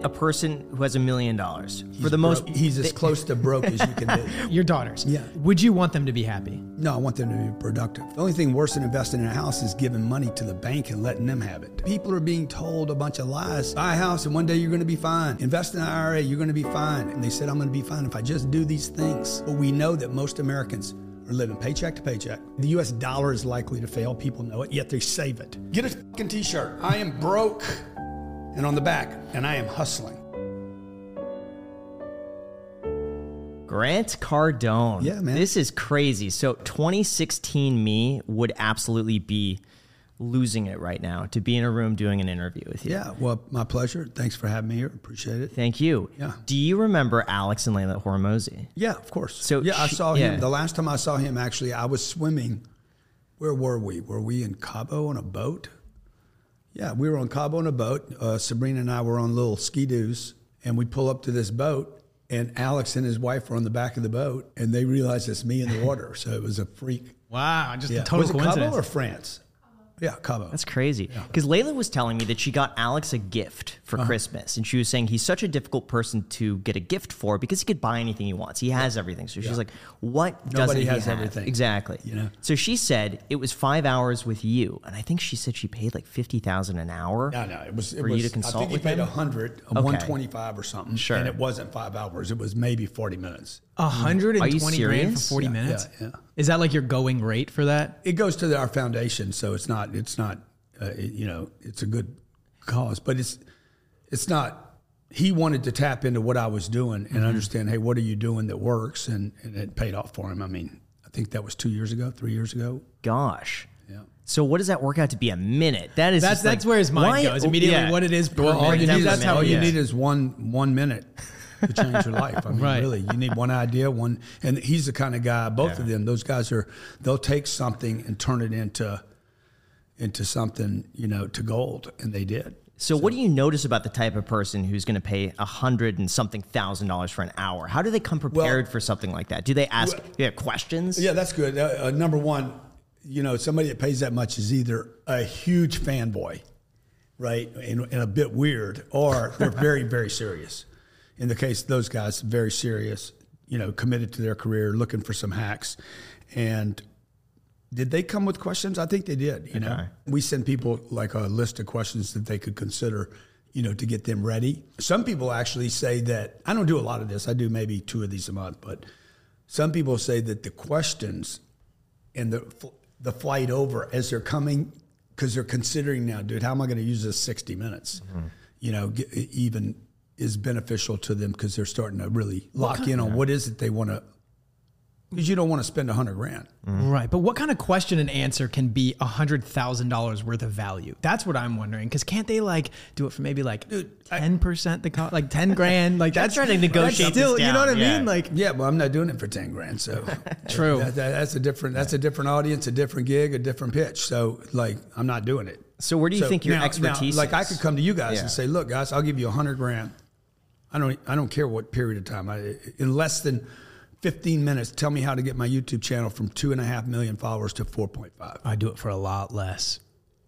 a person who has a million dollars for the most broke- he's as close to broke as you can be. Your daughters. Yeah. Would you want them to be happy? No, I want them to be productive. The only thing worse than investing in a house is giving money to the bank and letting them have it. People are being told a bunch of lies. Buy a house and one day you're going to be fine. Invest in an IRA, you're going to be fine. And they said, I'm going to be fine if I just do these things. But we know that most Americans are living paycheck to paycheck. The US dollar is likely to fail. People know it, yet they save it. Get a fucking t shirt. I am broke. And on the back, and I am hustling. Grant Cardone. Yeah, man. This is crazy. So 2016 me would absolutely be losing it right now to be in a room doing an interview with you. Yeah, well, my pleasure. Thanks for having me here. Appreciate it. Thank you. Yeah. Do you remember Alex and Leila Hormozi? Yeah, of course. So yeah, I saw yeah. him. The last time I saw him, actually, I was swimming. Where were we? Were we in Cabo on a boat? Yeah, we were on Cabo on a boat. Uh, Sabrina and I were on little ski doos, and we pull up to this boat, and Alex and his wife were on the back of the boat, and they realized it's me in the water. so it was a freak. Wow, just Yeah. a total was it coincidence. Cabo or France? Yeah, Cabo. That's crazy. Because Leila was telling me that she got Alex a gift Uh-huh. for Christmas. And she was saying he's such a difficult person to get a gift for because he could buy anything he wants. He has everything. So she's like, what doesn't Nobody he has have? everything, Exactly. you know? So she said it was five hours with you. And I think she said she paid like 50000 an hour No, no, it was. It for was, you to consult I think with he paid him? a hundred, Okay. one twenty-five or something. Sure. and it wasn't five hours. It was maybe forty minutes. A hundred Are and you twenty grand for forty Yeah, minutes. yeah, yeah. Is that like your going rate for that? it goes to our foundation, so it's not it's not uh, it- you know it's a good cause, but it's it's not. He wanted to tap into what I was doing and understand, hey, what are you doing that works, and and it paid off for him. I mean, I think that was two years ago, three years ago. Gosh. Yeah. So what does that work out to be a minute? That is That's that's like, where his mind why- goes immediately. yeah. What it is Well, all you That's need what is I all you need is one one minute to change your life. I mean, Right. really, you need one idea, one, and he's the kind of guy. Both of them, those guys are. They'll take something and turn it into into something, you know, to gold, and they did. So, what do you notice about the type of person who's going to pay a hundred and something thousand dollars for an hour? How do they come prepared for something like that? Do they ask? Do they have questions? Yeah, that's good. Uh, uh, number one, you know, somebody that pays that much is either a huge fanboy, right, and, and a bit weird, or they're very, very serious. In the case of those guys, very serious, you know, committed to their career, looking for some hacks. And did they come with questions? I think they did. You know, we send people like a list of questions that they could consider, you know, to get them ready. Some people actually say that I don't do a lot of this. I do maybe two of these a month, but some people say that the questions and the the flight over as they're coming because they're considering now, dude, how am I going to use this 60 minutes? Mm-hmm. You know, get, even is beneficial to them because they're starting to really lock in on what is it they want to. Because you don't want to spend a hundred grand. Mm-hmm. Right. But what kind of question and answer can be a hundred thousand dollars worth of value? That's what I'm wondering. Because can't they like do it for maybe like ten percent the cost, like ten grand? Like that's trying to negotiate Still, this you know what I down, yeah. mean? Like Yeah, well, I'm not doing it for ten grand. So True. That, that- that's a different. That's a different audience, a different gig, a different pitch. So like, I'm not doing it. So, where do you So think your now- now, expertise? like I is? could come to you guys Yeah. and say, look, guys, I'll give you a hundred grand. I don't. I don't care what period of time. I, in less than 15 minutes, tell me how to get my YouTube channel from two and a half million followers to 4.5. I do it for a lot less.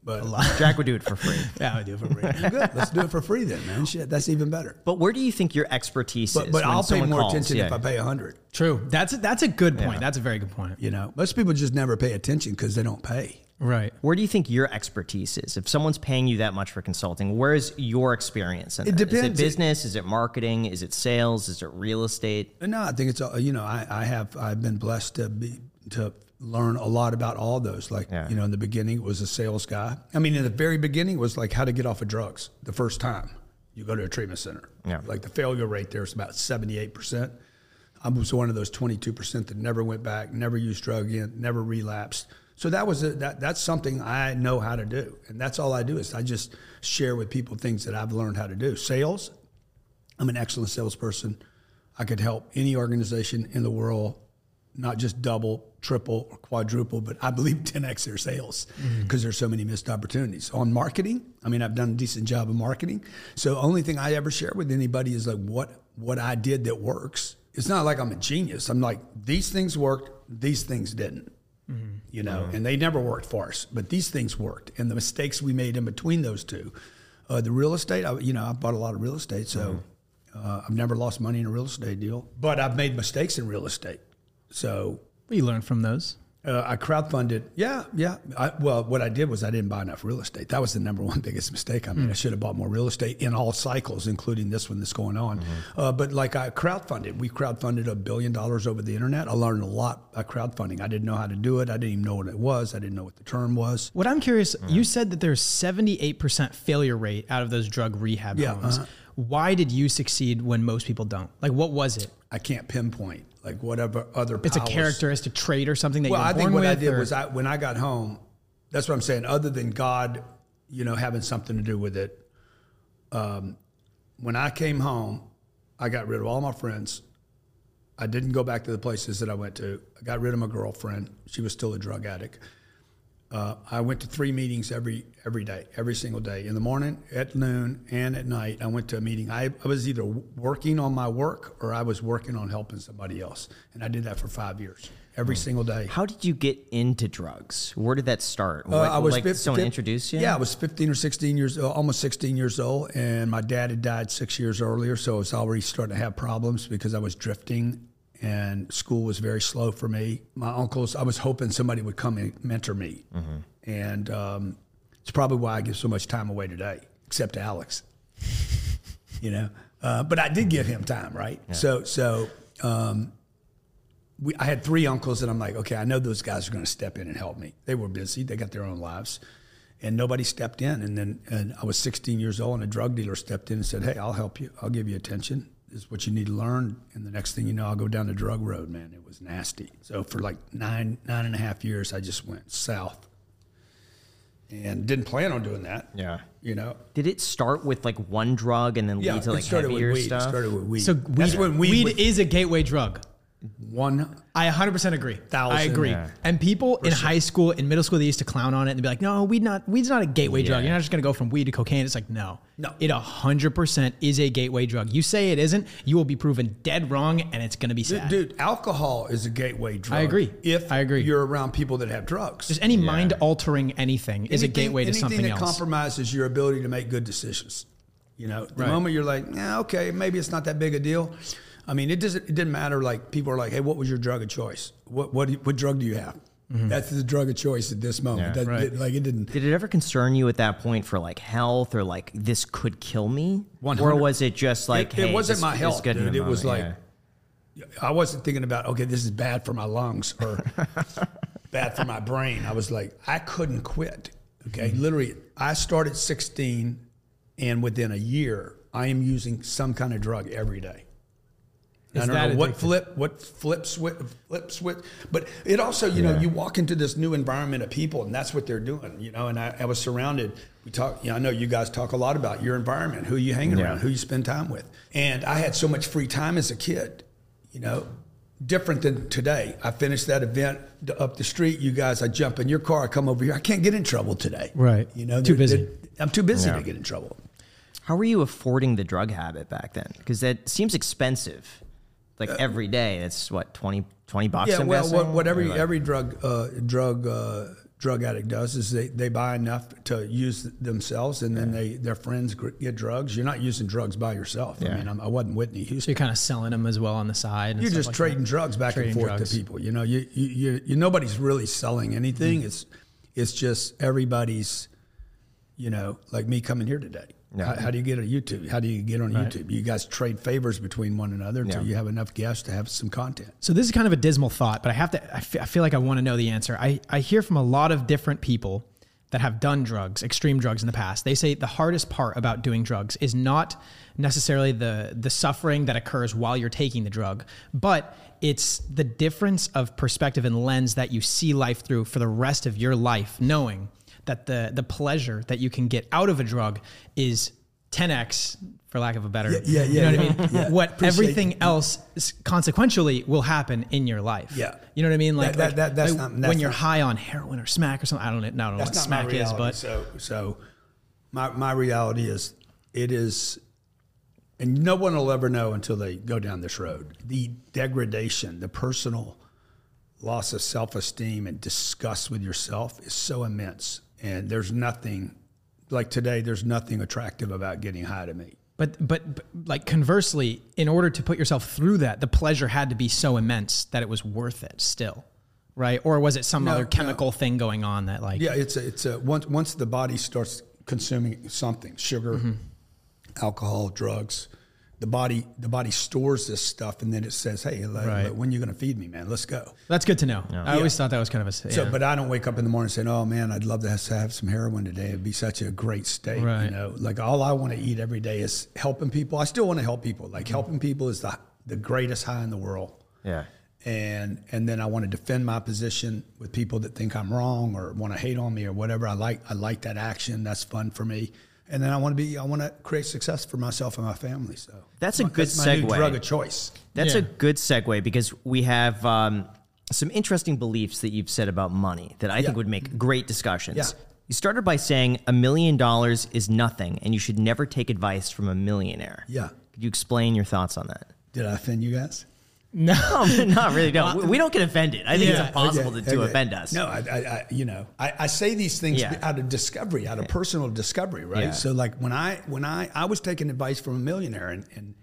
But Jack would do it for free. Yeah, I do it for free. good. Let's do it for free then, man. Shit, that's even better. But where do you think your expertise But is? but when I'll pay more calls? attention Yeah. if I pay a hundred. True. That's a, that's a good point. That's a very good point. You know, most people just never pay attention because they don't pay. Right. Where do you think your expertise is? If someone's paying you that much for consulting, where is your experience? In It that? Is it business? Is it marketing? Is it sales? Is it real estate? No, I think it's all- you know I, I have I've been blessed to be to learn a lot about all those. Like Yeah. you know in the beginning it was a sales guy. I mean in the very beginning it was like how to get off of drugs the first time you go to a treatment center. Yeah. Like the failure rate there is about seventy eight percent. I was one of those twenty two percent that never went back, never used drug again, never relapsed. So that was a, that that's something I know how to do, and that's all I do is I just share with people things that I've learned how to do. Sales, I'm an excellent salesperson. I could help any organization in the world, not just double, triple, or quadruple, but I believe 10x their sales mm. because there's so many missed opportunities. On marketing, I mean, I've done a decent job of marketing. So only thing I ever share with anybody is like what what I did that works. It's not like I'm a genius. I'm like these things worked, these things didn't. You know, and they never worked for us, but these things worked, and the mistakes we made in between those two Uh, the real estate, I, you know, I bought a lot of real estate, so uh, I've never lost money in a real estate deal. But I've made mistakes in real estate. So We learned from those. Uh, I crowdfunded. Yeah, yeah. I, well, what I did was I didn't buy enough real estate. That was the number one biggest mistake I made. I should have bought more real estate in all cycles, including this one that's going on. Uh, but like I crowdfunded, we crowdfunded a billion dollars over the internet. I learned a lot by crowdfunding. I didn't know how to do it. I didn't even know what it was. I didn't know what the term was. What I'm curious, you said that there's 78% failure rate out of those drug rehab Yeah, homes. uh-huh. Why did you succeed when most people don't? Like, what was it? I can't pinpoint like whatever other. Powers. It's a characteristic trait or something that Well, I think what I did or- was I when I got home. That's what I'm saying. Other than God, you know, having something to do with it. Um, when I came home, I got rid of all my friends. I didn't go back to the places that I went to. I got rid of my girlfriend. She was still a drug addict. Uh, I went to three meetings every every day, every single day. In the morning, at noon, and at night. I went to a meeting. I, I was either working on my work or I was working on helping somebody else, and I did that for five years, every single day. How did you get into drugs? Where did that start? Uh, I was like fif- someone fif- introduced you. Yeah, I was 15 or 16 years, uh, almost 16 years old, and my dad had died six years earlier, so I was already starting to have problems because I was drifting, and school was very slow for me. My uncles, I was hoping somebody would come and mentor me, and um, it's probably why I give so much time away today, except to Alex. you know, uh, but I did give him time, right? So, so. Um, we, I had three uncles, and I'm like, okay, I know those guys are going to step in and help me. They were busy; they got their own lives, and nobody stepped in. And then, and I was 16 years old, and a drug dealer stepped in and said, "Hey, I'll help you. I'll give you attention. This is what you need to learn." And the next thing you know, I'll go down the drug road. Man, it was nasty. So for like nine, nine and a half years, I just went south, and didn't plan on doing that. Yeah. You know, Did it start with like one drug and then yeah. lead to like it started heavier with weed. stuff? It started with weed. so That's weed, when weed, weed was is a gateway drug. One. I 100% agree. Thousand. I agree. Yeah. And people in high school, in middle school, they used to clown on it and be like, "No, weed not weed's not a gateway drug. You're not just gonna go from weed to cocaine." It's like, no, No. it 100% is a gateway drug. You say it isn't, you will be proven dead wrong, and it's gonna be sad. Dude, alcohol is a gateway drug. I agree. If I agree. you're around people that have drugs, Just any mind altering anything is a gateway to anything something that else. compromises your ability to make good decisions. You know, the Right. moment you're like, yeah, okay, maybe it's not that big a deal. I mean, it doesn't. It didn't matter. Like people are like, hey, what was your drug of choice? What what what drug do you have? That's the drug of choice at this moment. Yeah. That- Right. that- like it didn't. Did it ever concern you at that point for like health or like this could kill me? 100. Or was it just like, It- it wasn't this my health, good dude. the It was moment, like- I wasn't thinking about okay, this is bad for my lungs or bad for my brain. I was like, I couldn't quit. Okay, Mm-hmm. literally, I started 16, and within a year, I am using some kind of drug every day. Is I don't that know what addictive? flip, what flip switch, flip switch, but it also, you know, you walk into this new environment of people, and that's what they're doing, you know. And I, I was surrounded. We talk, you know, I know you guys talk a lot about your environment, who you hanging Yeah. around, who you spend time with, and I had so much free time as a kid, you know, different than today. I finished that event up the street. You guys, I jump in your car, I come over here. I can't get in trouble today, Right. You know, Too they're- busy. they're- I'm too busy Yeah. to get in trouble. How were you affording the drug habit back then? Because that seems expensive. Like every day, it's what 20, 20 bucks. Uh, Yeah, I'm well, guessing? what, what every like- every drug uh, drug uh, drug addict does is they, they buy enough to use themselves, and then they their friends get drugs. You're not using drugs by yourself. I Yeah. mean, I'm, I wasn't Whitney so Houston. you're kind of selling them as well on the side. and You're just like trading that. drugs back Trading and forth drugs. to people. You know, you, you, you, you nobody's really selling anything. It's it's just everybody's. You know, like me coming here today. Yeah. How, how do you get on YouTube? How do you get on Right. YouTube? You guys trade favors between one another until Yeah. you have enough guests to have some content. So this is kind of a dismal thought, but I have to. I I feel like I want to know the answer. I I hear from a lot of different people that have done drugs, extreme drugs in the past. They say the hardest part about doing drugs is not necessarily the the suffering that occurs while you're taking the drug, but it's the difference of perspective and lens that you see life through for the rest of your life, knowing that the the pleasure that you can get out of a drug is 10x for lack of a better yeah, you know yeah, what I mean? yeah. what Appreciate- everything else consequentially will happen in your life. Yeah. you know what I mean? Like, that- like- that- that's like not- that's when you're not- high on heroin or smack or something I don't know, I don't know what smack my is but so so my my reality is it is and no one will ever know until they go down this road. The degradation, the personal loss of self-esteem and disgust with yourself is so immense and there's nothing like today, there's nothing attractive about getting high to me. But, but but like conversely, in order to put yourself through that, the pleasure had to be so immense that it was worth it still, right? Or was it some No, other no. chemical thing going on that like Yeah, it's a, it's a once once the body starts consuming something, sugar, Mm-hmm. alcohol, drugs, the body the body stores this stuff, and then it says, "Hey, like, Right. when you going to feed me, man? Let's go." That's good to know. I always thought that was kind of a So, but I don't wake up in the morning saying, "Oh man, I'd love to have, to have some heroin today. It'd be such a great state." Right. You know, like all I want to eat every day is helping people. I still want to help people. Like mm-hmm. helping people is the the greatest high in the world. Yeah. And and then I want to defend my position with people that think I'm wrong or want to hate on me or whatever. I like I like that action. That's fun for me. And then I want to be I want to create success for myself and my family. So That's a good that's my new segue. drug of choice. That's Yeah. a good segue because we have um, some interesting beliefs that you've said about money that I Yeah. think would make great discussions. Yeah. You started by saying a million dollars is nothing and you should never take advice from a millionaire. Yeah. Could you explain your thoughts on that? Did I offend you guys? No. No, not really. No, we- we don't get offended. I think Yeah. it's impossible Okay, to, to okay. offend us. No, I, I, I you know, I, I say these things Yeah. out of discovery, out of personal discovery, right? Yeah. So like when I when I I was taking advice from a millionaire and and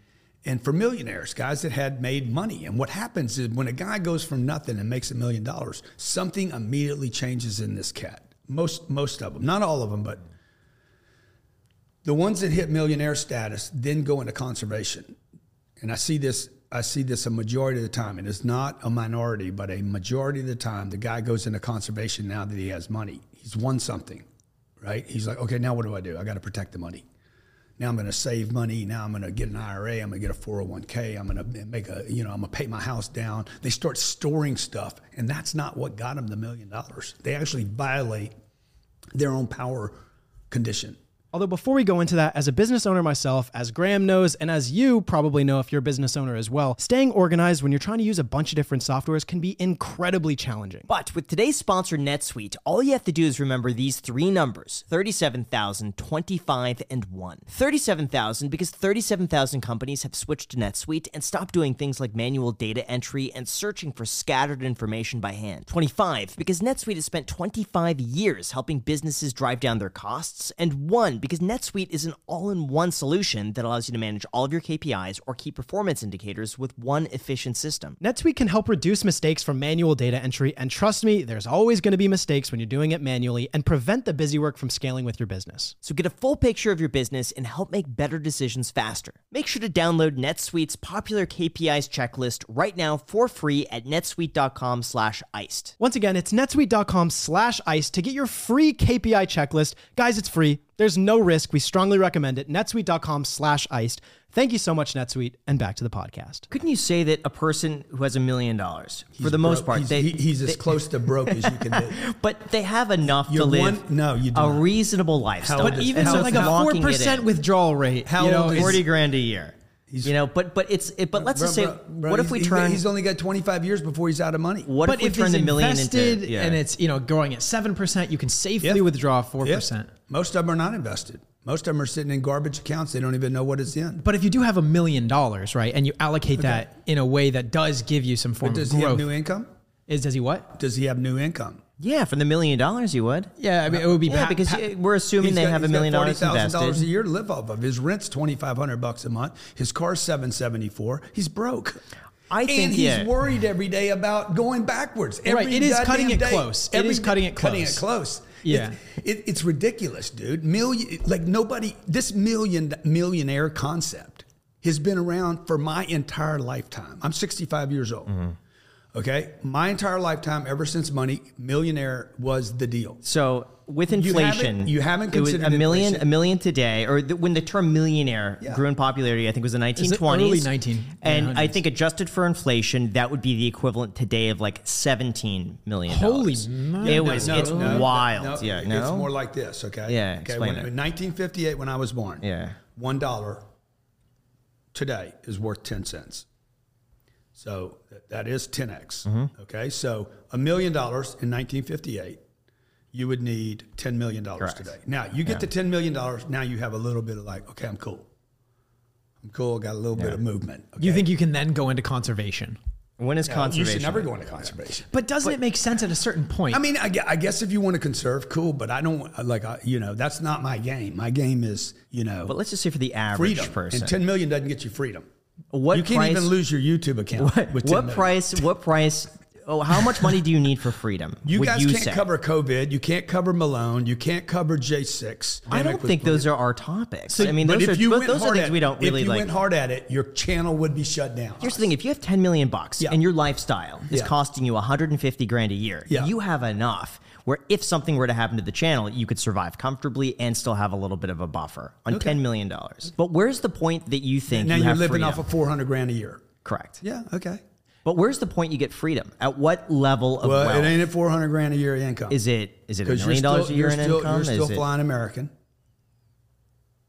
and for millionaires, guys that had made money, and what happens is when a guy goes from nothing and makes a million dollars, something immediately changes in this cat. Most most of them, not all of them, but the ones that hit millionaire status then go into conservation and I see this I see this a majority of the time. and It is not a minority, but a majority of the time, the guy goes into conservation now that he has money. He's won something, right? He's like, okay, now what do I do? I got to protect the money. Now I'm going to save money. Now I'm going to get an IRA. I'm going to get a 401k. I'm going to make a, you know, I'm going to pay my house down. They start storing stuff, and that's not what got them the million dollars. They actually violate their own power condition. Although before we go into that, as a business owner myself, as Graham knows, and as you probably know if you're a business owner as well, staying organized when you're trying to use a bunch of different softwares can be incredibly challenging. But with today's sponsor, NetSuite, all you have to do is remember these three numbers 37,000, 25, and 1. 37,000 because 37,000 companies have switched to NetSuite and stopped doing things like manual data entry and searching for scattered information by hand. 25 because NetSuite has spent 25 years helping businesses drive down their costs. And 1 because NetSuite is an all in one solution that allows you to manage all of your KPIs or key performance indicators with one efficient system. NetSuite can help reduce mistakes from manual data entry, and trust me, there's always going to be mistakes when you're doing it manually, and prevent the busy work from scaling with your business. So get a full picture of your business and help make better decisions faster. Make sure to download NetSuite's popular KPIs checklist right now for free at netsuite.com slash iced. Once again, it's netsuite.com slash ice to get your free KPI checklist. Guys, it's free. There's no risk. We strongly recommend it. netsuite.com slash iced. Thank you so much, NetSuite, and back to the podcast. Couldn't you say that a person who has a million dollars, for the most Broke. part, he's, they, he- he's as close to broke as you can be. but they have enough to You're live one- no, you do a not. reasonable lifestyle. But even so, like a four percent withdrawal rate. How you know, old is- is- 40 grand a year. You know, but but it's it, but let's just say, Bro, bro, what if we he's- turn? He's only got 25 years before he's out of money. what but if we if turn it's the million invested into? Yeah. and it's you know growing at seven percent, you can safely Yeah. withdraw four Yeah. percent. Most of them are not invested. Most of them are sitting in garbage accounts. They don't even know what it's in. But if you do have a million dollars, right, and you allocate that in a way that does give you some form Does of he have growth, new income? is does he what? Does he have new income? yeah, for the million dollars, you would. Yeah, I mean, it would be Yeah, pa- because pa- we're assuming they got- have a he's got million dollars $40,000 a year to live off of. His rent's 2500 bucks a month. His car's 774. He's broke. I think, and he's yeah. worried every day about going backwards. Right, it is cutting it day. close. It Every is cutting it Cutting close. it close. Yeah. It, it, it's ridiculous, dude. Million, like nobody, this million millionaire concept has been around for my entire lifetime. I'm 65 years old. Mm-hmm. Okay. My entire lifetime, ever since money, millionaire was the deal. So with You haven't- inflation, you haven't it was a million, inflation. a million today, or the, when the term millionaire Yeah. grew in popularity, I think it was the it 1920s, early 19 and I think adjusted for inflation, that would be the equivalent today of like 17 million. Holy man. It No, was. no, it's no, wild. yeah. It's more like this, okay? Yeah, Okay. When, in 1958, when I was born, Yeah. one dollar today is worth 10 cents. So that is 10x. Mm-hmm. Okay. So a million dollars in 1958, you would need $10 million Correct. today. Now you get to $10 million. Now you have a little bit of like, okay, I'm cool. I'm cool. Got a little bit of movement. you think you can then go into conservation? When is You conservation? You should never go into conservation. But doesn't it make sense at a certain point? I mean, I, I guess if you want to conserve, cool. But I don't like, I, you know, that's not my game. My game is, you know, But let's just say for the average freedom. person, And ten million doesn't get you freedom. what you can't price, even lose your YouTube account. What, with 10 what price? What price? Oh, how much money do you need for freedom? You guys you can't say? cover COVID. You can't cover Malone. You can't cover J6. I don't think those are our topics. So, I mean, those if are you but went those are things at, we don't really like. if you like. went hard at it, your channel would be shut down. Here's the thing: if you have 10 million bucks Yeah. and your lifestyle is Yeah. costing you 150 grand a year, Yeah. you have enough where if something were to happen to the channel, you could survive comfortably and still have a little bit of a buffer on Okay. 10 million dollars. But where's the point that you think now you you're living freedom? off of 400 grand a year. Correct. Yeah. Okay. But where's the point you get freedom? At what level of Well, wealth? it ain't at 400 grand a year income. is it is it a Because million dollars a year you're in still, income? You're still is it, flying American.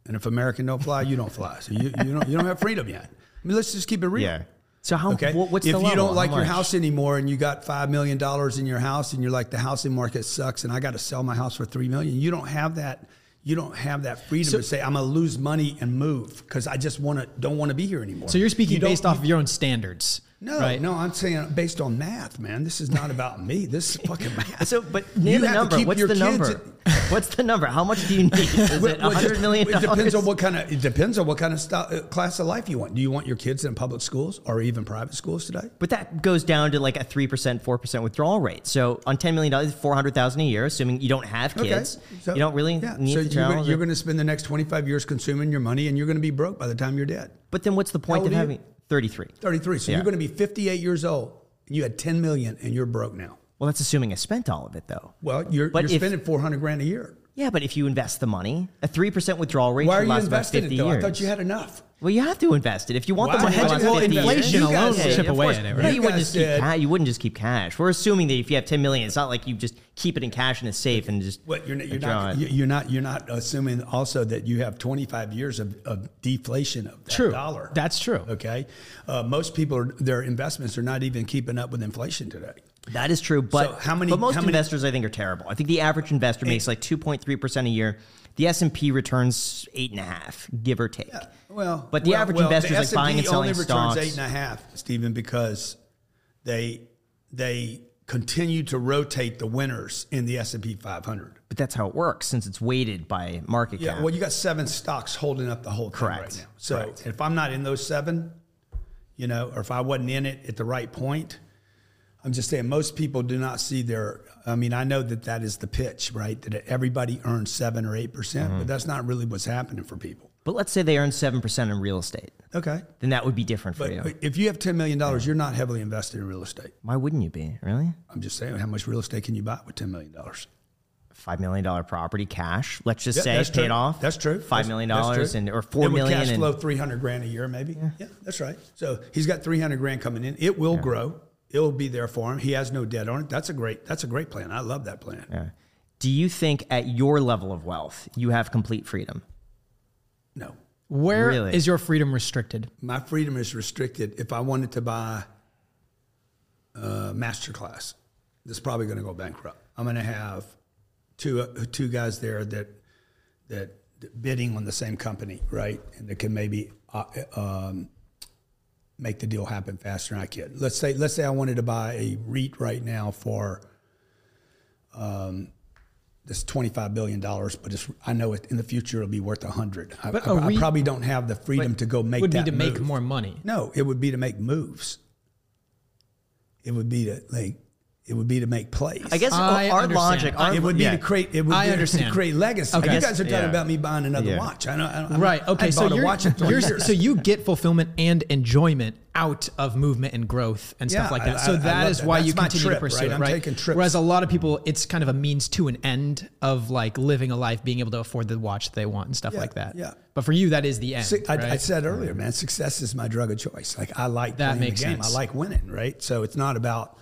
And if American don't fly, you don't fly. So you, you don't you don't have freedom yet. I mean, let's just keep it real. yeah. So how Okay. what's if the you don't like your house anymore and you got five million dollars in your house and you're like the housing market sucks and I got to sell my house for three million, you don't have that. You don't have that freedom to say I'm gonna lose money and move because I just want to don't want to be here anymore. so you're speaking You based off of your own standards. No, right? no, I'm saying based on math, man. This is not about me. This is fucking math. So, but You name a have to number. What's the number? What's the number? How much do you need? Is it Well, hundred million It depends on what kind of. It depends on what kind of st- uh, class of life you want. Do you want your kids in public schools or even private schools today? But that goes down to like a three percent, four percent withdrawal rate. So on ten million dollars, four hundred thousand a year, assuming you don't have kids, So- you don't really yeah. need so to you're you're going to spend the next 25 years consuming your money, and you're going to be broke by the time you're dead. but then what's the point of having? you? Having thirty-three? 33. So Yeah. you're going to be 58 years old, and you had 10 million, and you're broke now. Well, that's assuming I spent all of it, though. Well, you're, But you're if- spending 400 grand a year. Yeah, but if you invest the money, a three percent withdrawal rate Why are you investing it though? years. I thought you had enough. Well, you have to invest it if you want the money to Well, last well, fifty inflation years. alone Yeah, will chip away course. at it, Yeah, right? you You wouldn't guys just keep said- cash. You wouldn't just keep cash. We're assuming that if you have ten million, it's not like you just keep it in cash in a safe and just What you're, not- you're not it. you- you're not you're not assuming also that you have 25 years of, of deflation of that True. dollar. That's true. Okay, uh, most people are, their investments are not even keeping up with inflation today. That is true, but So how many- But most how many- investors, I think, are terrible. I think the average investor makes like two point three percent a year. The S and P returns eight and a half, give or take. Well, but the well, average well, investor is like buying and selling only stocks. returns eight and a half, Stephen, because they they continue to rotate the winners in the S and P 500. but that's how it works since it's weighted by market Yeah, cap. well, you got seven stocks holding up the whole thing Correct. right now. So Correct. if I'm not in those seven, you know, or if I wasn't in it at the right point, I'm just saying most people do not see their. I mean, I know that that is the pitch, right? That everybody earns seven or eight percent, Mm-hmm. but that's not really what's happening for people. But let's say they earn seven percent in real estate, Okay, then that would be different for but you. but if you have ten million dollars, you're not heavily invested in real estate. Why wouldn't you be? Really? I'm just saying, how much real estate can you buy with ten million dollars? Five million dollar property cash. Let's just Yeah, say that's paid true. off. That's true. Five million dollars and or four it million cash flow three hundred grand a year, maybe. Yeah. that's right. So he's got three hundred grand coming in. It will grow. It will be there for him. He has no debt on it. That's a great. That's a great plan. I love that plan. Yeah. Do you think at your level of wealth you have complete freedom? No, Where is Really? your freedom restricted? my freedom is restricted. If I wanted to buy a master class, that's probably going to go bankrupt. I'm going to have two uh, two guys there that that bidding on the same company, right? And that can maybe uh, um, make the deal happen faster than I can. Let's say let's say I wanted to buy a REIT right now for um, this twenty five billion dollars, but it's, I know it, in the future it'll be worth a hundred. I, I- a I probably don't have the freedom to go make that. would be to make more money. No, it would be to make moves. It would be to like, it would be to make plays. I guess I our understand. logic. Our, it would be yeah. to create. It would I be understand. to create legacy. Okay. You guys are talking Yeah. about me buying another Yeah. watch. I know. I don't, Right. I Okay. So you're, watch in three you're so you get fulfillment and enjoyment out of movement and growth and stuff Yeah, like that. I- so I- I that love is that. why That's you continue trip, to pursue right? it, I'm right? taking trips. Whereas a lot of people, it's kind of a means to an end of like living a life, being able to afford the watch they want and stuff Yeah, like that. yeah. But for you, that is the end. Si- I, I said earlier, man, success is my drug of choice. Like I like That playing makes the game. sense. I like winning, right? So it's not about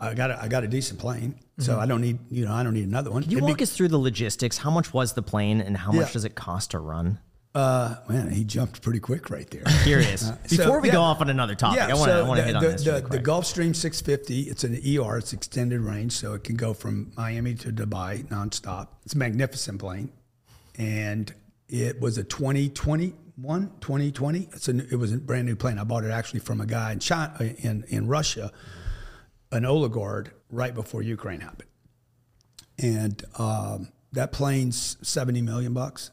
I got a, I got a decent plane, so I don't need you know I don't need another one. Can you It'd be- walk us through the logistics? How much was the plane, and how Yeah. much does it cost to run? Uh, man, he jumped pretty quick right there. Curious. so, Before we yeah. go off on another topic, I want to so I want to the, hit on the, this. The, the. Gulfstream 650, it's an ER, it's extended range, so it can go from Miami to Dubai nonstop. It's a magnificent plane. And it was a 2020 2021, 2020. It's a, it was a brand new plane. I bought it actually from a guy in China, in, in Russia, an Oligarch right before Ukraine happened. And um, that plane's 70 million bucks.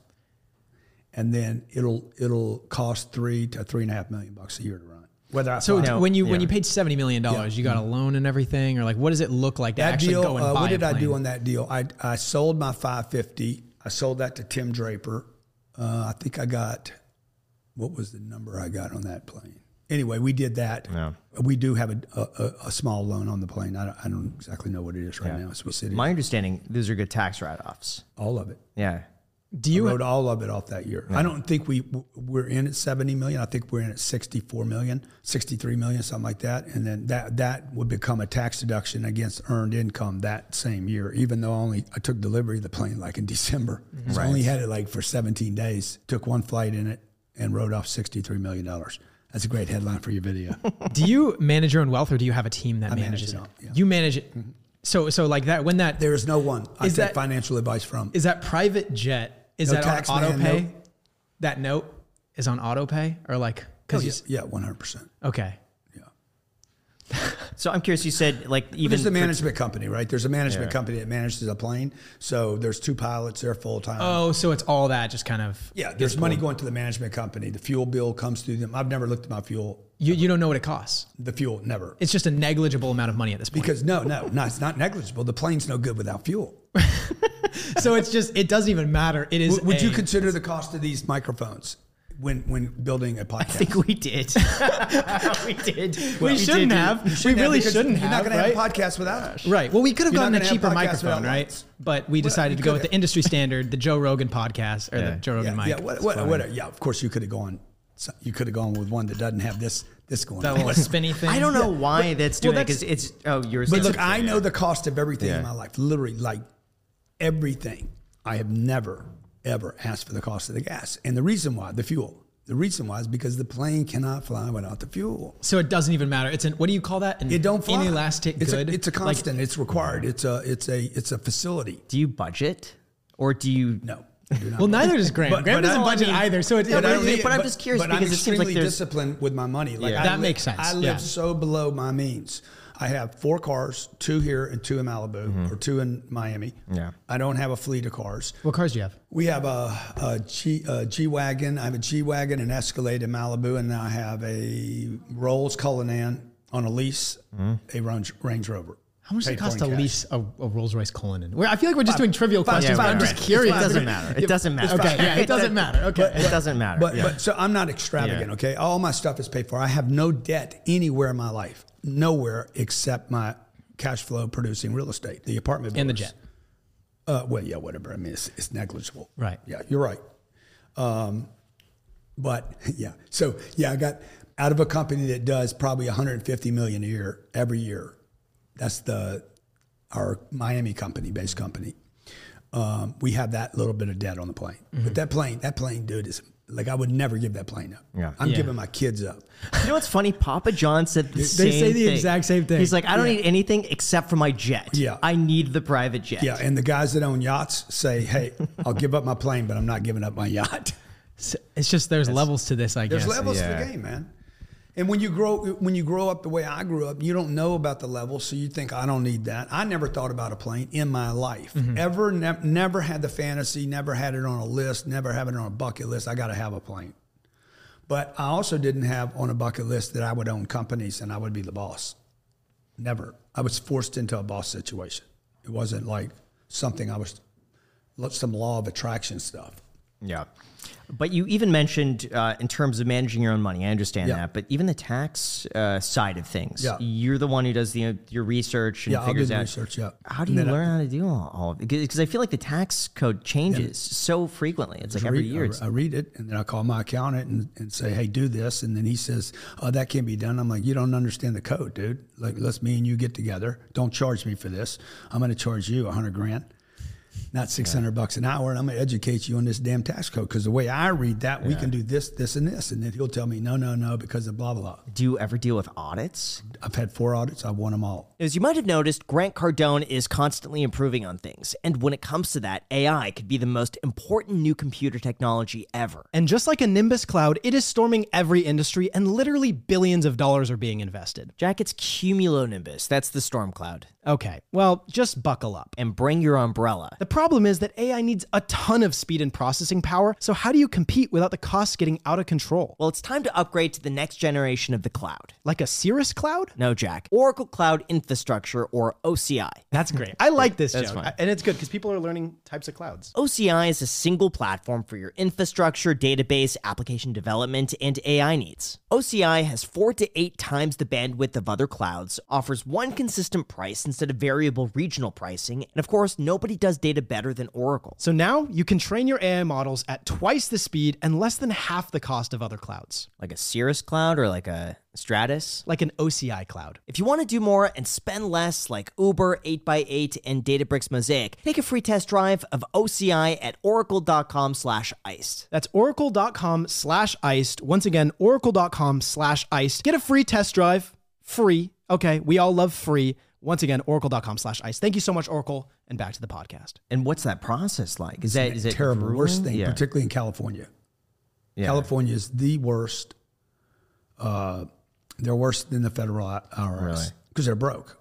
And then it'll it'll cost three to three and a half million bucks a year to run. Whether I So fly- when you when you paid seventy million dollars, you got a loan and everything, or like what does it look like to that actually deal, go and uh, buy what did I do on that deal? I, I sold my 550. I sold that to Tim Draper. Uh, I think I got, what was the number I got on that plane? Anyway, we did that. Yeah. We do have a, a, a- small loan on the plane. I don't, I don't exactly know what it is right now. As we sit. My understanding, those are good tax write-offs. all of it. Yeah. Do you I wrote all of it off that year. I don't think we we're in at 70 million. I think we're in at 64 million, 63 million, something like that. And then that that would become a tax deduction against earned income that same year. Even though I only I took delivery of the plane like in December, so I only had it like for 17 days. Took one flight in it and wrote off 63 million dollars. That's a great headline for your video. do you manage your own wealth, or do you have a team that manage manages it it? yeah. You manage it. Mm-hmm. So so like that when that there is no one I take that- financial advice from. is that private jet is No that tax on auto pay? That note is on auto pay or like Oh, because yeah, yeah, 100. percent okay. Yeah. So I'm curious. You said like even There's a for- management company, right? There's a management company that manages a plane. So there's two pilots. They're full time. Oh, so it's all that just kind of yeah, there's money going to the management company. The fuel bill comes through them. I've never looked at my fuel. you you don't know what it costs. The fuel never. It's just a negligible amount of money at this point. Because no, no, no, it's not negligible. The plane's no good without fuel. so it's just it doesn't even matter. It is. Would, would you consider the cost of these microphones when when building a podcast? I think we did. we did. we shouldn't have. we Shouldn't have, really because shouldn't You're not going right? to have a podcast without it. Right. Well, we could have You're gotten a cheaper microphone, right? lights. But we decided you to go could with the industry standard, the Joe Rogan podcast or Yeah. the Joe Rogan Yeah, mic. yeah, what, what, what, yeah. Of course, you could have gone. You could have gone with one that doesn't have this this going that on. little spinny thing. I don't know why that's well, doing it that's- because it's oh yours. But look, I know the cost of everything in my life. Literally, like everything. I have never ever ask for the cost of the gas, and the reason why the fuel. The reason why is because the plane cannot fly without the fuel. So it doesn't even matter. It's an what do you call that? An It don't fly. inelastic it's good. A, it's a Like, constant. it's required. It's a it's a it's a facility. Do you budget or do you? No. Do not. well, neither does Graham. But- Graham but doesn't I budget mean- either. So it's Yeah, it- but I, but I'm just curious but because I'm it seems like extremely there's- disciplined with my money. Like Yeah. I That li- makes sense, I live yeah. so below my means. I have four cars, two here and two in Malibu, mm-hmm. or two in Miami. Yeah. I don't have a fleet of cars. what cars do you have? We have a, a G a G wagon. I have a G wagon, an Escalade in Malibu, and I have a Rolls Cullinan on a lease, mm-hmm. a Range, Range Rover. How much does it cost to cash. lease a, a Rolls Royce Cullinan? Where I feel like we're just doing trivial five- questions, yeah, but I'm just right. curious. It doesn't matter. It doesn't matter. Okay, yeah, it doesn't matter. Okay. It doesn't matter. But, yeah. but so I'm not extravagant, Yeah. okay? All my stuff is paid for. I have no debt anywhere in my life, nowhere except my cash flow producing real estate, the apartment And the jet. Uh, well, yeah, whatever. I mean, it's, it's negligible. Right. Yeah, you're right. Um, but yeah, so yeah, I got out of a company that does probably 150 million a year every year. That's the our Miami company, based company. Um, we have that little bit of debt on the plane, but that plane, that plane, dude, is like I would never give that plane up. Yeah. I'm Yeah. giving my kids up. You know what's funny? Papa John said the same thing. They same say the thing. exact same thing. He's like, I don't need anything except for my jet. Yeah. I need the private jet. Yeah, and the guys that own yachts say, "Hey, I'll give up my plane, but I'm not giving up my yacht." So It's just there's levels to this, I guess. There's guess. levels to the game, man. And when you grow when you grow up the way I grew up, you don't know about the levels, so you think I don't need that. I never thought about a plane in my life. Mm-hmm. Ever ne- never had the fantasy, never had it on a list, never have it on a bucket list. I got to have a plane. But I also didn't have on a bucket list that I would own companies and I would be the boss. Never. I was forced into a boss situation. It wasn't like something I was some law of attraction stuff. Yeah. But you even mentioned uh, in terms of managing your own money. I understand Yeah. that, but even the tax uh, side of things, Yeah. you're the one who does the your research and Yeah, figures out research, yeah. How do And you then I- learn how to do all, all of it? Because I feel like the tax code changes so frequently. It's like every read, year. I, I read it and then I call my accountant and, and say, hey, do this. And then he says, oh, that can't be done. I'm like, you don't understand the code, dude. Like, let's me and you get together. Don't charge me for this. I'm going to charge you a hundred grand. Not 600 bucks an hour. And I'm going to educate you on this damn tax code. Because the way I read that, we can do this, this, and this. And then he'll tell me, no, no, no, because of blah, blah. Blah. Do you ever deal with audits? I've had four audits. I've won them all. As you might have noticed, Grant Cardone is constantly improving on things. And when it comes to that, AI could be the most important new computer technology ever. And just like a Nimbus cloud, it is storming every industry and literally billions of dollars are being invested. Jack, it's cumulonimbus. That's the storm cloud. Okay, well, just buckle up. And bring your umbrella. The problem is that AI needs a ton of speed and processing power, so how do you compete without the costs getting out of control? Well, it's time to upgrade to the next generation of the cloud. Like a Cirrus cloud? No, Jack. Oracle Cloud Infrastructure, or OCI. That's great. I like this That's joke. fine. And it's good because people are learning types of clouds. OCI is a single platform for your infrastructure, database, application development, and AI needs. OCI has four to eight times the bandwidth of other clouds, offers one consistent price instead of variable regional pricing, and of course, nobody does data better than Oracle. So now you can train your AI models at twice the speed and less than half the cost of other clouds, Like a Cirrus Cloud or like a Stratus. like an OCI cloud. If you want to do more and spend less like Uber, 8x8, and Databricks Mosaic, take a free test drive of OCI at oracle.com slash iced. That's oracle.com slash iced. Once again, oracle.com slash iced. Get a free test drive. Free. Okay, we all love free. Once again, oracle.com slash ice. Thank you so much, Oracle. And back to the podcast. And what's that process like? Is that is it Terrible. grueling? Worst thing, Yeah. particularly in California. Yeah. California is the worst. Uh, they're worse than the federal IRS Really? because they're broke.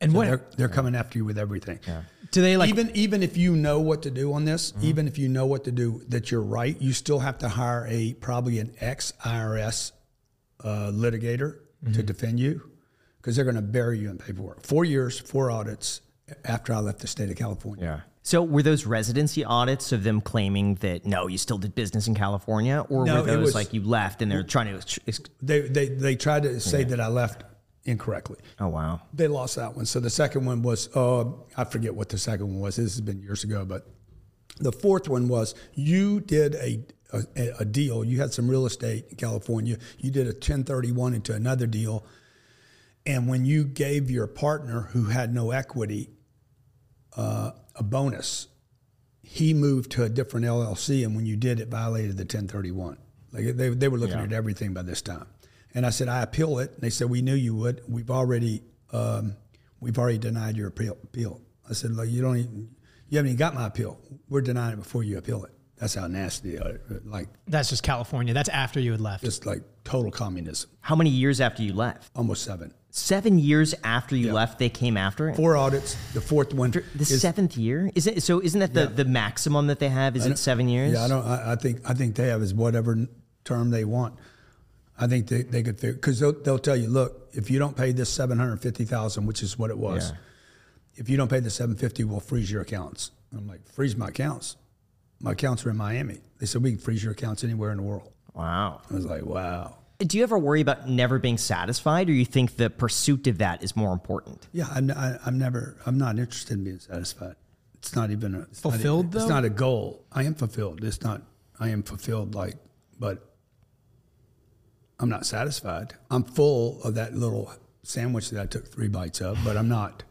And So what they're, they're coming after you with everything. do they like? even even if you know what to do on this, Mm-hmm. even if you know what to do, that you're right, you still have to hire a probably an ex IRS uh, litigator to Mm-hmm. defend you because they're going to bury you in paperwork. Four years, four audits after I left the state of California. Yeah. So were those residency audits of them claiming that no, you still did business in California, or No, were it those was- like you left and they're trying to? ex- ex- They they they tried to say that I left incorrectly. Oh wow. They lost that one. So the second one was uh, I forget what the second one was. This has been years ago, but the fourth one was you did a a, a deal. You had some real estate in California. You did a 1031 into another deal, and when you gave your partner who had no equity uh, a bonus, he moved to a different LLC, and when you did, it violated the 1031. Like they, they were looking at everything by this time, and I said I appeal it. And they said we knew you would. We've already um, we've already denied your appeal. appeal. I said like you don't even you haven't even got my appeal. We're denying it before you appeal it. That's how nasty they are. Like that's just California. That's after you had left. just like total communism. How many years after you left? Almost seven. Seven years after you left, they came after it. Four audits. The fourth one The is seventh year is it? So isn't that the, the maximum that they have? Is it seven years? Yeah, I don't. I, I think I think they have is whatever term they want. I think they, they could figure because they'll, they'll tell you, look, if you don't pay this seven hundred fifty thousand, which is what it was, Yeah. if you don't pay the seven fifty, we'll freeze your accounts. I'm like, freeze my accounts. My accounts are in Miami. They said we can freeze your accounts anywhere in the world. Wow. I was like, wow. Do you ever worry about never being satisfied, or you think the pursuit of that is more important? Yeah, I'm, I, I'm never. I'm not interested in being satisfied. It's not even a it's not- Fulfilled, It's not a goal. I am fulfilled. It's not. I am fulfilled. Like, but I'm not satisfied. I'm full of that little sandwich that I took three bites of, but I'm not.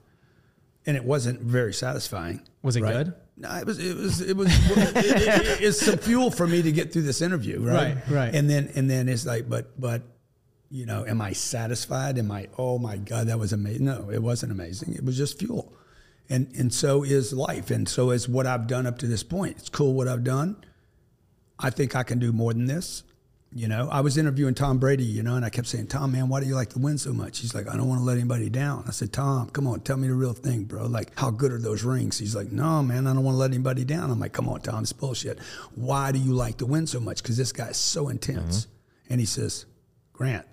And it wasn't very satisfying. Was it right? good? No, it was. It was. It was. it, it- it's some fuel for me to get through this interview, right? Right, right. And then, and then it's like, but, but, you know, am I satisfied? Am I? Oh my God, that was amazing. No, it wasn't amazing. It was just fuel, and and so is life, and so is what I've done up to this point. It's cool what I've done. I think I can do more than this. You know, I was interviewing Tom Brady, you know, and I kept saying, Tom, man, why do you like to win so much? He's like, I don't want to let anybody down. I said, Tom, come on, tell me the real thing, bro. Like, how good are those rings? He's like, no, man, I don't want to let anybody down. I'm like, come on, Tom, it's bullshit. Why do you like to win so much? Because this guy's so intense. Mm-hmm. And he says, Grant,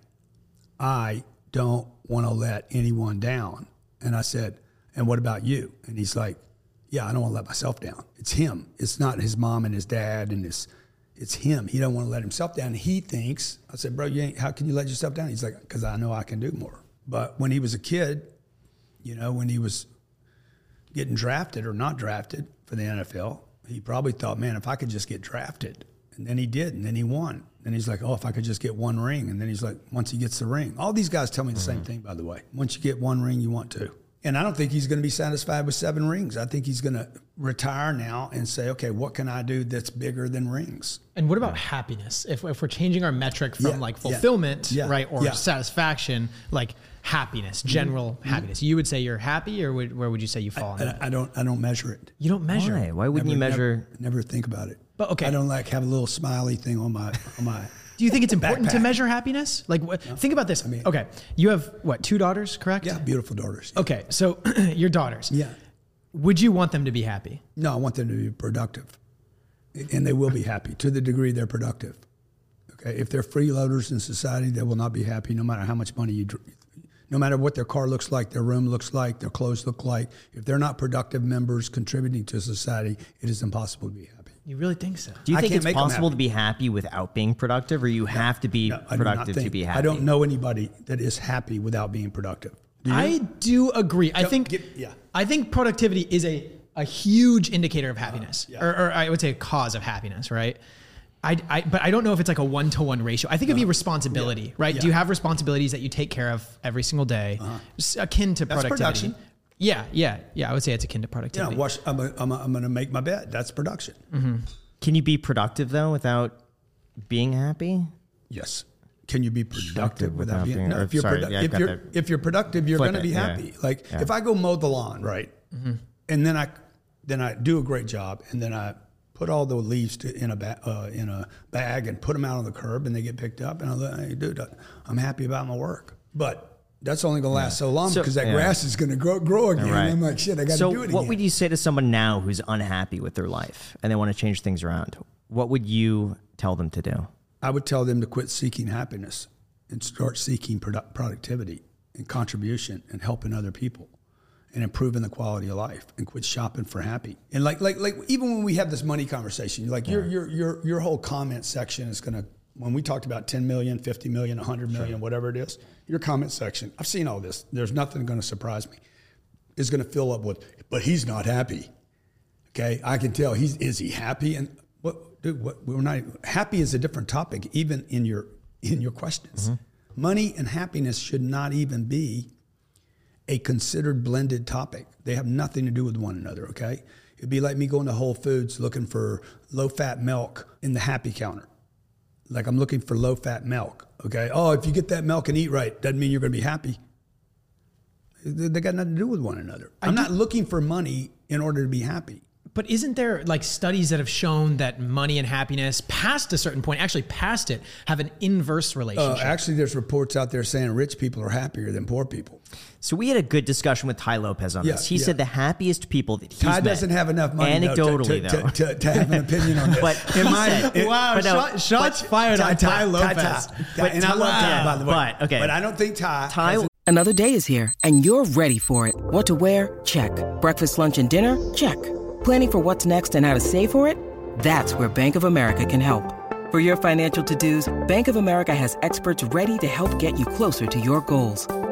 I don't want to let anyone down. And I said, and what about you? And he's like, yeah, I don't want to let myself down. It's him. It's not his mom and his dad and his. It's him. He don't want to let himself down. He thinks. I said, bro, you ain't. How can you let yourself down? He's like, because I know I can do more. But when he was a kid, you know, when he was getting drafted or not drafted for the NFL, he probably thought, man, if I could just get drafted. And then he did, and then he won. And he's like, oh, if I could just get one ring. And then he's like, once he gets the ring, all these guys tell me the same mm-hmm. thing, by the way. Once you get one ring, you want two. And I don't think he's going to be satisfied with seven rings. I think he's going to retire now and say, okay, what can I do that's bigger than rings? And what about happiness? If, if we're changing our metric from Yeah, like fulfillment, yeah, right, or yeah. Mm-hmm. satisfaction, like happiness, general happiness, you would say you're happy, or would, where would you say you fall on that? I, I don't. I don't measure it. You don't measure. Why? it. Why wouldn't you measure? Never, never think about it. But, okay. I don't like have a little smiley thing on my on my. Do you think it's important to measure happiness? Like, what, think about this. I mean- okay, you have what two daughters, correct? Yeah, beautiful daughters. Okay, so your daughters. Yeah. Would you want them to be happy? No, I want them to be productive, and they will be happy to the degree they're productive. Okay, if they're freeloaders in society, they will not be happy, no matter how much money you. No matter what their car looks like, their room looks like, their clothes look like. If they're not productive members contributing to society, it is impossible to be happy. You really think so? Do you I think it's possible to be happy without being productive, or you have to be No, I do not productive to think- be happy? I don't know anybody that is happy without being productive. Do you? I do agree. I Don't think get- yeah. I think productivity is a, a huge indicator of happiness, yeah. or, or I would say a cause of happiness, right? I, I, but I don't know if it's like a one to one ratio. I think it'd be responsibility, right? Do Yeah. Uh-huh. you have responsibilities that you take care of every single day, S- akin to That's productivity? Production. Yeah, yeah, yeah. I would say it's akin to Yeah, productivity. wash, I'm, a, I'm, a, I'm going to make my bed. That's production. Can you be productive though without being happy? Yes. Can you be productive without, without being? being- no, or if you're, sorry, produ- yeah, if you're if you're productive, you're going to it, be yeah. happy. Like Yeah. if I go mow the lawn, right, and then I then I do a great job, and then I put all the leaves to, in a ba- uh, in a bag and put them out on the curb, and they get picked up, and I look, hey, dude, I'm happy about my work, but. That's only gonna last so long So- because that yeah. grass is gonna grow, grow again. Right. I'm like, shit, I got to so do it what would you say to someone now who's unhappy with their life and they want to change things around? What would you tell them to do? I would tell them to quit seeking happiness and start seeking produ- productivity and contribution and helping other people and improving the quality of life and quit shopping for happy. And like like like even when we have this money conversation, like your your your your whole comment section is going to when we talked about 10 million, 50 million, 100 million, whatever it is, your comment section, I've seen all this. There's nothing going to surprise me. Is going to fill up with but he's not happy. Okay, I can tell he's is he happy and what dude what we're not happy is a different topic even in your in your questions. Mm-hmm. Money and happiness should not even be a considered blended topic. They have nothing to do with one another, okay? It'd be like me going to Whole Foods looking for low fat milk in the happy counter. Like I'm looking for low fat milk, okay? Oh, if you get that milk and eat right, doesn't mean you're going to be happy. They got nothing to do with one another. I'm not looking for money in order to be happy. But isn't there like studies that have shown that money and happiness, past a certain point, actually past it, have an inverse Uh, relationship? actually, there's reports out there saying rich people are happier than poor people. So we had a good discussion with Tai Lopez on Yeah, this. He yeah. said the happiest people that he's Tai met, doesn't have enough money though, to- Anecdotally, to, though. to, to, to have an opinion on this. But in my, said- it- wow, but no, shots but- fired Tai, on Tai, Tai, Lopez. Tai, Tai. But and I love Tai- Tai, by the way. but, okay. But I don't think Tai. Tai has Another day is here, and you're ready for it. What to wear? Check. Breakfast, lunch, and dinner? Check. Planning for what's next and how to save for it? That's where Bank of America can help. For your financial to dos, Bank of America has experts ready to help get you closer to your goals.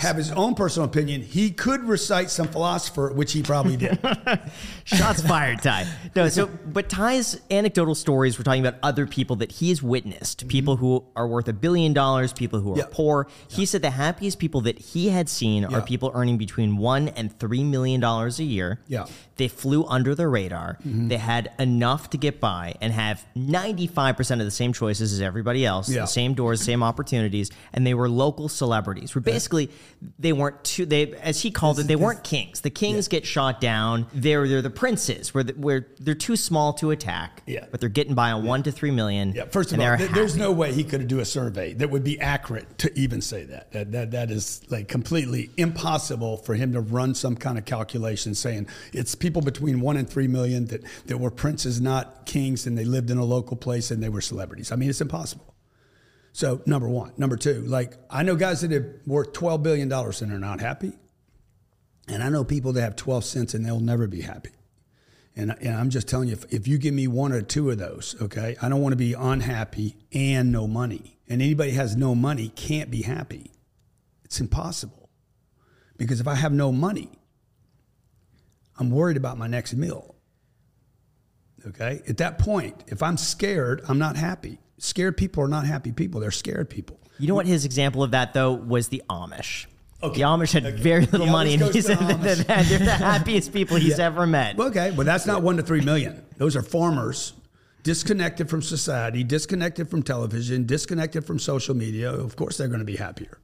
have his own personal opinion. He could recite some philosopher, which he probably did. Shots fired, Tai. No, so but Tai's anecdotal stories we're talking about other people that he has witnessed, mm-hmm. people who are worth a billion dollars, people who are Yeah. poor. He said the happiest people that he had seen Yeah. are people earning between one and three million dollars a year. Yeah. They flew under the radar. Mm-hmm. They had enough to get by and have 95% of the same choices as everybody else, Yeah. the same doors, same opportunities, and they were local celebrities. We're basically they weren't too they as he called it, they weren't kings. The kings get shot down. They're they're the princes where the, where they're too small to attack. Yeah. But they're getting by on 1 to 3 million. Yeah, first of all, th- there's no way he could do a survey that would be accurate to even say that. That that that is like completely impossible for him to run some kind of calculation saying it's people between one and three million that that were princes, not kings, and they lived in a local place and they were celebrities. I mean, it's impossible. So number one, number two, like I know guys that have worth twelve billion dollars and are not happy, and I know people that have twelve cents and they'll never be happy. And, and I'm just telling you, if, if you give me one or two of those, okay, I don't want to be unhappy and no money. And anybody has no money can't be happy. It's impossible. Because if I have no money, I'm worried about my next meal. Okay? At that point, if I'm scared, I'm not happy. Scared people are not happy people, they're scared people. You know what his example of that though was the Amish. Okay. The Amish had very little He money, always and he said the that they're the happiest people he's ever met. Okay, but that's not one to three million. Those are farmers disconnected from society, disconnected from television, disconnected from social media. Of course, they're going to be happier.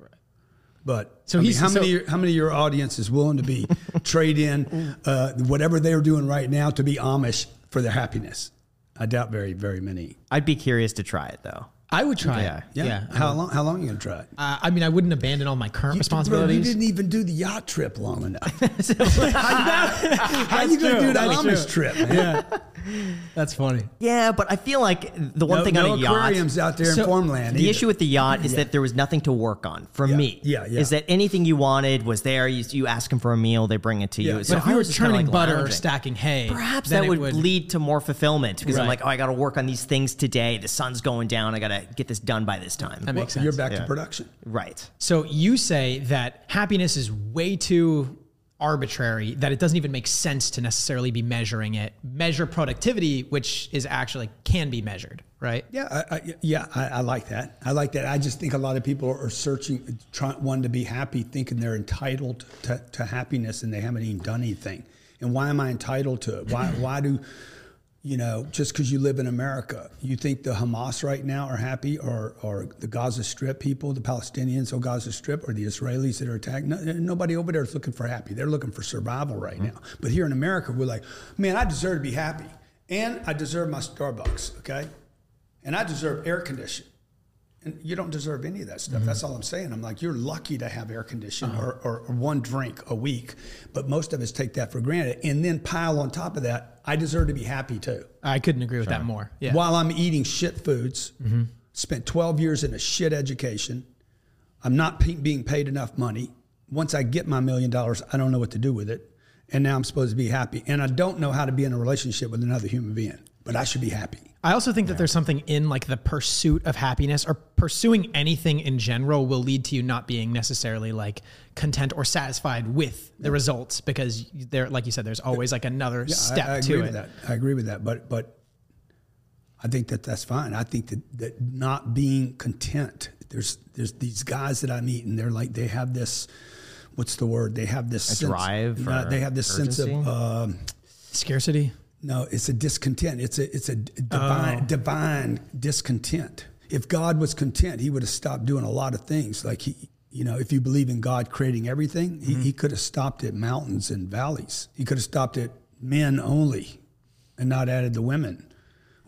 But So so he's- how so- many how many of your audience is willing to be trade in uh, whatever they're doing right now to be Amish for their happiness? I doubt very very many. I'd be curious to try it though. I would try Yeah. it. Yeah. Yeah. How long how long are you going to try it? Uh, I mean, I wouldn't abandon all my current Bro, responsibilities. you didn't even do the yacht trip long enough. how you going to true. do the That's Amish true. trip? Man? yeah. That's funny. Yeah, but I feel like the one No, thing no on a yacht. aquariums out there So, in farmland. The either. issue with the yacht is that there was nothing to work on for Yeah, me. yeah, yeah. Is that anything you wanted was there? You, you ask them for a meal, they bring it to you. But So But if I you were was churning like butter or stacking hay, Perhaps that it would, lead to more fulfillment because I'm like, oh, I got to work on these things today. The sun's going down. I got to get this done by this time. That makes Well, You're back Yeah. to production. right. So you say that happiness is way too arbitrary that it doesn't even make sense to necessarily be measuring it. Measure productivity, which is actually can be measured, right? Yeah, I, I, yeah, I, I like that. I like that. I just think a lot of people are searching, trying wanting to be happy, thinking they're entitled to, to happiness, and they haven't even done anything. And why am I entitled to it? Why, why do, you know, just because you live in America, you think the Hamas right now are happy, or or the Gaza Strip people, the Palestinians on Gaza Strip, or the Israelis that are attacked? No, nobody over there is looking for happy. They're looking for survival right mm-hmm. now. But here in America, we're like, man, I deserve to be happy, and I deserve my Starbucks, okay, and I deserve air conditioning. And you don't deserve any of that stuff. Mm-hmm. That's all I'm saying. I'm like, you're lucky to have air conditioning uh-huh. or, or, or one drink a week, but most of us take that for granted. And then pile on top of that, I deserve to be happy too. I couldn't agree with that more. Yeah. While I'm eating shit foods, mm-hmm. spent 12 years in a shit education, I'm not pe- being paid enough money. Once I get my million dollars, I don't know what to do with it. And now I'm supposed to be happy. And I don't know how to be in a relationship with another human being, but I should be happy. I also think that there's something in like the pursuit of happiness or pursuing anything in general will lead to you not being necessarily like content or satisfied with the results because there, like you said, there's always like another Yeah, step I, I to agree it. with that. I agree with that. But but I think that that's fine. I think that, that not being content. There's there's these guys that I meet and they're like they have this. What's the word? They have this sense, drive no, or they have this sense of um, Scarcity. No. It's a discontent. It's a it's a divine oh. divine discontent. If God was content, He would have stopped doing a lot of things. Like He, you know, if you believe in God creating everything, he, mm-hmm. he could have stopped at mountains and valleys. He could have stopped at men only, and not added the women.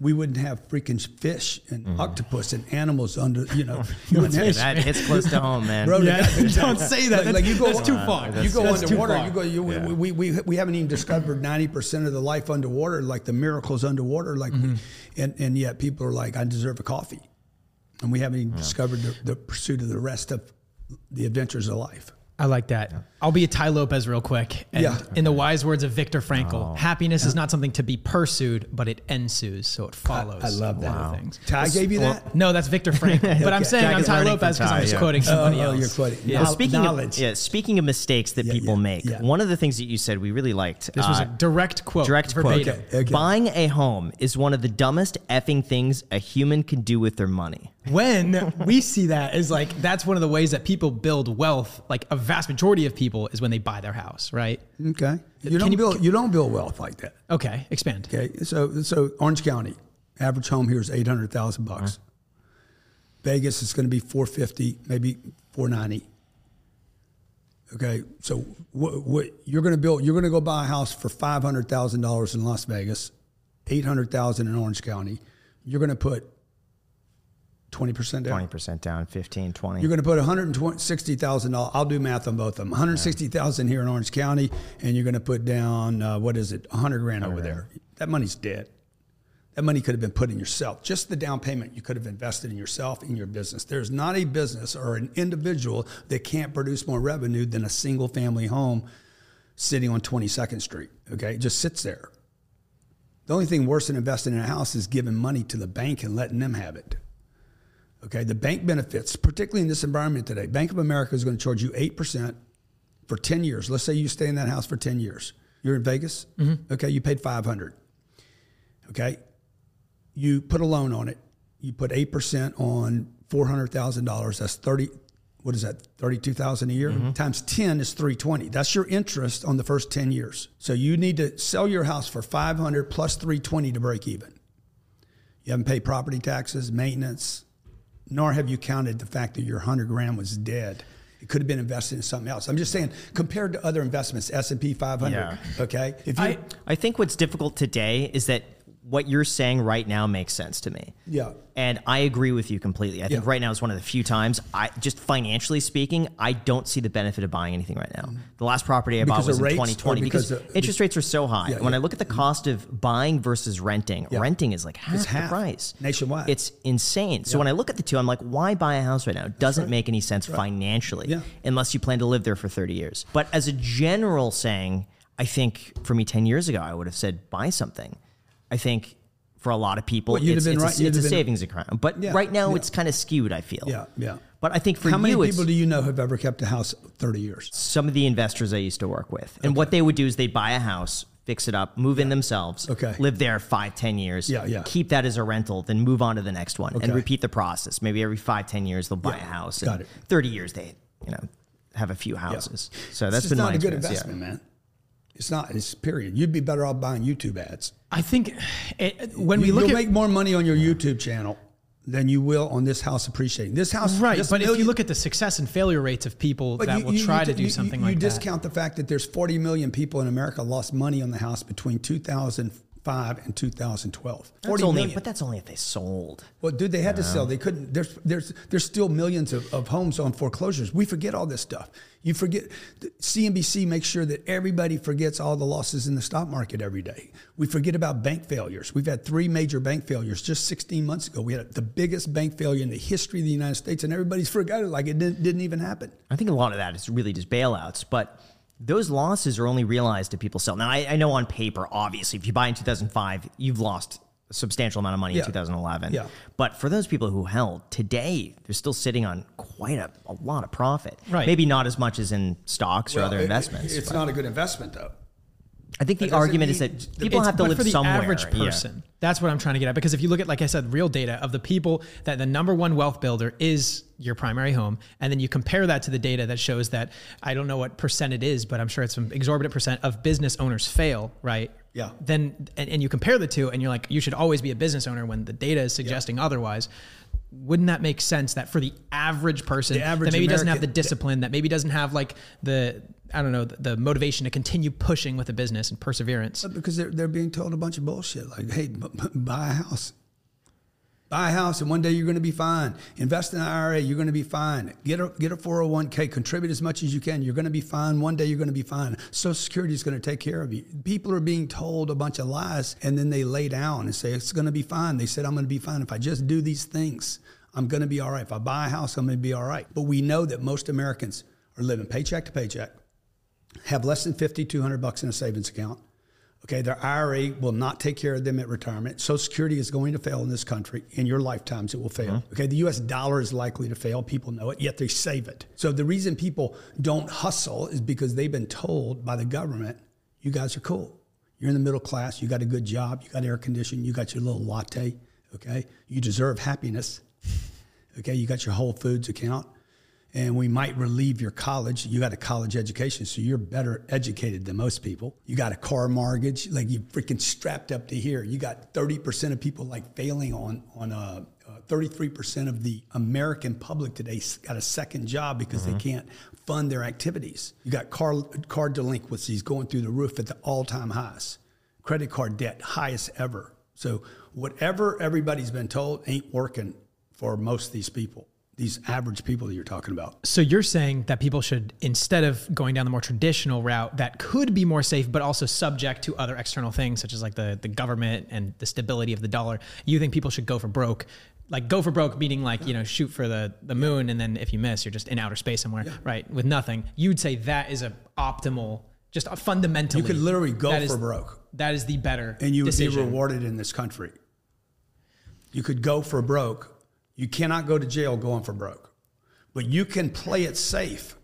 We wouldn't have freaking fish and octopus and animals under. You know, you wouldn't have That hits close to home, man. Bro, Yeah, the guy- don't say that. Like, like you go, That's too far. You go That's too underwater. far. You go. You, we, we, we, we haven't even discovered ninety percent of the life underwater, like the miracles underwater. Like, Mm-hmm. and and yet people are like, I deserve a coffee, and we haven't even discovered the, the pursuit of the rest of the adventures of life. I like that. I'll be a Tai Lopez real quick. And Yeah. in the wise words of Viktor Frankl, Oh. happiness is not something to be pursued, but it ensues. So it follows. I love that. other Things. Tai gave you that. No, that's Viktor Frankl. But I'm saying Jack I'm Tai Lopez because I'm just yeah. quoting somebody oh, else. you're quoting. Yeah. Well, speaking knowledge. of yeah, speaking of mistakes that Yeah, people yeah, make, yeah. one of the things that you said we really liked. This was uh, a direct quote. direct verbatim. quote. Okay, okay. Buying a home is one of the dumbest effing things a human can do with their money. When we see that is like that's one of the ways that people build wealth. Like a vast majority of people is when they buy their house, right? Okay, you don't you- build you don't build wealth like that. Okay, expand. Okay, so so Orange County, average home here is eight hundred thousand bucks. Vegas is going to be four fifty, maybe four ninety. Okay, so what, what you're going to build? You're going to go buy a house for five hundred thousand dollars in Las Vegas, eight hundred thousand in Orange County. You're going to put twenty percent down. 20% down, 15, 20. You're going to put $160,000. I'll do math on both of them. 160,000 here in Orange County, and you're going to put down uh, what is it, 100 grand over there. That money's dead. That money could have been put in yourself. Just the down payment you could have invested in yourself in your business. There's not a business or an individual that can't produce more revenue than a single family home sitting on 22nd Street. Okay, it just sits there. The only thing worse than investing in a house is giving money to the bank and letting them have it. Okay, the bank benefits, particularly in this environment today, Bank of America is going to charge you 8% for 10 years. Let's say you stay in that house for 10 years. You're in Vegas. Mm-hmm. Okay, you paid 500. Okay, you put a loan on it. You put 8% on $400,000. That's 30 what is that 32,000 a year mm-hmm. times 10 is 320 that's your interest on the first 10 years so you need to sell your house for 500 plus 320 to break even you haven't paid property taxes maintenance nor have you counted the fact that your 100 grand was dead. It could have been invested in something else. I'm just saying compared to other investments s&p 500 Yeah. okay? If you I- I think what's difficult today is that what you're saying right now makes sense to me. Yeah. And I agree with you completely. I think right now is one of the few times I just financially speaking, I don't see the benefit of buying anything right now. The last property I Because bought was in 2020 because, because of- interest rates are so high. Yeah, when yeah. I look at the mm-hmm. cost of buying versus renting, Yeah. renting is like half, It's the half price. nationwide. It's insane. So when I look at the two, I'm like, why buy a house right now? It doesn't make any sense financially Yeah. unless you plan to live there for 30 years. But as a general saying, I think for me 10 years ago, I would have said buy something. I think for a lot of people, Well, it's, it's, right- a, it's a savings account. But Yeah, right now, yeah. it's kind of skewed, I feel. yeah yeah But I think for how many you, people do you know have ever kept a house 30 years some of the investors I used to work with. And what they would do is they'd buy a house, fix it up, move in themselves, Okay. live there five, ten years, Yeah, yeah. keep that as a rental, then move on to the next one and repeat the process. Maybe every five, ten years they'll buy Yeah, a house. got and it. 30 years they, you know, have a few houses. So that's been not a good yeah. investment man it's not it's period you'd be better off buying youtube ads I think it, when we look, you'll at make more money on your YouTube channel than you will on this house appreciating. This house, right, this but if you look at the success and failure rates of people that you- will you- try you to do you- something you, like you that, discount the fact that there's 40 million people in America lost money on the house between 2005 and 2012. That's 40 only, million. but that's only if they sold. Well, dude, they had to sell. They couldn't. There's there's there's still millions of, of homes on foreclosures. We forget all this stuff. You forget. CNBC makes sure that everybody forgets all the losses in the stock market every day. We forget about bank failures. We've had three major bank failures just 16 months ago. We had the biggest bank failure in the history of the United States, and everybody's forgot it like it didn't, didn't even happen. I think a lot of that is really just bailouts, but those losses are only realized if people sell. Now, I, I know on paper, obviously, if you buy in 2005, you've lost a substantial amount of money Yeah. in 2011. Yeah. But for those people who held today, they're still sitting on quite a, a lot of profit. Right. Maybe not as much as in stocks or other it- investments. it's but not a good investment, though. I think the argument is that people have to live for the somewhere. average Yeah. person. That's what I'm trying to get at. Because if you look at, like I said, real data of the people that the number one wealth builder is your primary home, and then you compare that to the data that shows that I don't know what percent it is, but I'm sure it's some exorbitant percent of business owners fail, right? Yeah. Then and, and you compare the two, and you're like, you should always be a business owner when the data is suggesting otherwise. Wouldn't that make sense that for the average person The average that maybe doesn't have the American- discipline, that maybe doesn't have like the I don't know the, the motivation to continue pushing with a business and perseverance? Because they're, they're being told a bunch of bullshit like, hey, b- b- buy a house. Buy a house and one day you're going to be fine. Invest in an IRA, you're going to be fine. Get a, get a 401k, contribute as much as you can. You're going to be fine. One day you're going to be fine. Social Security is going to take care of you. People are being told a bunch of lies and then they lay down and say, it's going to be fine. They said, I'm going to be fine. If I just do these things, I'm going to be all right. If I buy a house, I'm going to be all right. But we know that most Americans are living paycheck to paycheck have less than 5200 bucks in a savings account. Okay, their IRA will not take care of them at retirement. Social Security is going to fail in this country. In your lifetimes, it will fail. Mm-hmm. Okay, the US dollar is likely to fail. People know it, yet they save it. So the reason people don't hustle is because they've been told by the government, you guys are cool. You're in the middle class, you got a good job, you got air conditioning, you got your little latte. Okay, you deserve happiness. Okay, you got your Whole Foods account and we might relieve your college. You got a college education, so you're better educated than most people. You got a car mortgage, like you freaking strapped up to here. You got 30% of people like failing on on uh, uh, 33% of the American public today got a second job because they can't fund their activities. You got car card delinquencies going through the roof at the all-time highs. Credit card debt highest ever. So whatever everybody's been told ain't working for most of these people these average people that you're talking about. So you're saying that people should, instead of going down the more traditional route that could be more safe, but also subject to other external things such as like the the government and the stability of the dollar, you think people should go for broke? Like go for broke, meaning like you know shoot for the the moon, and then if you miss, you're just in outer space somewhere, right, with nothing. You'd say that is a optimal, just a fundamentally. You could literally go for is- broke That is the better and you would decision. be rewarded in this country. You could go for broke. You cannot go to jail going for broke, but you can play it safe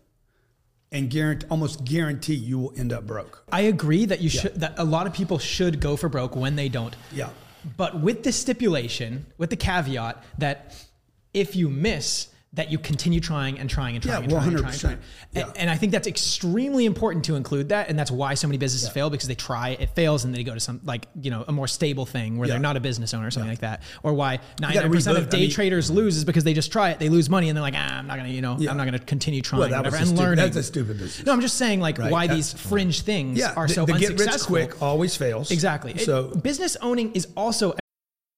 and guarantee, almost guarantee you will end up broke. I agree that you should that a lot of people should go for broke when they don't. Yeah. But with the stipulation, with the caveat that if you miss, that you continue trying and trying and trying Yeah, and trying and trying. And, 100%. trying. Yeah. And, and I think that's extremely important to include that, and that's why so many businesses fail because they try, it fails, and then they go to some like you know a more stable thing where Yeah. they're not a business owner or something like that, or why ninety gotta nine percent of reboot. day I mean- traders lose is because they just try it, they lose money, and they're like, ah, I'm not gonna, you know, Yeah. I'm not gonna continue trying, Well, that whatever, and stupid- learning. that's a stupid business. No, I'm just saying like Right. why these fringe things Yeah, are the, so the get unsuccessful. rich quick always fails. Exactly. It- So business owning is also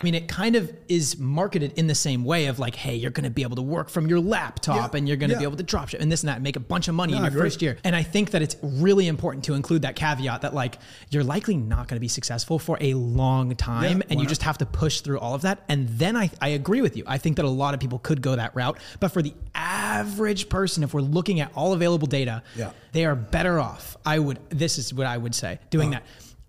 I mean, it kind of is marketed in the same way of like, hey, you're going to be able to work from your laptop Yeah. and you're going to Yeah. be able to drop ship and this and that, and make a bunch of money No, in your first year. And I think that it's really important to include that caveat that like you're likely not going to be successful for a long time, Yeah, and you why just have to push through all of that. And then I, I agree with you. I think that a lot of people could go that route, but for the average person, if we're looking at all available data, Yeah. they are better off. I would. This is what I would say. Doing that.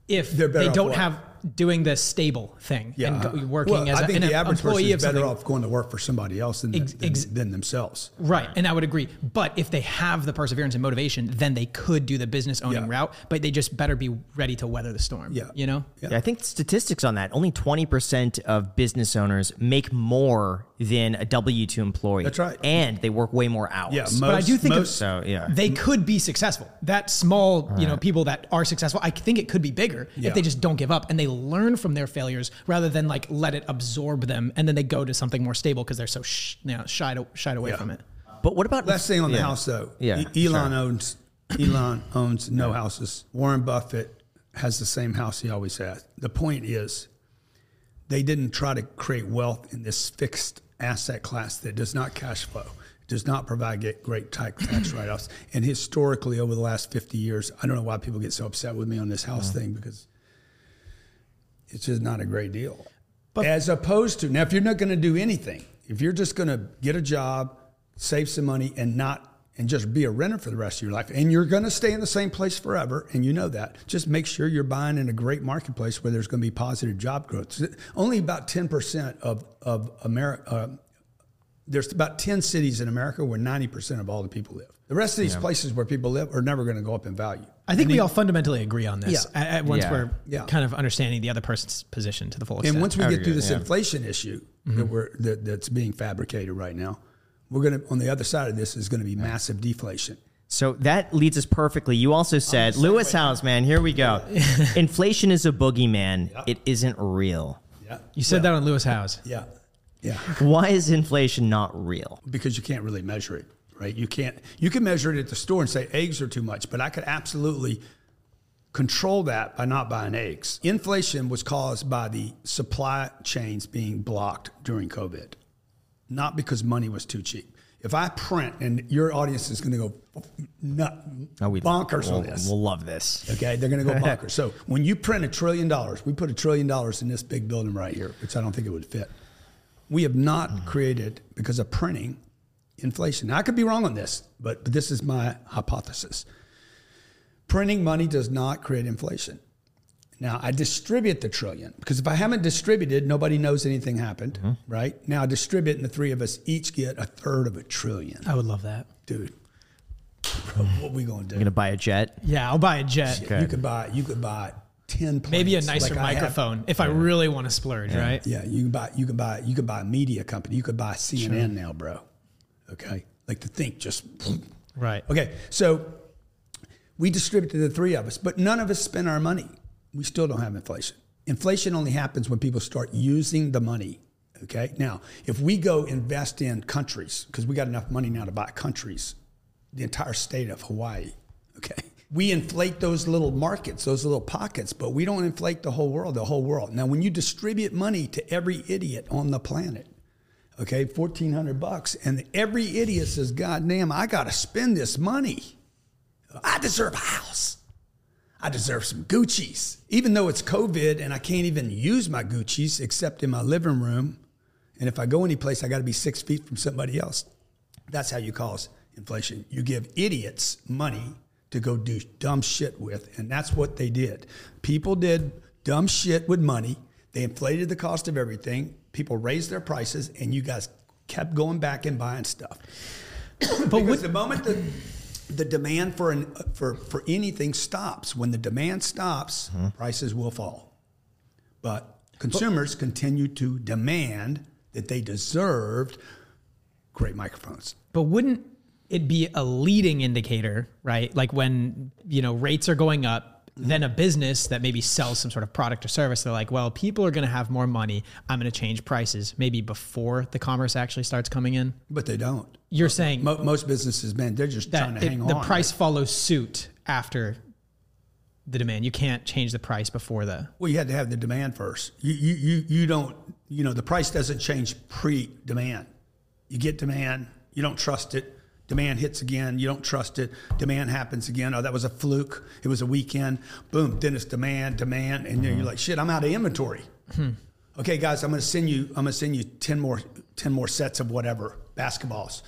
If Uh, They're better they don't have doing the stable thing yeah, and uh, go, working well, as I a, think an the average person employee is better something. off going to work for somebody else than, Ex- than, ex- than themselves. Right, and I would agree. But if they have the perseverance and motivation, then they could do the business owning Yeah. route. But they just better be ready to weather the storm. Yeah. you know. Yeah. Yeah, I think statistics on that only 20% of business owners make more than a W 2 employee. That's right. And they work way more hours. Yeah, but I do think of- So, yeah. They could be successful. That small, you know, people that are successful, I think it could be bigger Yeah. if they just don't give up and they learn from their failures rather than like let it absorb them and then they go to something more stable because they're so sh- you know, shied shied away Yeah. from it. But what about Last thing on the Yeah. house, though. Yeah, E- Elon owns Elon owns no houses. Warren Buffett has the same house he always has. The point is, they didn't try to create wealth in this fixed asset class that does not cash flow, does not provide get great tax, tax write-offs. And historically, over the last 50 years, I don't know why people get so upset with me on this house thing because it's just not a great deal. But As opposed to now, if you're not going to do anything, if you're just going to get a job, save some money, and not and just be a renter for the rest of your life, and you're going to stay in the same place forever, and you know that, just make sure you're buying in a great marketplace where there's going to be positive job growth. Only about 10% of of America. Uh, there's about 10 cities in America where 90% of all the people live. The rest of these places where people live are never going to go up in value. I think we all fundamentally agree on this. Yeah. At, at once Yeah. we're Yeah. kind of understanding the other person's position to the full extent. And once we I get through this yeah. inflation issue that mm-hmm. we're that, that's being fabricated right now, we're gonna on the other side of this is going to be massive deflation. So that leads us perfectly. You also said, Lewis Howes, man, here we go. Inflation is a boogeyman. It isn't real. Yeah, you said that on Lewis Howes. yeah, yeah. Why is inflation not real? Because you can't really measure it, right? You can't. You can measure it at the store and say eggs are too much, but I could absolutely control that by not buying eggs. Inflation was caused by the supply chains being blocked during COVID, not because money was too cheap. If I print, and your audience is going to go nut, Oh, we- bonkers we'll, on this. We'll love this. Okay, they're going to go bonkers. so when you print a trillion dollars, we put a trillion dollars in this big building right here, which I don't think it would fit. We have not uh-huh. created because of printing inflation. Now, I could be wrong on this, but, but this is my hypothesis. Printing money does not create inflation. Now I distribute the trillion because if I haven't distributed, nobody knows anything happened, mm-hmm. right? Now I distribute, and the three of us each get a third of a trillion, I would love that. dude. Bro, what we gonna do? You're going to buy a jet? Yeah, I'll buy a jet. You could buy you could buy ten planes. Maybe a nicer like I have- microphone if I really want to splurge, right? yeah, you can buy you can buy you can buy a media company. You could buy CNN now, bro. Okay, like to think just Right. okay. So we distributed the three of us, but none of us spend our money. We still don't have inflation. Inflation only happens when people start using the money. Okay, now if we go invest in countries because we got enough money now to buy countries, the entire state of Hawaii. Okay. We inflate those little markets, those little pockets, but we don't inflate the whole world, the whole world. Now, when you distribute money to every idiot on the planet, Okay, fourteen hundred bucks, and every idiot says, "God damn, I got to spend this money. I deserve a house. I deserve some Gucci's, even though it's COVID and I can't even use my Gucci's except in my living room. And if I go any place, I got to be six feet from somebody else. That's how you cause inflation. You give idiots money to go do dumb shit with, and that's what they did. People did dumb shit with money. They inflated the cost of everything. People raised their prices, and you guys kept going back and buying stuff. but because the moment the the demand for an, for for anything stops, when the demand stops, mm-hmm. prices will fall. But consumers but, continue to demand that they deserved great microphones. But wouldn't it be a leading indicator, right? Like when, you know, rates are going up, then a business that maybe sells some sort of product or service, they're like, well, people are going to have more money. I'm going to change prices maybe before the commerce actually starts coming in. But they don't. You're saying Mo- most businesses, man, they're just trying to it, hang the on. The price follows suit after the demand. You can't change the price before the. Well, you had to have the demand first. You you you, you don't. You know, the price doesn't change pre-demand. You get demand. You don't trust it Demand hits again. You don't trust it. Demand happens again. Oh, that was a fluke. It was a weekend. Boom. Then it's demand, demand, and mm-hmm. you're like, shit. I'm out of inventory. Hmm. Okay, guys, I'm going to send you. I'm going to send you ten more, ten more sets of whatever basketballs.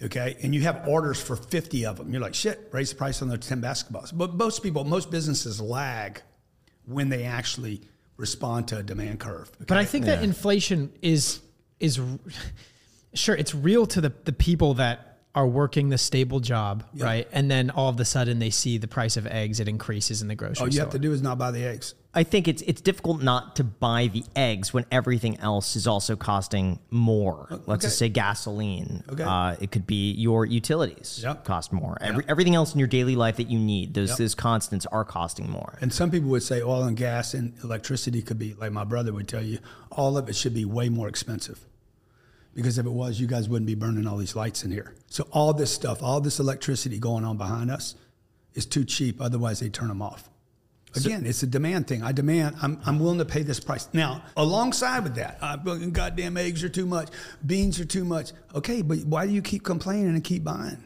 Okay, and you have orders for 50 of them. You're like, shit. Raise the price on those 10 basketballs. But most people, most businesses lag when they actually respond to a demand curve. Okay? But I think yeah. that inflation is is sure it's real to the the people that are working the stable job, yep. right? And then all of a sudden they see the price of eggs, it increases in the grocery store. All you store. have to do is not buy the eggs. I think it's it's difficult not to buy the eggs when everything else is also costing more. Okay. Let's just say gasoline. Okay. Uh, it could be your utilities yep. cost more. Yep. Every, everything else in your daily life that you need, those yep. those constants are costing more. And some people would say oil and gas and electricity could be like my brother would tell you, all of it should be way more expensive because if it was, you guys wouldn't be burning all these lights in here. So all this stuff, all this electricity going on behind us is too cheap. Otherwise, they turn them off. Again, so, it's a demand thing. I demand. I'm, I'm willing to pay this price. Now, alongside with that, uh, goddamn eggs are too much, beans are too much. Okay, but why do you keep complaining and keep buying?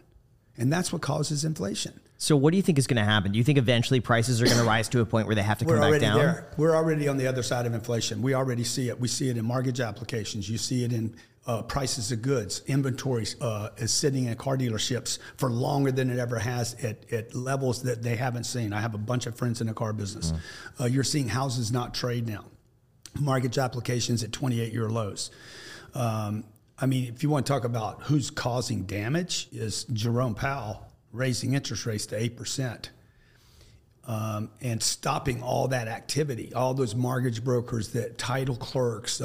And that's what causes inflation. So, what do you think is going to happen? Do you think eventually prices are going to rise to a point where they have to come We're back down? There. We're already on the other side of inflation. We already see it. We see it in mortgage applications. You see it in uh, prices of goods, inventory uh, is sitting in car dealerships for longer than it ever has at, at, levels that they haven't seen. I have a bunch of friends in the car business. Mm. Uh, you're seeing houses not trade now, mortgage applications at 28 year lows. Um, I mean, if you want to talk about who's causing damage, is Jerome Powell raising interest rates to 8%. Um, and stopping all that activity, all those mortgage brokers, that title clerks,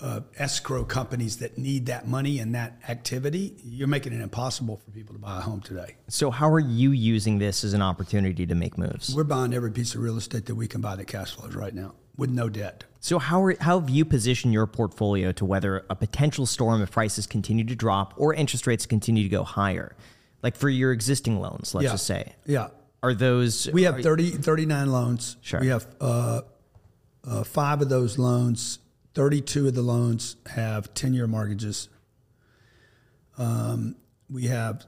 uh, escrow companies that need that money and that activity, you're making it impossible for people to buy a home today. So, how are you using this as an opportunity to make moves? We're buying every piece of real estate that we can buy that cash flows right now with no debt. So, how, are, how have you positioned your portfolio to weather a potential storm if prices continue to drop or interest rates continue to go higher? Like for your existing loans, let's yeah. just say. Yeah. Are those. We have 30, 39 loans. Sure. We have uh, uh, five of those loans 32 of the loans have 10 year mortgages. Um, we have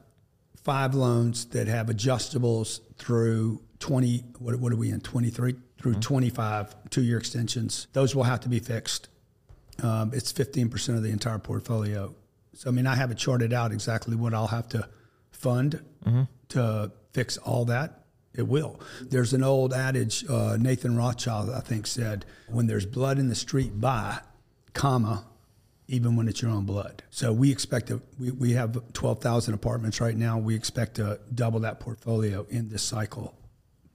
five loans that have adjustables through 20, what, what are we in, 23? Through mm-hmm. 25 two year extensions. Those will have to be fixed. Um, it's 15% of the entire portfolio. So, I mean, I have it charted out exactly what I'll have to fund mm-hmm. to fix all that it will. There's an old adage, uh, Nathan Rothschild, I think, said, when there's blood in the street, buy, comma, even when it's your own blood. So we expect to, we, we have 12,000 apartments right now. We expect to double that portfolio in this cycle,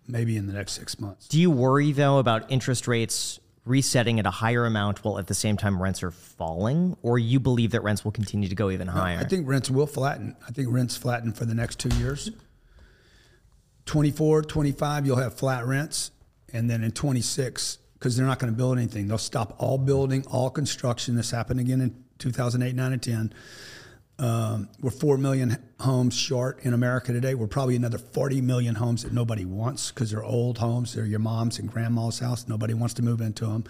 maybe in the next six months. Do you worry, though, about interest rates resetting at a higher amount while at the same time rents are falling? Or you believe that rents will continue to go even higher? No, I think rents will flatten. I think rents flatten for the next two years. 24, 25, you'll have flat rents. And then in 26, because they're not going to build anything, they'll stop all building, all construction. This happened again in 2008, 9, and 10. Um, we're 4 million homes short in America today. We're probably another 40 million homes that nobody wants because they're old homes. They're your mom's and grandma's house. Nobody wants to move into them.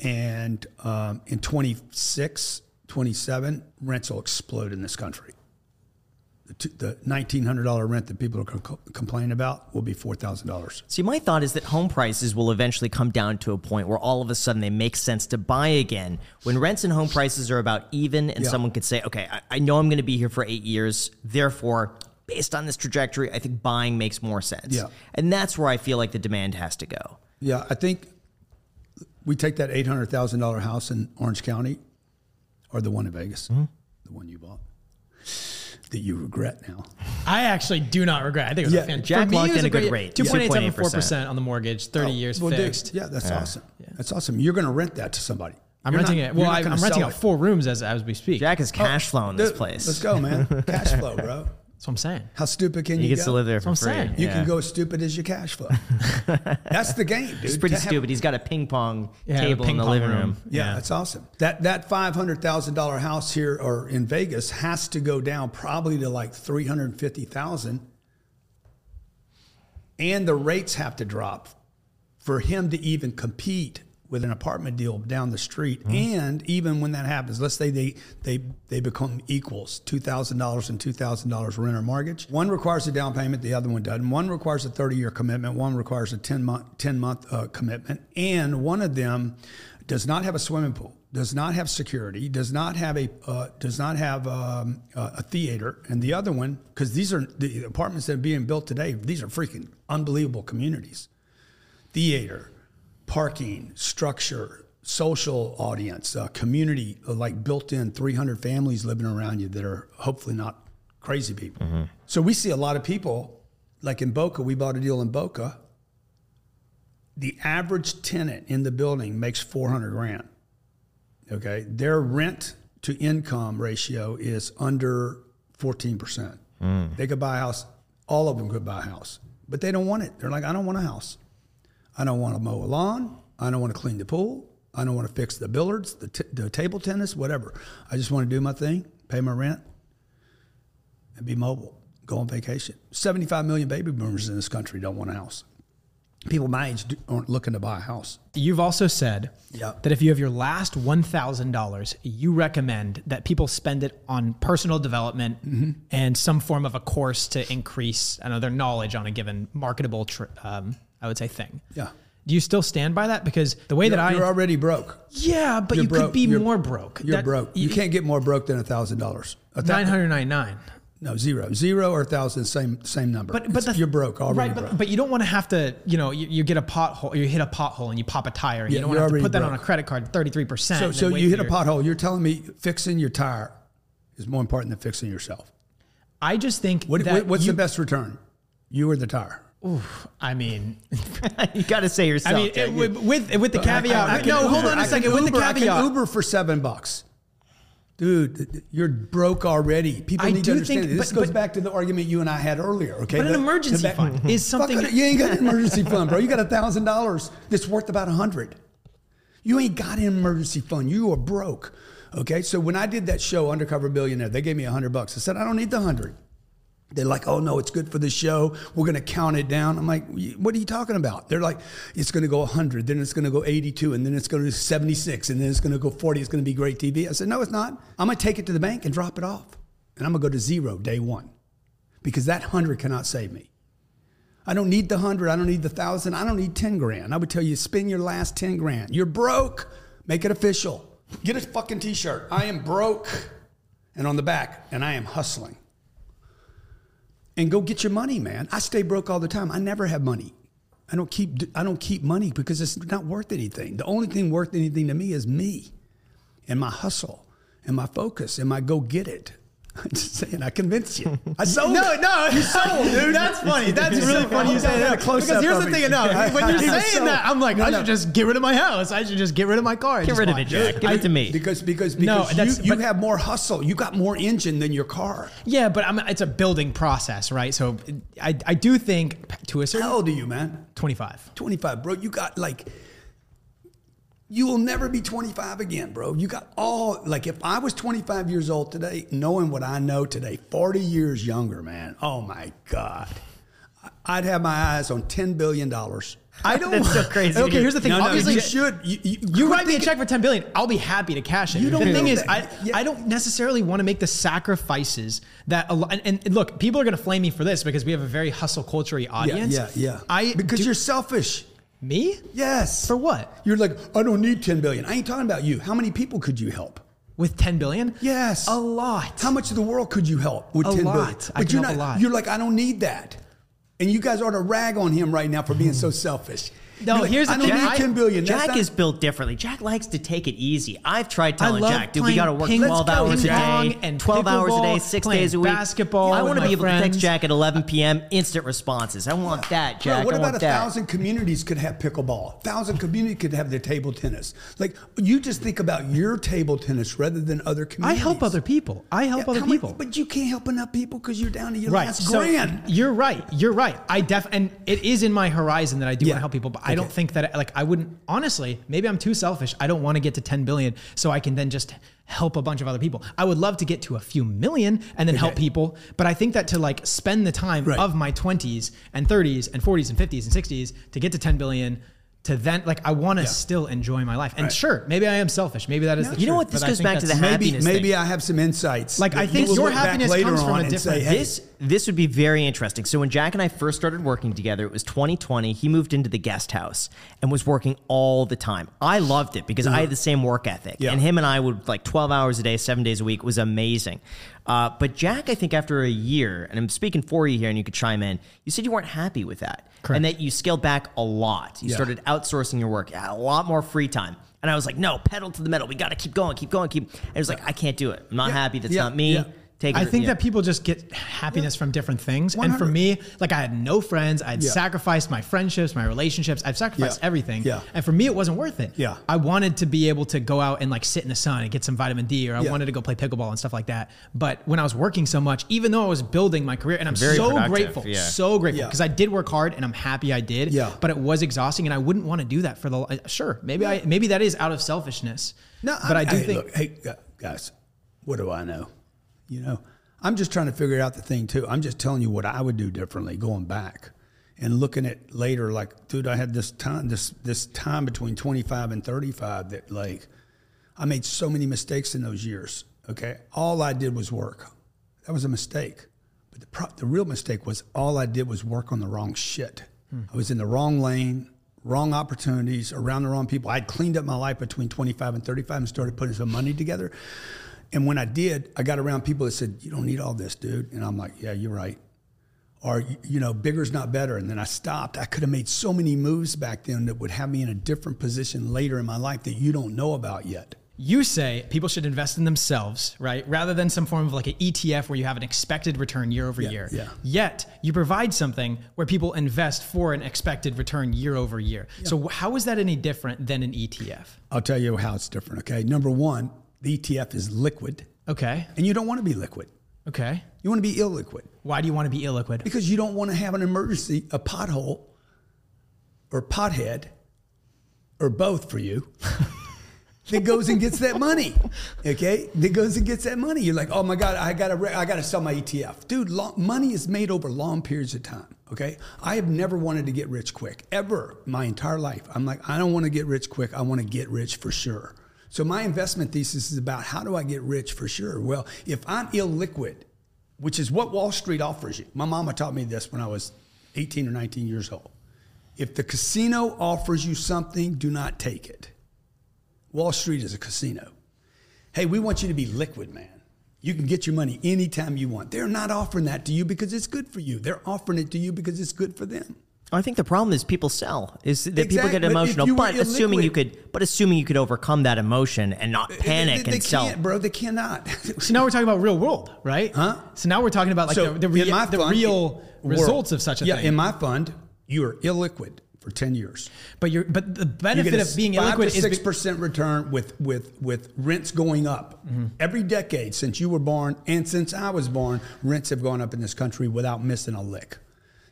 And um, in 26, 27, rents will explode in this country. The, $1,900 rent that people are co- complaining about will be $4,000. See, my thought is that home prices will eventually come down to a point where all of a sudden they make sense to buy again. When rents and home prices are about even, and Yeah. someone could say, okay, I, I know I'm going to be here for eight years. Therefore, based on this trajectory, I think buying makes more sense. Yeah. And that's where I feel like the demand has to go. Yeah, I think we take that $800,000 house in Orange County or the one in Vegas, Mm-hmm. the one you bought, that you regret now. I actually do not regret. I think it was Yeah, a fantastic. Jack for me, locked in a good great- rate, 2.874% on the mortgage, 30 years Oh, Well, dude, fixed. yeah, that's awesome. That's awesome. You're going to rent that to somebody. I'm You're renting not- it. Well, I, I'm renting sell out four rooms as, as we speak. Jack is oh, cash flowing this Dude, place. Let's go, man. Cash flow, bro. That's what I'm saying. How stupid can He you gets go? to live there for That's free. what I'm saying. You Yeah. can go as stupid as your cash flow. That's the game, dude. It's pretty To have- stupid. He's got a ping pong Yeah, table ping in the pong living room. room. Yeah, Yeah. that's awesome. That that five hundred thousand dollar house here or in Vegas has to go down probably to like three hundred fifty thousand, and the rates have to drop for him to even compete with an apartment deal down the street. And even when that happens, let's say they they they become equals, two thousand dollars and two thousand dollars rent or mortgage. One requires a down payment, the other one doesn't. One requires a thirty year commitment. One requires a ten month ten month uh, commitment, and one of them does not have a swimming pool, does not have security, does not have a uh, does not have um, a a theater, and the other one because these are the apartments that are being built today. These are freaking unbelievable communities theater, parking, structure, social audience, uh, community, uh, like built in 300 families living around you that are hopefully not crazy people. So we see a lot of people, like in Boca, we bought a deal in Boca. The average tenant in the building makes 400 grand. Okay. Their rent to income ratio is under 14%. They could buy a house, all of them could buy a house, but they don't want it. They're like, I don't want a house. I don't want to mow a lawn. I don't want to clean the pool. I don't want to fix the billiards, the, t- the table tennis, whatever. I just want to do my thing, pay my rent, and be mobile, go on vacation. 75 million baby boomers in this country don't want a house. People my age do- aren't looking to buy a house. You've also said Yeah. that if you have your last $1,000, you recommend that people spend it on personal development Mm-hmm. and some form of a course to increase I know, their knowledge on a given marketable, tr- um, I would say, thing. Yeah. Do you still stand by that? Because the way You're, that I. you're already broke. yeah, but You're you broke. could be You're- more broke. You're That- broke. You can't get more broke than a thousand dollars. A thou- 999 No, zero, zero or a thousand, same same number. But but the, you're broke already. right? broke. But, but you don't want to have to, you know, you, you get a pothole, you hit a pothole, and you pop a tire, and Yeah, you don't want to have to put that on a credit card, thirty three percent. So, so you hit a pothole. You're telling me fixing your tire is more important than fixing yourself. I just think What, what's you, the best return? You or the tire? I mean, you got to say yourself. I mean, it, with, with with the caveat. I- I can no, hold on I a second. With the I caveat, Uber for seven bucks. Dude, you're broke already. People I need do to understand. think- this but- goes but- back to the argument you and I had earlier. Okay, but an emergency the back- fund is something. it, you ain't got an emergency fund, bro. You got a thousand dollars that's worth about a hundred. You ain't got an emergency fund. You are broke. Okay, so when I did that show, Undercover Billionaire, they gave me a hundred bucks. I said, I don't need the hundred. They're like, oh no, it's good for the show. We're going to count it down. I'm like, what are you talking about? They're like, it's going to go 100, then it's going to go 82, and then it's going to 76, and then it's going to go 40. It's going to be great TV. I said, no, it's not. I'm going to take it to the bank and drop it off. And I'm going to go to zero day one because that 100 cannot save me. I don't need the 100. I don't need the 1,000. I don't need 10 grand. I would tell you, spend your last 10 grand. You're broke. Make it official. Get a fucking t shirt. I am broke. And on the back, and I am hustling and go get your money, man. I stay broke all the time. I never have money. I don't keep I don't keep money because it's not worth anything. The only thing worth anything to me is me and my hustle and my focus and my go get it. I'm just saying, I convinced you. I sold No, no, you sold, dude. That's funny. That's You really sold- funny. You I say that close-up because here's the it. thing. No, when you're saying sold. that, I'm like, No, I no. should just get rid of my house. I should just get rid of my car. Get rid of it, Jack. Give I- it to me. Because because No, because that's- you, you have more hustle. You got more engine than your car. Yeah, but I'm, it's a building process, right? So I, I do think to a certain. How old are you, man? 25. 25, bro. You got like, you will never be 25 again, bro. You got all, like, if I was 25 years old today, knowing what I know today, 40 years younger, man, oh my God. I'd have my eyes on $10 billion I don't. That's so crazy. Okay, here's the thing. No, no, Obviously, you should. You, you, You write me a check for 10 billion. I'll be happy to cash it. You don't the thing is, that. I, Yeah. I don't necessarily want to make the sacrifices that a lot. And, and look, people are going to flame me for this because we have a very hustle culture Yeah, audience. yeah, yeah. I because do- you're selfish. Me Yes. for what You're like, I don't need 10 billion. I ain't talking about you. How many people could you help? with 10 billion. Yes. a lot. How much of the world could you help with A 10 billion? lot. I But can you're help a not, lot. You're like, I don't need that. And you guys ought to rag on him right now for being so selfish. No, like, here's the I don't thing. need I- 10 billion. Jack not- is built differently. Jack likes to take it easy. I've tried telling Jack, dude, we got to work ping- 12 go, hours a day, And 12 hours a day, six days a week. basketball I want to be able to text. Jack at 11 p.m. instant responses. I want that, Bro, Jack. what I about a that. thousand communities could have pickleball? A thousand community could have their table tennis. Like you just think about your table tennis rather than other communities. I help other people. I help Yeah, other people. but you can't help enough people because you're down to your Right. last So grand. you're right. You're right. I def and it is in my horizon that I do Yeah. want to help people, but I don't think that like I wouldn't honestly. Maybe I'm too selfish. I don't want to get to 10 billion so I can then just help a bunch of other people. I would love to get to a few million and then help people, but I think that to like spend the time Right. of my 20s and 30s and 40s and 50s and 60s to get to 10 billion to then like I want to still enjoy my life. And Right. sure, maybe I am selfish. Maybe that is the You know what? This goes back to that's- the maybe happiness maybe thing. I have some insights. Like, I think your happiness later comes from a different- say, hey, This this would be very interesting. So when Jack and I first started working together, it was 2020. He moved into the guest house and was working all the time. I loved it because I had mm-hmm. the same work ethic, Yeah. and him and I would like 12 hours a day, seven days a week. It was amazing. Uh, but Jack, I think after a year, and I'm speaking for you here, and you could chime in. You said you weren't happy with that, Correct. and that you scaled back a lot. You Yeah. started outsourcing your work, a lot more free time. And I was like, no, pedal to the metal. We got to keep going, keep going, keep. And it was like, I can't do it. I'm not Yeah. happy. That's Yeah. not me. Yeah. Take. I it- think yeah. that people just get happiness from different things. And for me, like I had no friends. I'd Yeah. sacrificed my friendships, my relationships. I've sacrificed Yeah. everything. Yeah. And for me, it wasn't worth it. Yeah. I wanted to be able to go out and like sit in the sun and get some vitamin D, or I Yeah. wanted to go play pickleball and stuff like that. But when I was working so much, even though I was building my career, and I'm Very so grateful, yeah. so grateful Yeah. because I did work hard and I'm happy I did. Yeah. But it was exhausting, and I wouldn't want to do that for the. uh, Sure, maybe I maybe that is out of selfishness. No, but I, do hey, think. Look, hey, guys, what do I know? You know, I'm just trying to figure out the thing too. I'm just telling you what I would do differently going back and looking at later. Like, dude, I had this time, this this time between 25 and 35 that like I made so many mistakes in those years. Okay, all I did was work. That was a mistake. But the pro- the real mistake was all I did was work on the wrong shit. Hmm. I was in the wrong lane, wrong opportunities, around the wrong people. I'd cleaned up my life between 25 and 35 and started putting some money together. And when I did, I got around people that said, "You don't need all this, dude." And I'm like, "Yeah, you're right." Or you know, bigger's not better. And then I stopped. I could have made so many moves back then that would have me in a different position later in my life that you don't know about yet. You say people should invest in themselves, right? Rather than some form of like an ETF where you have an expected return year over year. yeah. Yet you provide something where people invest for an expected return year over year. So how is that any different than an ETF? I'll tell you how it's different. Okay, number one, the ETF is liquid, Okay. and you don't want to be liquid. Okay. You want to be illiquid. Why do you want to be illiquid? because you don't want to have an emergency, a pothole, or pothead, or both for you. that goes and gets that money, okay? That goes and gets that money. You're like, oh my god, I gotta, re- I gotta sell my ETF, dude. Long, money is made over long periods of time, okay? I have never wanted to get rich quick ever, my entire life. I'm like, I don't want to get rich quick. I want to get rich for sure. So my investment thesis is about how do I get rich for sure? Well, if I'm illiquid, which is what Wall Street offers you. My mama taught me this when I was 18 or 19 years old. If the casino offers you something, do not take it. Wall Street is a casino. Hey, we want you to be liquid, man. You can get your money anytime you want. They're not offering that to you because it's good for you. They're offering it to you because it's good for them. I think the problem is people sell. Is that people get emotional, you were but assuming you could, but assuming you could overcome that emotion and not panic they, they, and sell. can't, bro. They cannot. So now we're talking about real world, right? Huh? So now we're talking about like the, the, in rea- my the fund- real world- results of such a yeah, thing. Yeah, in my fund, you are illiquid for 10 years. but you're but the You benefit get a of being five illiquid to is six percent return with with with rents going up Mm-hmm. every decade since you were born and since I was born. Rents have gone up in this country without missing a lick.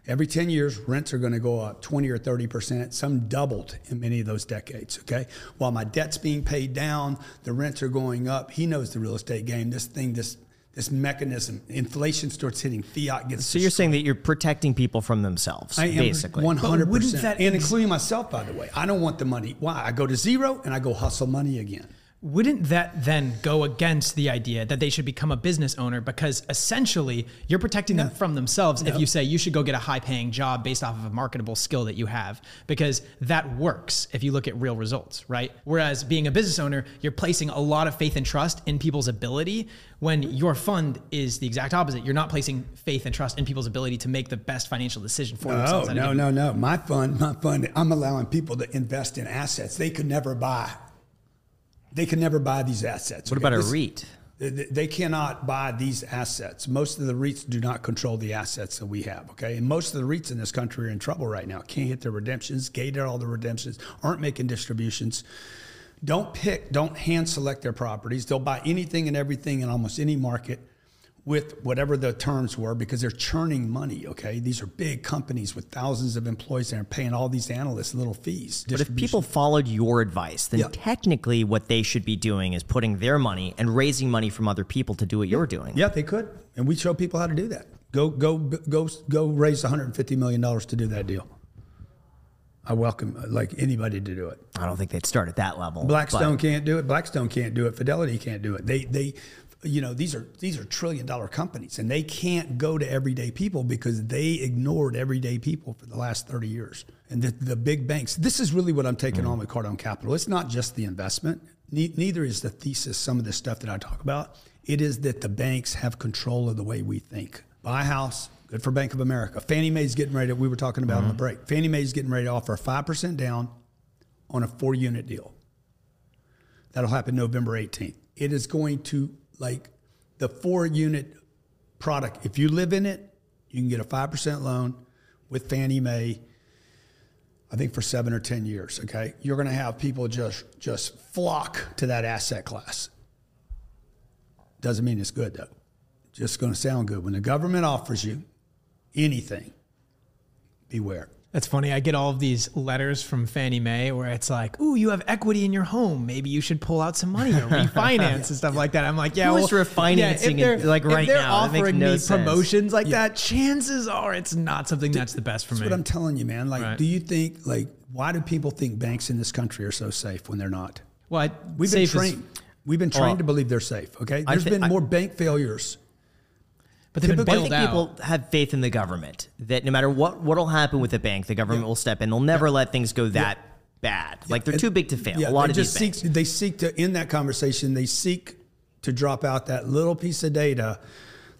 Every ten years, rents are going to go up twenty or thirty percent. Some doubled in many of those decades. Okay, while my debt's being paid down, the rents are going up. He knows the real estate game. This thing, this this mechanism, inflation starts hitting, fiat gets. So you're saying that you're protecting people from themselves, I am basically. one hundred percent, and including myself, by the way. I don't want the money. Why? I go to zero and I go hustle money again. Wouldn't that then go against the idea that they should become a business owner? Because essentially, you're protecting them from themselves if you say you should go get a high paying job based off of a marketable skill that you have, because that works if you look at real results, right? Whereas being a business owner, you're placing a lot of faith and trust in people's ability when your fund is the exact opposite. You're not placing faith and trust in people's ability to make the best financial decision for Oh themselves. at no, no, no! My fund, my fund. I'm allowing people to invest in assets they could never buy. They can never buy these assets. what okay? about a REIT? They- They cannot buy these assets. Most of the REITs do not control the assets that we have. Okay, and most of the REITs in this country are in trouble right now. Can't hit their redemptions, gated all the redemptions, aren't making distributions. Don't pick, don't hand select their properties. They'll buy anything and everything in almost any market with whatever the terms were because they're churning money. Okay, these are big companies with thousands of employees that are paying all these analysts little fees. But if people followed your advice, then Yeah. technically what they should be doing is putting their money and raising money from other people to do what you're doing. Yeah, they could, and we show people how to do that. Go, go, go, go! Raise 150 million dollars to do that deal. I welcome uh, like anybody to do it. I don't think they'd start at that level. Blackstone can't do it. Blackstone can't do it. Fidelity can't do it. They, they, you know, these are these are trillion dollar companies, and they can't go to everyday people because they ignored everyday people for the last 30 years. And the, the big banks. This is really what I'm taking mm. on with Cardone Capital. It's not just the investment. Ne- neither is the thesis. Some of the stuff that I talk about. It is that the banks have control of the way we think. Buy a house. Good for Bank of America. Fannie Mae's getting ready. To, we were talking about on the mm-hmm. break. Fannie Mae's getting ready to offer five percent down on a four unit deal. That'll happen November 18th. It is going to like the four unit product. If you live in it, you can get a 5% loan with Fannie Mae. I think for 7 or 10 years, okay? You're going to have people just just flock to that asset class. Doesn't mean it's good though. Just going to sound good. When the government offers you anything, beware. That's funny. I get all of these letters from Fannie Mae where it's like, "Ooh, you have equity in your home. Maybe you should pull out some money or refinance and stuff like that." I'm like, "Yeah, Who well, is refinancing yeah, it, they're- like, if right they're now? That makes offering no me sense. promotions like that. Chances are it's not something that's the best for That's me." what I'm telling you, man. Like, Right. do you think like why do people think banks in this country are so safe when they're not? well, I, We've been safe is- trained. We've been trained Well, to believe they're safe. Okay, I there's thi- been I- more bank failures. But they've been I think out. people have faith in the government that no matter what what'll happen with the bank, the government will step in. They'll never let things go that bad. Like they're too big to fail. Yeah, a lot they of just these seek. banks. They seek to in that conversation. They seek to drop out that little piece of data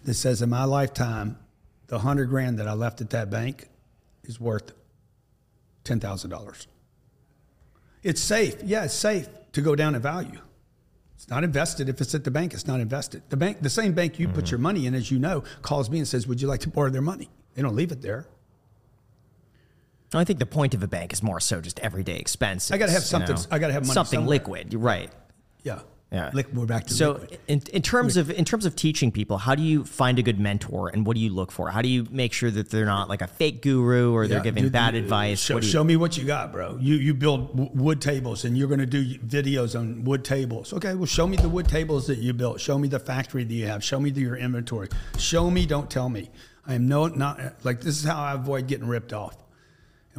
that says, in my lifetime, the hundred grand that I left at that bank is worth ten thousand dollars. It's safe. Yeah, it's safe to go down in value. It's not invested. If it's at the bank, it's not invested. The bank, the same bank you Mm-hmm. put your money in, as you know, calls me and says, "Would you like to borrow their money?" They don't leave it there. I think the point of a bank is more so just everyday expenses. I gotta have you something- know? I gotta have money something somewhere. liquid. You're right. Yeah. Yeah. Liquid, we're back to So liquid. in, in terms of in terms of teaching people, how do you find a good mentor and what do you look for? How do you make sure that they're not like a fake guru or they're giving dude, bad you- uh, advice? Show, show me what you got, bro. You you build wood tables and you're going to do videos on wood tables. Okay, well, show me the wood tables that you built. Show me the factory that you have. Show me the, your inventory. Show me, don't tell me. I am no not like this is how I avoid getting ripped off.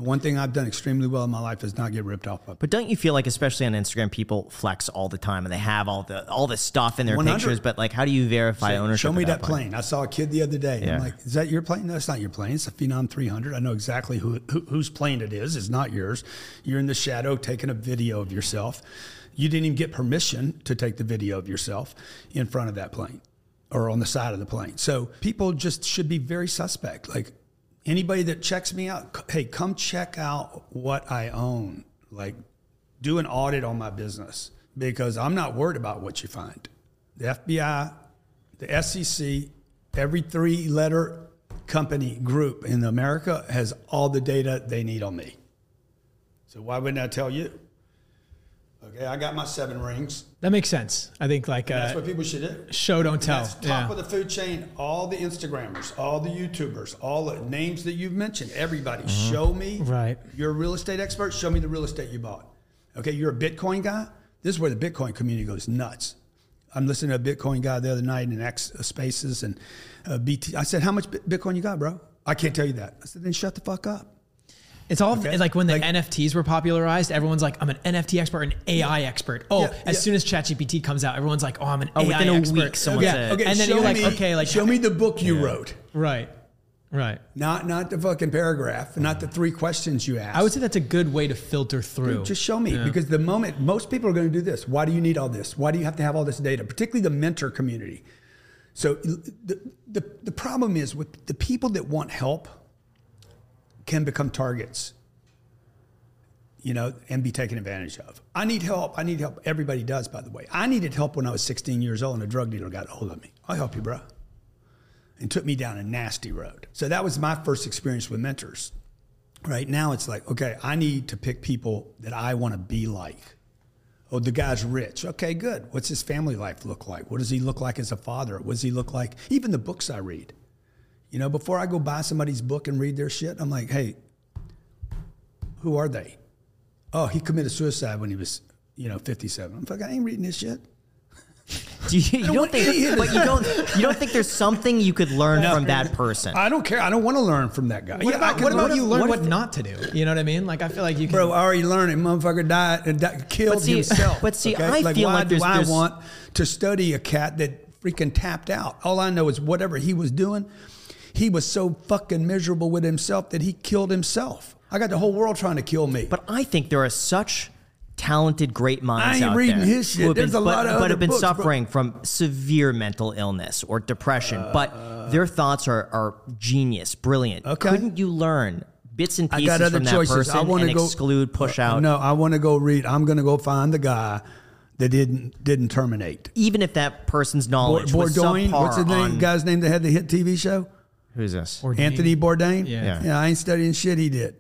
And one thing I've done extremely well in my life is not get ripped off. By But don't you feel like, especially on Instagram, people flex all the time and they have all the all this stuff in their 100. pictures? But like, how do you verify ownership? Show me of that plane. I saw a kid the other day. Yeah. I'm like, is that your plane? No, it's not your plane. It's a Phenom 300. I know exactly who, who whose plane it is. It's not yours. You're in the shadow taking a video of yourself. You didn't even get permission to take the video of yourself in front of that plane or on the side of the plane. So people just should be very suspect. Like anybody that checks me out, hey, come check out what I own. Like do an audit on my business because I'm not worried about what you find. The FBI, the SEC, every three letter company group in America has all the data they need on me. So why wouldn't I tell you? Okay, I got my seven rings. that makes sense. I think like That's uh, what people should do. show don't tell. That's top Yeah. of the food chain. All the Instagrammers, all the YouTubers, all the names that you've mentioned. Everybody, show me. Mm-hmm. Right. You're a real estate expert. Show me the real estate you bought. Okay, you're a Bitcoin guy. This is where the Bitcoin community goes nuts. I'm listening to a Bitcoin guy the other night in X Spaces and uh, BT. I said, "How much Bitcoin you got, bro?" I can't tell you that. I said, "Then shut the fuck up." It's all Okay. like when the Like- NFTs were popularized, everyone's like, I'm an NFT expert, an AI expert. Oh, Yeah, as yeah. soon as ChatGPT comes out, everyone's like, oh, I'm an Oh, AI within a expert. week, someone yeah. said- Okay, and then show you're like, me, okay, like show me the book you wrote, Right, right. not not the fucking paragraph, not the three questions you asked. I would say that's a good way to filter through. Just show me because the moment most people are going to do this. Why do you need all this? Why do you have to have all this data? Particularly the mentor community. So the the, the problem is with the people that want help can become targets. You know, and be taken advantage of. I need help. I need help. Everybody does, by the way. I needed help when I was 16 years old, and a drug dealer got a hold of me. I'll help you, bro. And took me down a nasty road. So that was my first experience with mentors. Right now, it's like, okay, I need to pick people that I want to be like. Oh, the guy's rich. Okay, good. What's his family life look like? What does he look like as a father? What does he look like? Even the books I read. You know, before I go buy somebody's book and read their shit, I'm like, hey, who are they? Oh, he committed suicide when he was, you know, 57. I'm like, I ain't reading this shit. Do you, you don't think, but you don't, you don't think there's something you could learn from that person? I don't care. I don't want to learn from that guy. what Yeah, about, what about learn- you learn what what, if- not to do? You know what I mean? Like, I feel like you can. Bro, I already learned it. Motherfucker died and di- killed But see- himself. but see, I like, feel why like there's- do I there's- want to study a cat that freaking tapped out? All I know is whatever he was doing, he was so fucking miserable with himself that he killed himself. I got the whole world trying to kill me. But I think there are such talented, great minds I ain't out reading there his shit. who have There's been, a lot but, of but have been books, bro. suffering from severe mental illness or depression. but their thoughts are, are genius, brilliant. Okay. Couldn't you learn bits and I pieces got other from that choices. person I want and to go exclude, push Uh, out? No, I want to go read. I'm going to go find the guy that didn't didn't terminate. Even if that person's knowledge was Bourdain, subpar what's his name? on- Guy's name that had the hit TV show. Who's this? Bourdain. Anthony Bourdain. Yeah. Yeah. I ain't studying shit he did.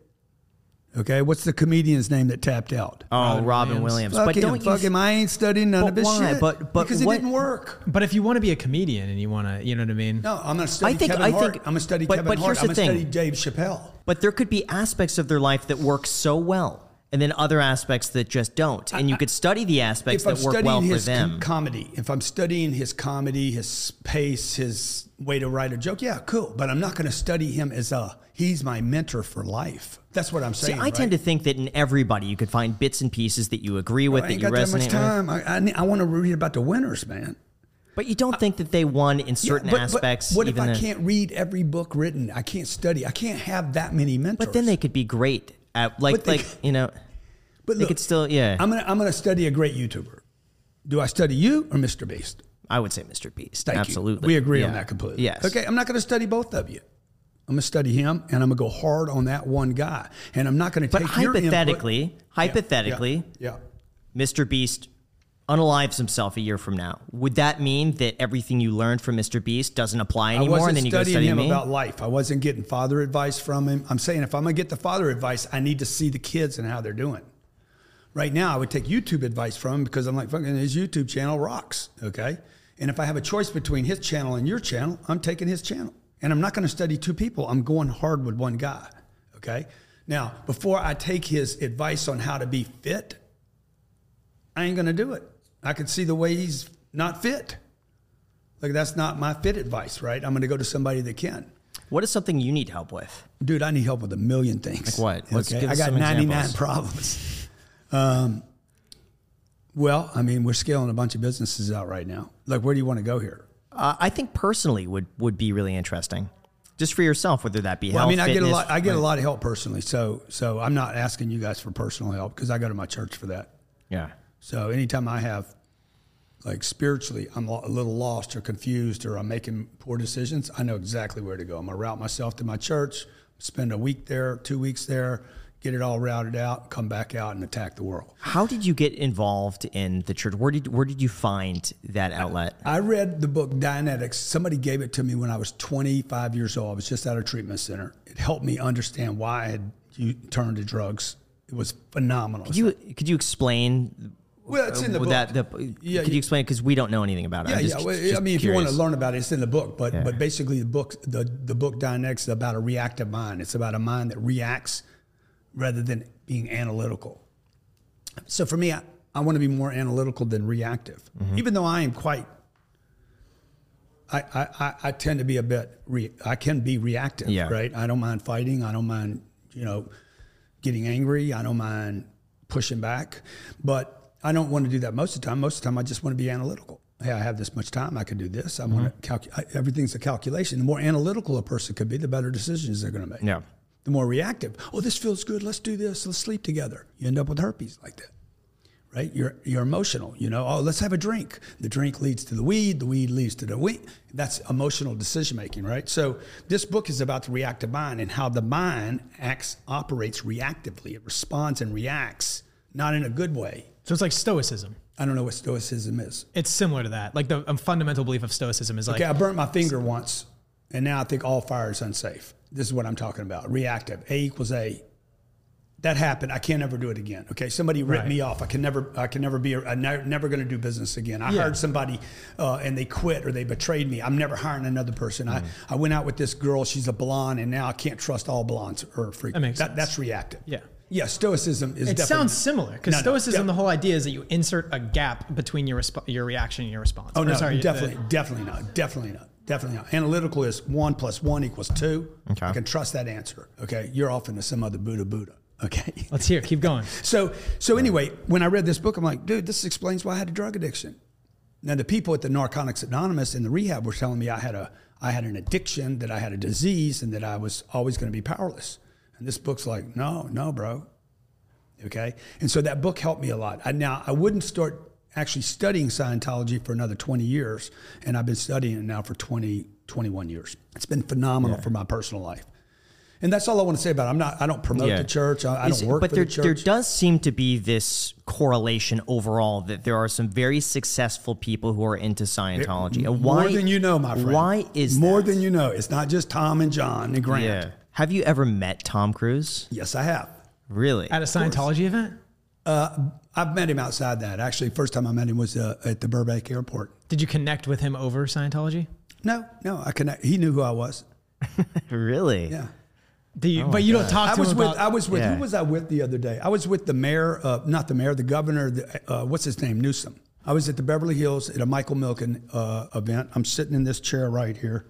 Okay, what's the comedian's name that tapped out? Oh, Robin Robin Williams. Williams. Fuck but him, don't you? fuck him. I ain't studying none But of his why? shit. But- but because what- it didn't work. but if you want to be a comedian and you want to, you know what I mean? No, I'm gonna study I think- Kevin I Hart. think- I'm gonna study but- Kevin but Hart. here's I'm the gonna study thing. Dave Chappelle. But there could be aspects of their life that work so well, and then other aspects that just don't. And you could study the aspects If I'm that work well for them. com- comedy, if I'm studying his comedy, his pace, his way to write a joke, yeah, cool. But I'm not going to study him as a he's my mentor for life. That's what I'm saying. See. I tend to think that in everybody you could find bits and pieces that you agree with, I that ain't you got that much with. time. I, I, I want to read about the winners, man. But you don't think that they won in certain but- but aspects. what if I can't read every book written? I can't study. I can't have that many mentors. But then they could be great at like they- like you know. But they could still yeah. I'm gonna I'm gonna study a great YouTuber. Do I study you or Mr. Beast? I would say Mr. Beast. Thank you. Absolutely, We agree on that completely. Yes. Okay, I'm not to study both of you. I'm to study him, and I'm to go hard on that one guy, and I'm not But take your input- hypothetically, Yeah, hypothetically, yeah, Mr. Beast unalives himself a year from now. Would that mean that everything you learned from Mr. Beast doesn't apply I anymore, wasn't and then you go studying study him me? about life. I wasn't getting father advice from him. I'm saying if I'm going to get the father advice, I need to see the kids and how they're doing. Right now, I would take YouTube advice from him because I'm like, fucking, his YouTube channel rocks. Okay. And if I have a choice between his channel and your channel, I'm taking his channel. And I'm not going to study two people. I'm going hard with one guy. Okay. Now, before I take his advice on how to be fit, I ain't going to do it. I can see the way he's not fit. Like, that's not my fit advice, right? I'm going to go to somebody that can. what is something you need help with? Dude, I need help with a million things. Like what? Let's okay, I got some 99 examples. problems. Um, well, I mean, we're scaling a bunch of businesses out right now. Like, where do you want to go here? Uh, I think personally would would be really interesting, just for yourself, whether that be Well, health. I mean, I get a lot. I get a lot of help personally. So, so I'm not asking you guys for personal help because I go to my church for that. Yeah. So anytime I have, like spiritually, I'm a little lost or confused or I'm making poor decisions, I know exactly where to go. I'm gonna route myself to my church, spend a week there, two weeks there, get it all routed out, come back out and attack the world. How did you get involved in the church? Where did where did you find that outlet? I read the book Dianetics. Somebody gave it to me when I was 25 years old. I was just out of treatment center. It helped me understand why I had turned to drugs. It was phenomenal. Could you could you explain? Well, it's in the book. That, the, Yeah, could you- explain? Because we don't know anything about it. Yeah, just- yeah. Well, I mean, if you want to learn about it, it's in the book. But Yeah. but basically, the book the the book Dianetics is about a reactive mind. It's about a mind that reacts rather than being analytical. So for me, I, I want to be more analytical than reactive. Mm-hmm. Even though I am quite, I, I, I- I tend to be a bit, re, I can be reactive, Yeah. right? I don't mind fighting. I don't mind, you know, getting angry. I don't mind pushing back, but I don't want to do that most of the time. Most of the time, I just want to be analytical. Hey, I have this much time. I can do this. I want to mm-hmm. calculate. Everything's a calculation. The more analytical a person could be, the better decisions they're going to make. Yeah. The more reactive. Oh, this feels good. Let's do this. Let's sleep together. You end up with herpes like that right? You're you're emotional. You know, oh, let's have a drink. The drink leads to the weed. The weed leads to the weed. That's emotional decision making, right? So this book is about the reactive mind and how the mind acts, operates reactively. It responds and reacts, not in a good way. So it's like stoicism. I don't know what stoicism is. It's similar to that. Like the um, fundamental belief of stoicism is like Okay, I burnt my finger once, and now I think all fire is unsafe. This is what I'm talking about. Reactive. A equals A. That happened. I can't ever do it again. Okay, somebody ripped Right. me off. I can never. I can never be. I'm never, never going to do business again. I Yeah. hired somebody, uh, and they quit or they betrayed me. I'm never hiring another person. Mm. I, I went out with this girl. She's a blonde, and now I can't trust all blondes or freak. That makes sense. That's reactive. Yeah. Yeah. Stoicism is. It definitely- sounds similar because No, no, stoicism. def- the whole idea is that you insert a gap between your resp- your reaction and your response. Oh Or no, sorry, the- definitely, definitely not, definitely not, definitely not. Analytical is one plus one equals two. Okay. I can trust that answer. Okay, you're off into some other Buddha Buddha. Okay. let's hear. it. Keep going. So so anyway, when I read this book, I'm like, dude, this explains why I had a drug addiction. Now the people at the Narcotics Anonymous in the rehab were telling me I had a I had an addiction, that I had a disease, and that I was always going to be powerless. And this book's like, no, no, bro. Okay. And so that book helped me a lot. I, now, I wouldn't start actually studying Scientology for another 20 years. And I've been studying it now for 20, 21 years. It's been phenomenal for my personal life. And that's all I want to say about it. I'm not, I don't promote Yeah. the church. I, I don't work but for there, the church. there does seem to be this correlation overall that there are some very successful people who are into Scientology. And More than you know, my friend. Why is More that? than you know. It's not just Tom and John and Grant. Yeah. Have you ever met Tom Cruise? Yes, I have. Really? At a Scientology event, I've met him outside that. Actually, first time I met him was uh, at the Burbank airport. did you connect with him over Scientology? No, no, I connect. He knew who I was. really? Yeah. Do you? but you don't talk I to was him with. about. I was with. Yeah. Who was I with the other day? I was with the mayor. Uh, not the mayor. The governor. The, uh, what's his name? Newsom. I was at the Beverly Hills at a Michael Milken uh, event. I'm sitting in this chair right here.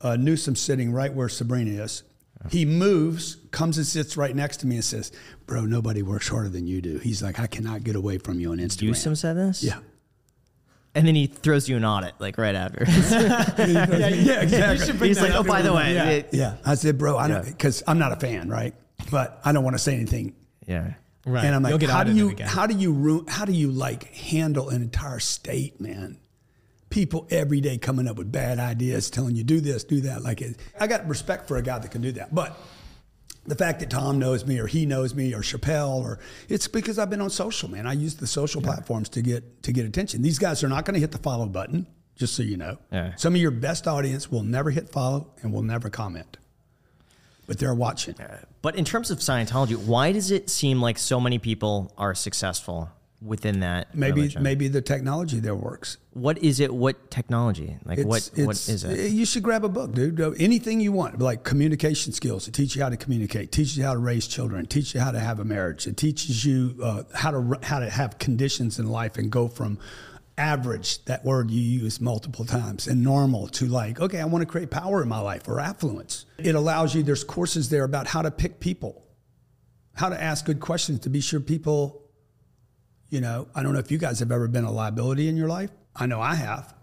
Uh, Newsom sitting right where Sabrina is. He moves, comes and sits right next to me and says, "Bro, nobody works harder than you do." He's like, "I cannot get away from you on Instagram." Newsom said this? Yeah. And then he throws you an audit, like right after. yeah, exactly. He's like, oh, by the way. Yeah. it- Yeah, I said, bro, I don't Yeah. because I'm not a fan, right? But I don't want to say anything. yeah. right. And I'm like, get how do you how do you how do you like handle an entire state, man? People every day coming up with bad ideas, telling you do this, do that. Like, it, I got respect for a guy that can do that, but. The fact that Tom knows me or he knows me or Chappelle or it's because I've been on social, man. I use the social platforms to get to get attention. These guys are not going to hit the follow button, just so you know. Yeah. Some of your best audience will never hit follow and will never comment. But they're watching. But in terms of Scientology, why does it seem like so many people are successful within that? Maybe religion? maybe the technology there works. What is it? What technology? Like what? what is it? You should grab a book, dude. Anything you want, like communication skills. It teaches you how to communicate. Teaches you how to raise children. Teaches you how to have a marriage. It teaches you uh, how to how to have conditions in life and go from average that word you use multiple times and normal to like okay i want to create power in my life or affluence it allows you there's courses there about how to pick people how to ask good questions to be sure people you know, I don't know if you guys have ever been a liability in your life. I know I have.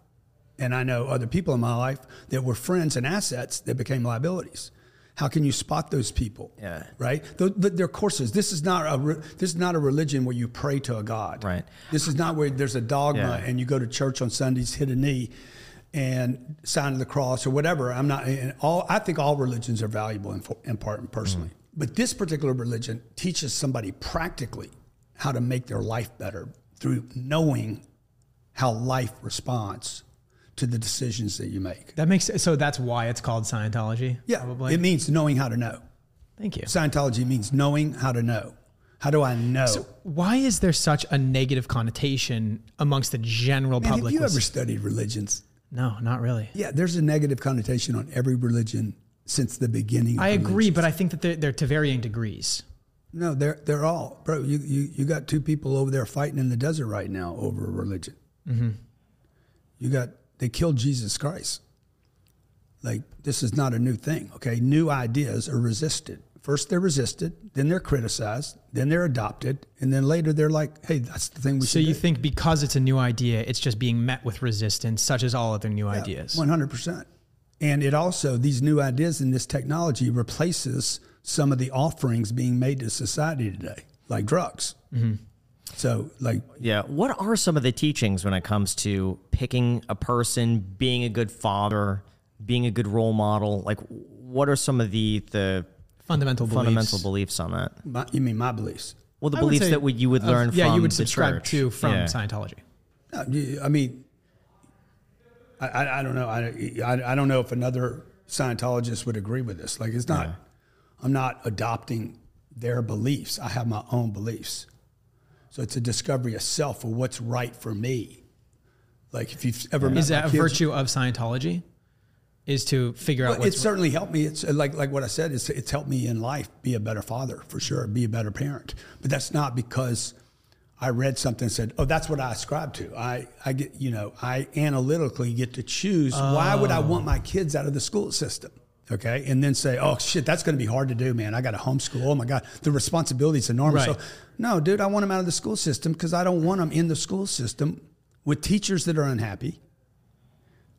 And I know other people in my life that were friends and assets that became liabilities. How can you spot those people? Yeah. Right. Th- th- They're courses. This is not a re- this is not a religion where you pray to a god. Right. This is not where there's a dogma Yeah. and you go to church on Sundays, hit a knee, and sign of the cross or whatever. I'm not. And all I think all religions are valuable in, in part personally, mm-hmm. but this particular religion teaches somebody practically how to make their life better through knowing how life responds to the decisions that you make. that makes so. That's why it's called Scientology. Yeah, Probably. it means knowing how to know. Thank you. Scientology means knowing how to know. How do I know? So Why is there such a negative connotation amongst the general Man, public? have you ever studied religions? no, not really. Yeah, there's a negative connotation on every religion since the beginning. Of I agree, but I think that they're, they're to varying degrees. No, they're they're all bro. You you you got two people over there fighting in the desert right now over religion. Mm-hmm. You got they killed Jesus Christ. Like this is not a new thing. Okay, new ideas are resisted. First they're resisted, then they're criticized, then they're adopted, and then later they're like, "Hey, that's the thing we So you do." think because it's a new idea, it's just being met with resistance, such as all other new ideas. One hundred percent. And it also these new ideas and this technology replaces some of the offerings being made to society today, like drugs. Mm-hmm. So, like, Yeah. What are some of the teachings when it comes to picking a person, being a good father, being a good role model? Like, what are some of the the Fundamental beliefs. fundamental beliefs on that? my, you mean my beliefs? Well, the I beliefs that would you would of- learn yeah, from you would the subscribe church. to from Yeah. Scientology. I mean, I, I, I don't know. I, I, I don't know if another Scientologist would agree with this. Like, it's not. I'm not adopting their beliefs. I have my own beliefs. So it's a discovery of self of what's right for me. Like, if you've ever met Is that a kids- virtue of Scientology? Is to figure out what's it's certainly helped me. It's like like what I said. It's it's helped me in life be a better father for sure, be a better parent. But that's not because I read something and said, "Oh, that's what I ascribe to." I I get you know I analytically get to choose. Why would I want oh. my kids out of the school system? Okay, and then say, "Oh shit, that's going to be hard to do, man. I got to homeschool. Oh my god, the responsibility is enormous." Right. So, no, dude, I want them out of the school system because I don't want them in the school system with teachers that are unhappy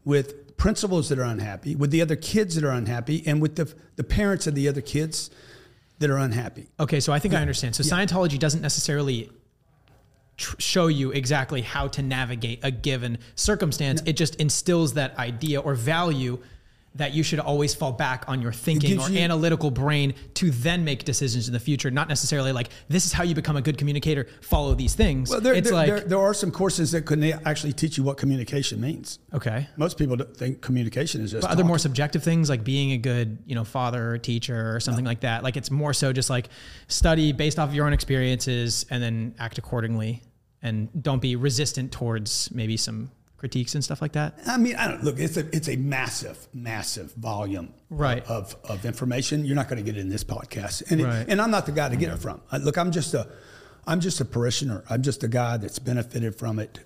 with principals that are unhappy, with the other kids that are unhappy, and with the, the parents of the other kids that are unhappy. Okay, so I think I understand. So Scientology doesn't necessarily tr- show you exactly how to navigate a given circumstance. It just instills that idea or value that you should always fall back on your thinking or you- analytical brain to then make decisions in the future. Not necessarily like this is how you become a good communicator. Follow these things. Well, there, it's there, like there, there are some courses that can actually teach you what communication means. okay. Most people don't think communication is just But other more subjective things like being a good, you know, father or teacher or something like that. Like it's more so just like study based off of your own experiences and then act accordingly and don't be resistant towards maybe some critiques and stuff like that. I mean, I don't look. It's a it's a massive, massive volume Right. of of information. You're not going to get it in this podcast, and it- and I'm not the guy to get it from. I, look, I'm just a I'm just a parishioner. I'm just a guy that's benefited from it.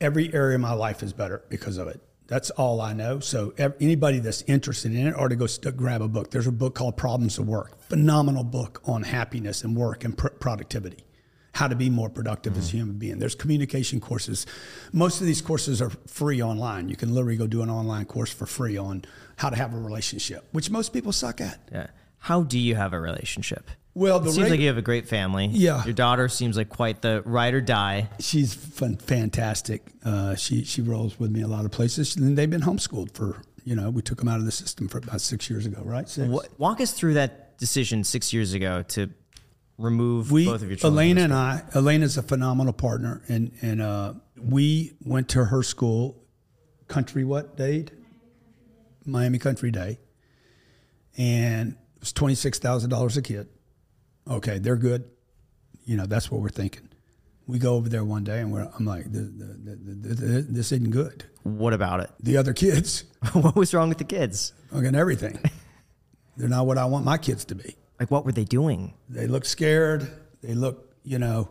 Every area of my life is better because of it. That's all I know. So anybody that's interested in it, or to go st- grab a book. There's a book called Problems of Work. Phenomenal book on happiness and work and pr- productivity how to be more productive as a human being. There's communication courses. Most of these courses are free online. You can literally go do an online course for free on how to have a relationship, which most people suck at. Yeah. How do you have a relationship? Well, It seems reg- like you have a great family. Yeah. Your daughter seems like quite the ride or die. She's fun, fantastic. Uh, she she rolls with me a lot of places, and they've been homeschooled for you know we took them out of the system for about six years ago, right? Six. Walk us through that decision six years ago to remove we both of your children. Elena and I. Elena's a phenomenal partner, and and uh, we went to her school, country what Dade, Miami Country Day, and it was twenty six thousand dollars a kid. Okay, they're good. You know that's what we're thinking. We go over there one day, and we're, I'm like, the, the, the, the, the, this isn't good. What about it? The other kids, what was wrong with the kids? fucking everything. They're not what I want my kids to be. Like, what were they doing? They look scared. They look, you know,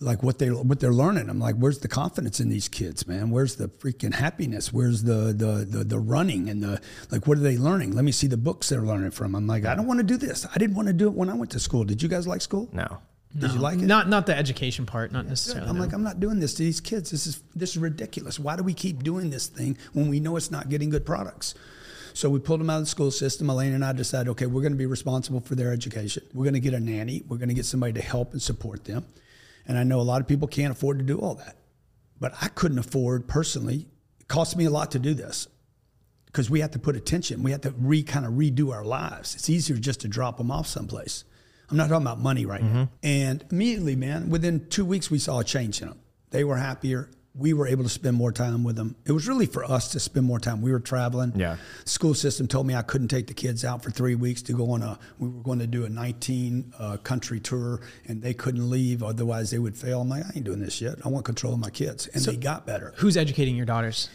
like what they what they're learning. I'm like, where's the confidence in these kids, man? Where's the freaking happiness? Where's the the the, the running and the like? What are they learning? Let me see the books they're learning from. I'm like, I don't want to do this. I didn't want to do it when I went to school. Did you guys like school? No. Did you like it? Not not the education part, not necessarily. I'm no. like, I'm not doing this to these kids. This is this is ridiculous. Why do we keep doing this thing when we know it's not getting good products? So we pulled them out of the school system. Elena and I decided, okay, we're going to be responsible for their education. We're going to get a nanny. We're going to get somebody to help and support them. And I know a lot of people can't afford to do all that, but I couldn't afford personally. It cost me a lot to do this because we have to put attention. We have to re kind of redo our lives. It's easier just to drop them off someplace. I'm not talking about money right now. Mm-hmm. And immediately, man, within two weeks, we saw a change in them. They were happier. We were able to spend more time with them. It was really for us to spend more time. We were traveling. Yeah. School system told me I couldn't take the kids out for three weeks to go on a. We were going to do a 19 uh, country tour, and they couldn't leave, otherwise they would fail. I'm like, I ain't doing this yet. I want control of my kids, and they got better. Who's educating your daughters?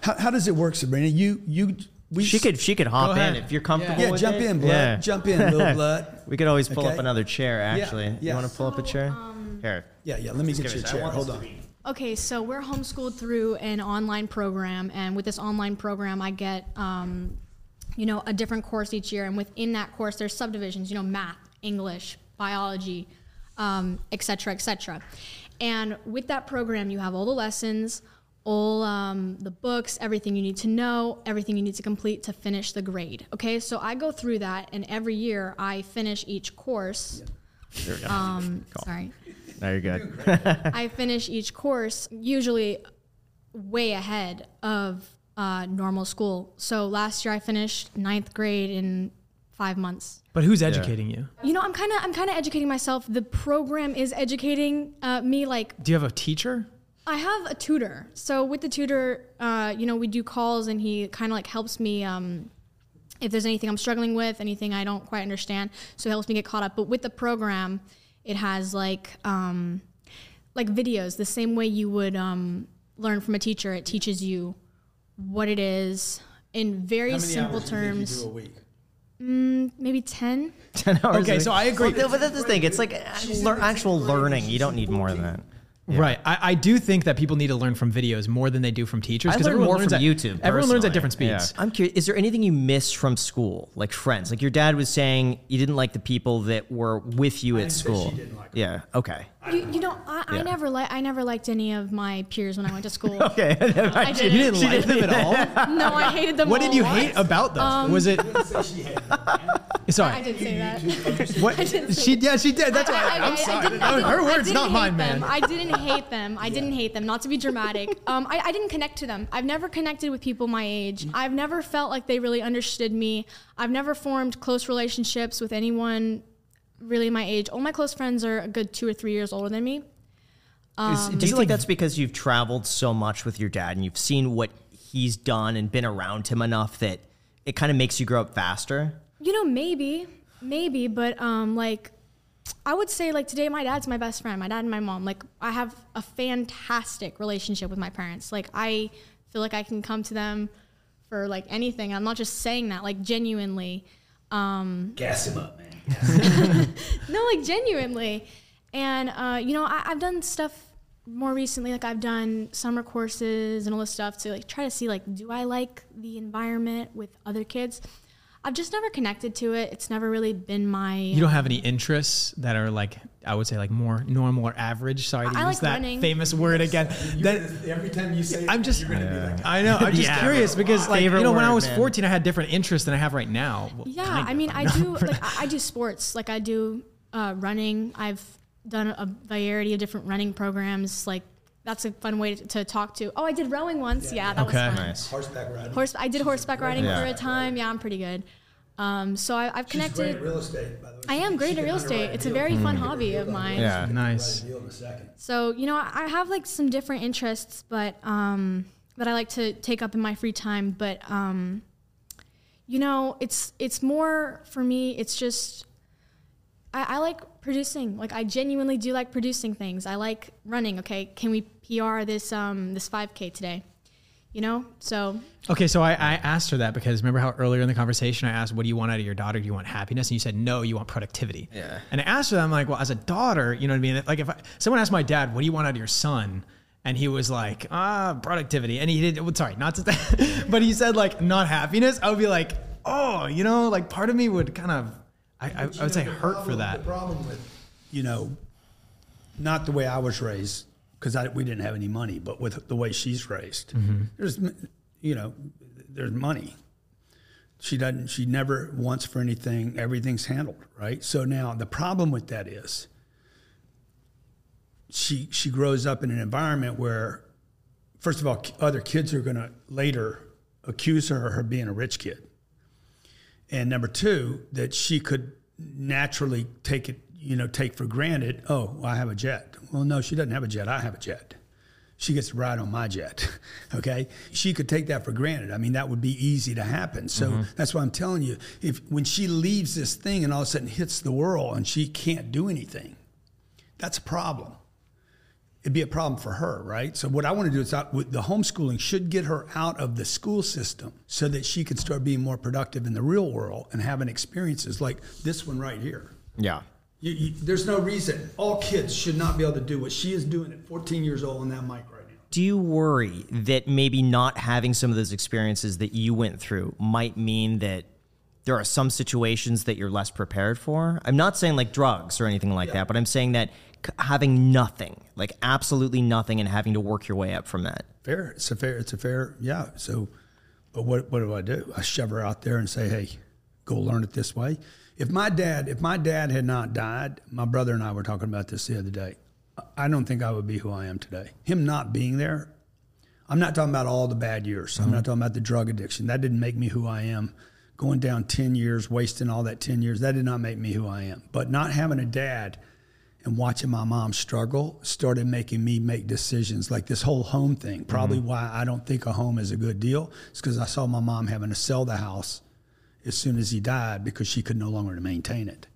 How, how does it work, Sabrina? You you she could she could hop in if you're comfortable. Yeah, with jump it. in, blood. Yeah. Jump in, little blood. We could always pull Okay. up another chair. Actually, you yeah. want to pull up a chair? Here. Yeah, yeah. Let me get give you a chair. Hold this to on. Okay, so we're homeschooled through an online program, and with this online program, I get, um, you know, a different course each year, and within that course, there's subdivisions. You know, math, English, biology, um, et cetera, et cetera. And with that program, you have all the lessons, all um, the books, everything you need to know, everything you need to complete to finish the grade. Okay, so I go through that, and every year I finish each course. Um, sorry. No, you're good. I finish each course usually way ahead of uh, normal school. So last year I finished ninth grade in five months. But who's educating you? You know, I'm kind of I'm kind of educating myself. The program is educating uh, me. Like Do you have a teacher? I have a tutor. So with the tutor, uh, you know, we do calls and he kind of like helps me. Um, if there's anything I'm struggling with, anything I don't quite understand, so it helps me get caught up. But with the program, it has like um, like videos, the same way you would um, learn from a teacher. It teaches you what it is in very simple terms. a week? Maybe ten. Ten hours. Okay, a week. so I agree. Well, but that's the thing. It's like lear- actual learning. You don't need more than that. Right. I, I do think that people need to learn from videos more than they do from teachers. I 'cause learn everyone more learns from at, YouTube. Everyone learns at different speeds. Yeah. I'm curious. Is there anything you miss from school, like friends? Like your dad was saying, you didn't like the people that were with you at school. yeah. Okay. You, you know, I, I never like I never liked any of my peers when I went to school. Okay. Uh, I didn't. You didn't like them at all? No, I hated them. What did all. you hate about them? Um, was it? Sorry. I didn't say that. What? say She yeah she did. That's why I- I- I'm I sorry. didn't- I didn't- Her words, didn't mine, them. man. I didn't hate them. I didn't hate them. Not to be dramatic. Um, I, I didn't connect to them. I've never connected with people my age. Mm. I've never felt like they really understood me. I've never formed close relationships with anyone really my age. All my close friends are a good two or three years older than me. Is- do you think that's because you've traveled so much with your dad and you've seen what he's done and been around him enough that it kind of makes you grow up faster? You know, maybe, maybe, but um, like, I would say like today, my dad's my best friend. My dad and my mom. Like, I have a fantastic relationship with my parents. Like, I feel like I can come to them for like anything. I'm not just saying that. Like, genuinely. Um, Gas him up, man. no, like genuinely. And uh, you know, I, I've done stuff more recently. Like I've done summer courses and all this stuff to like try to see like, do I like the environment with other kids? I've just never connected to it. It's never really been my. You don't have any interests that are like I would say like more normal or average. Sorry to I use like that running. famous word again. That, Every time you say, I'm just. you're gonna be like, I know. I'm just Yeah. curious because like you Favorite know when I was man. 14, I had different interests than I have right now. Well, Yeah, kind I of. mean, I do like I, I do sports. Like I do uh, running. I've done a variety of different running programs. Like that's a fun way to, to talk to. Oh, I did rowing once. Yeah, that Okay. was fun. Nice. horseback riding. Horse. I did horseback riding Yeah. for a time. Yeah, I'm pretty good. Um, so I, I've She's great connected. at real estate, by the way. I am She great at real estate. It's a deal. very fun hobby of mine. Yeah. nice. Write a deal in a second. So you know, I I have like some different interests, but um, that I like to take up in my free time. But um, you know, it's it's more for me. It's just I, I like producing. Like I genuinely do like producing things. I like running. Okay, can we PR this um this 5K today? You know, so Okay, so I, I asked her that because remember how earlier in the conversation I asked, "What do you want out of your daughter? Do you want happiness?" And you said, "No, you want productivity." Yeah. And I asked her, that, I'm like, "Well, as a daughter, you know what I mean? Like if I, someone asked my dad, "What do you want out of your son?" and he was like, "Ah, productivity," and he did. well, Sorry, not to, but he said like not happiness. I would be like, "Oh, you know, like part of me would kind of, I, I, I would say the hurt for that." The problem with, you know, not the way I was raised, because we didn't have any money, but with the way she's raised, Mm-hmm. there's, you know, there's money. She doesn't. She never wants for anything. Everything's handled right. So now the problem with that is, she she grows up in an environment where, first of all, other kids are going to later accuse her of her being a rich kid and number two that she could naturally take it you know take for granted oh i have a jet well no she doesn't have a jet. I have a jet. She gets to ride on my jet okay? She could take that for granted. I mean that would be easy to happen. So mm-hmm. that's why i'm telling you if when she leaves this thing and all of a sudden hits the world and she can't do anything that's a problem. It'd be a problem for her, right? So what I want to do is out with the homeschooling should get her out of the school system so that she can start being more productive in the real world and having experiences like this one right here. Yeah. You, you, there's no reason all kids should not be able to do what she is doing at 14 years old on that mic right now. Do you worry that maybe not having some of those experiences that you went through might mean that there are some situations that you're less prepared for? I'm not saying like drugs or anything like that, but I'm saying that having nothing, like absolutely nothing, and having to work your way up from that. Fair. It's a fair. It's a fair. Yeah. So, but what what do I do? I shove her out there and say, "Hey, go learn it this way." If my dad, if my dad had not died, my brother and I were talking about this the other day. I don't think I would be who I am today. Him not being there. I'm not talking about all the bad years. I'm not mm-hmm. talking about the drug addiction. That didn't make me who I am. Going down 10 years, wasting all that 10 years, that did not make me who I am. But not having a dad and watching my mom struggle started making me make decisions like this whole home thing. Probably mm-hmm. why I don't think a home is a good deal. It's because I saw my mom having to sell the house as soon as he died because she could no longer maintain it.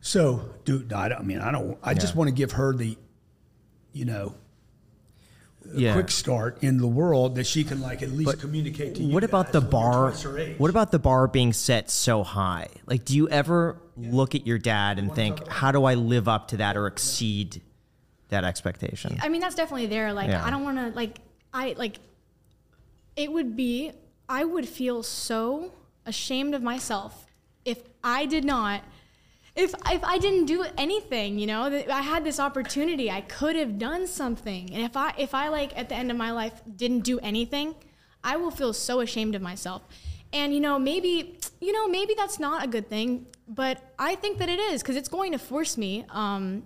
So, dude, I, don't, I mean, I don't. I just want to give her the, you know, a Yeah. quick start in the world that she can like at least communicate to you. What about guys the bar? twice her age. What about the bar being set so high? Like, do you ever look at your dad and think, how do I live up to that or exceed that expectation? I mean, that's definitely there. Like, Yeah. I don't want to, like, I, like, it would be, I would feel so ashamed of myself if I did not, if, if I didn't do anything, you know, I had this opportunity, I could have done something. And if I, if I, like, at the end of my life didn't do anything, I will feel so ashamed of myself. And, you know, maybe, you know, maybe that's not a good thing, but I think that it is because it's going to force me, um,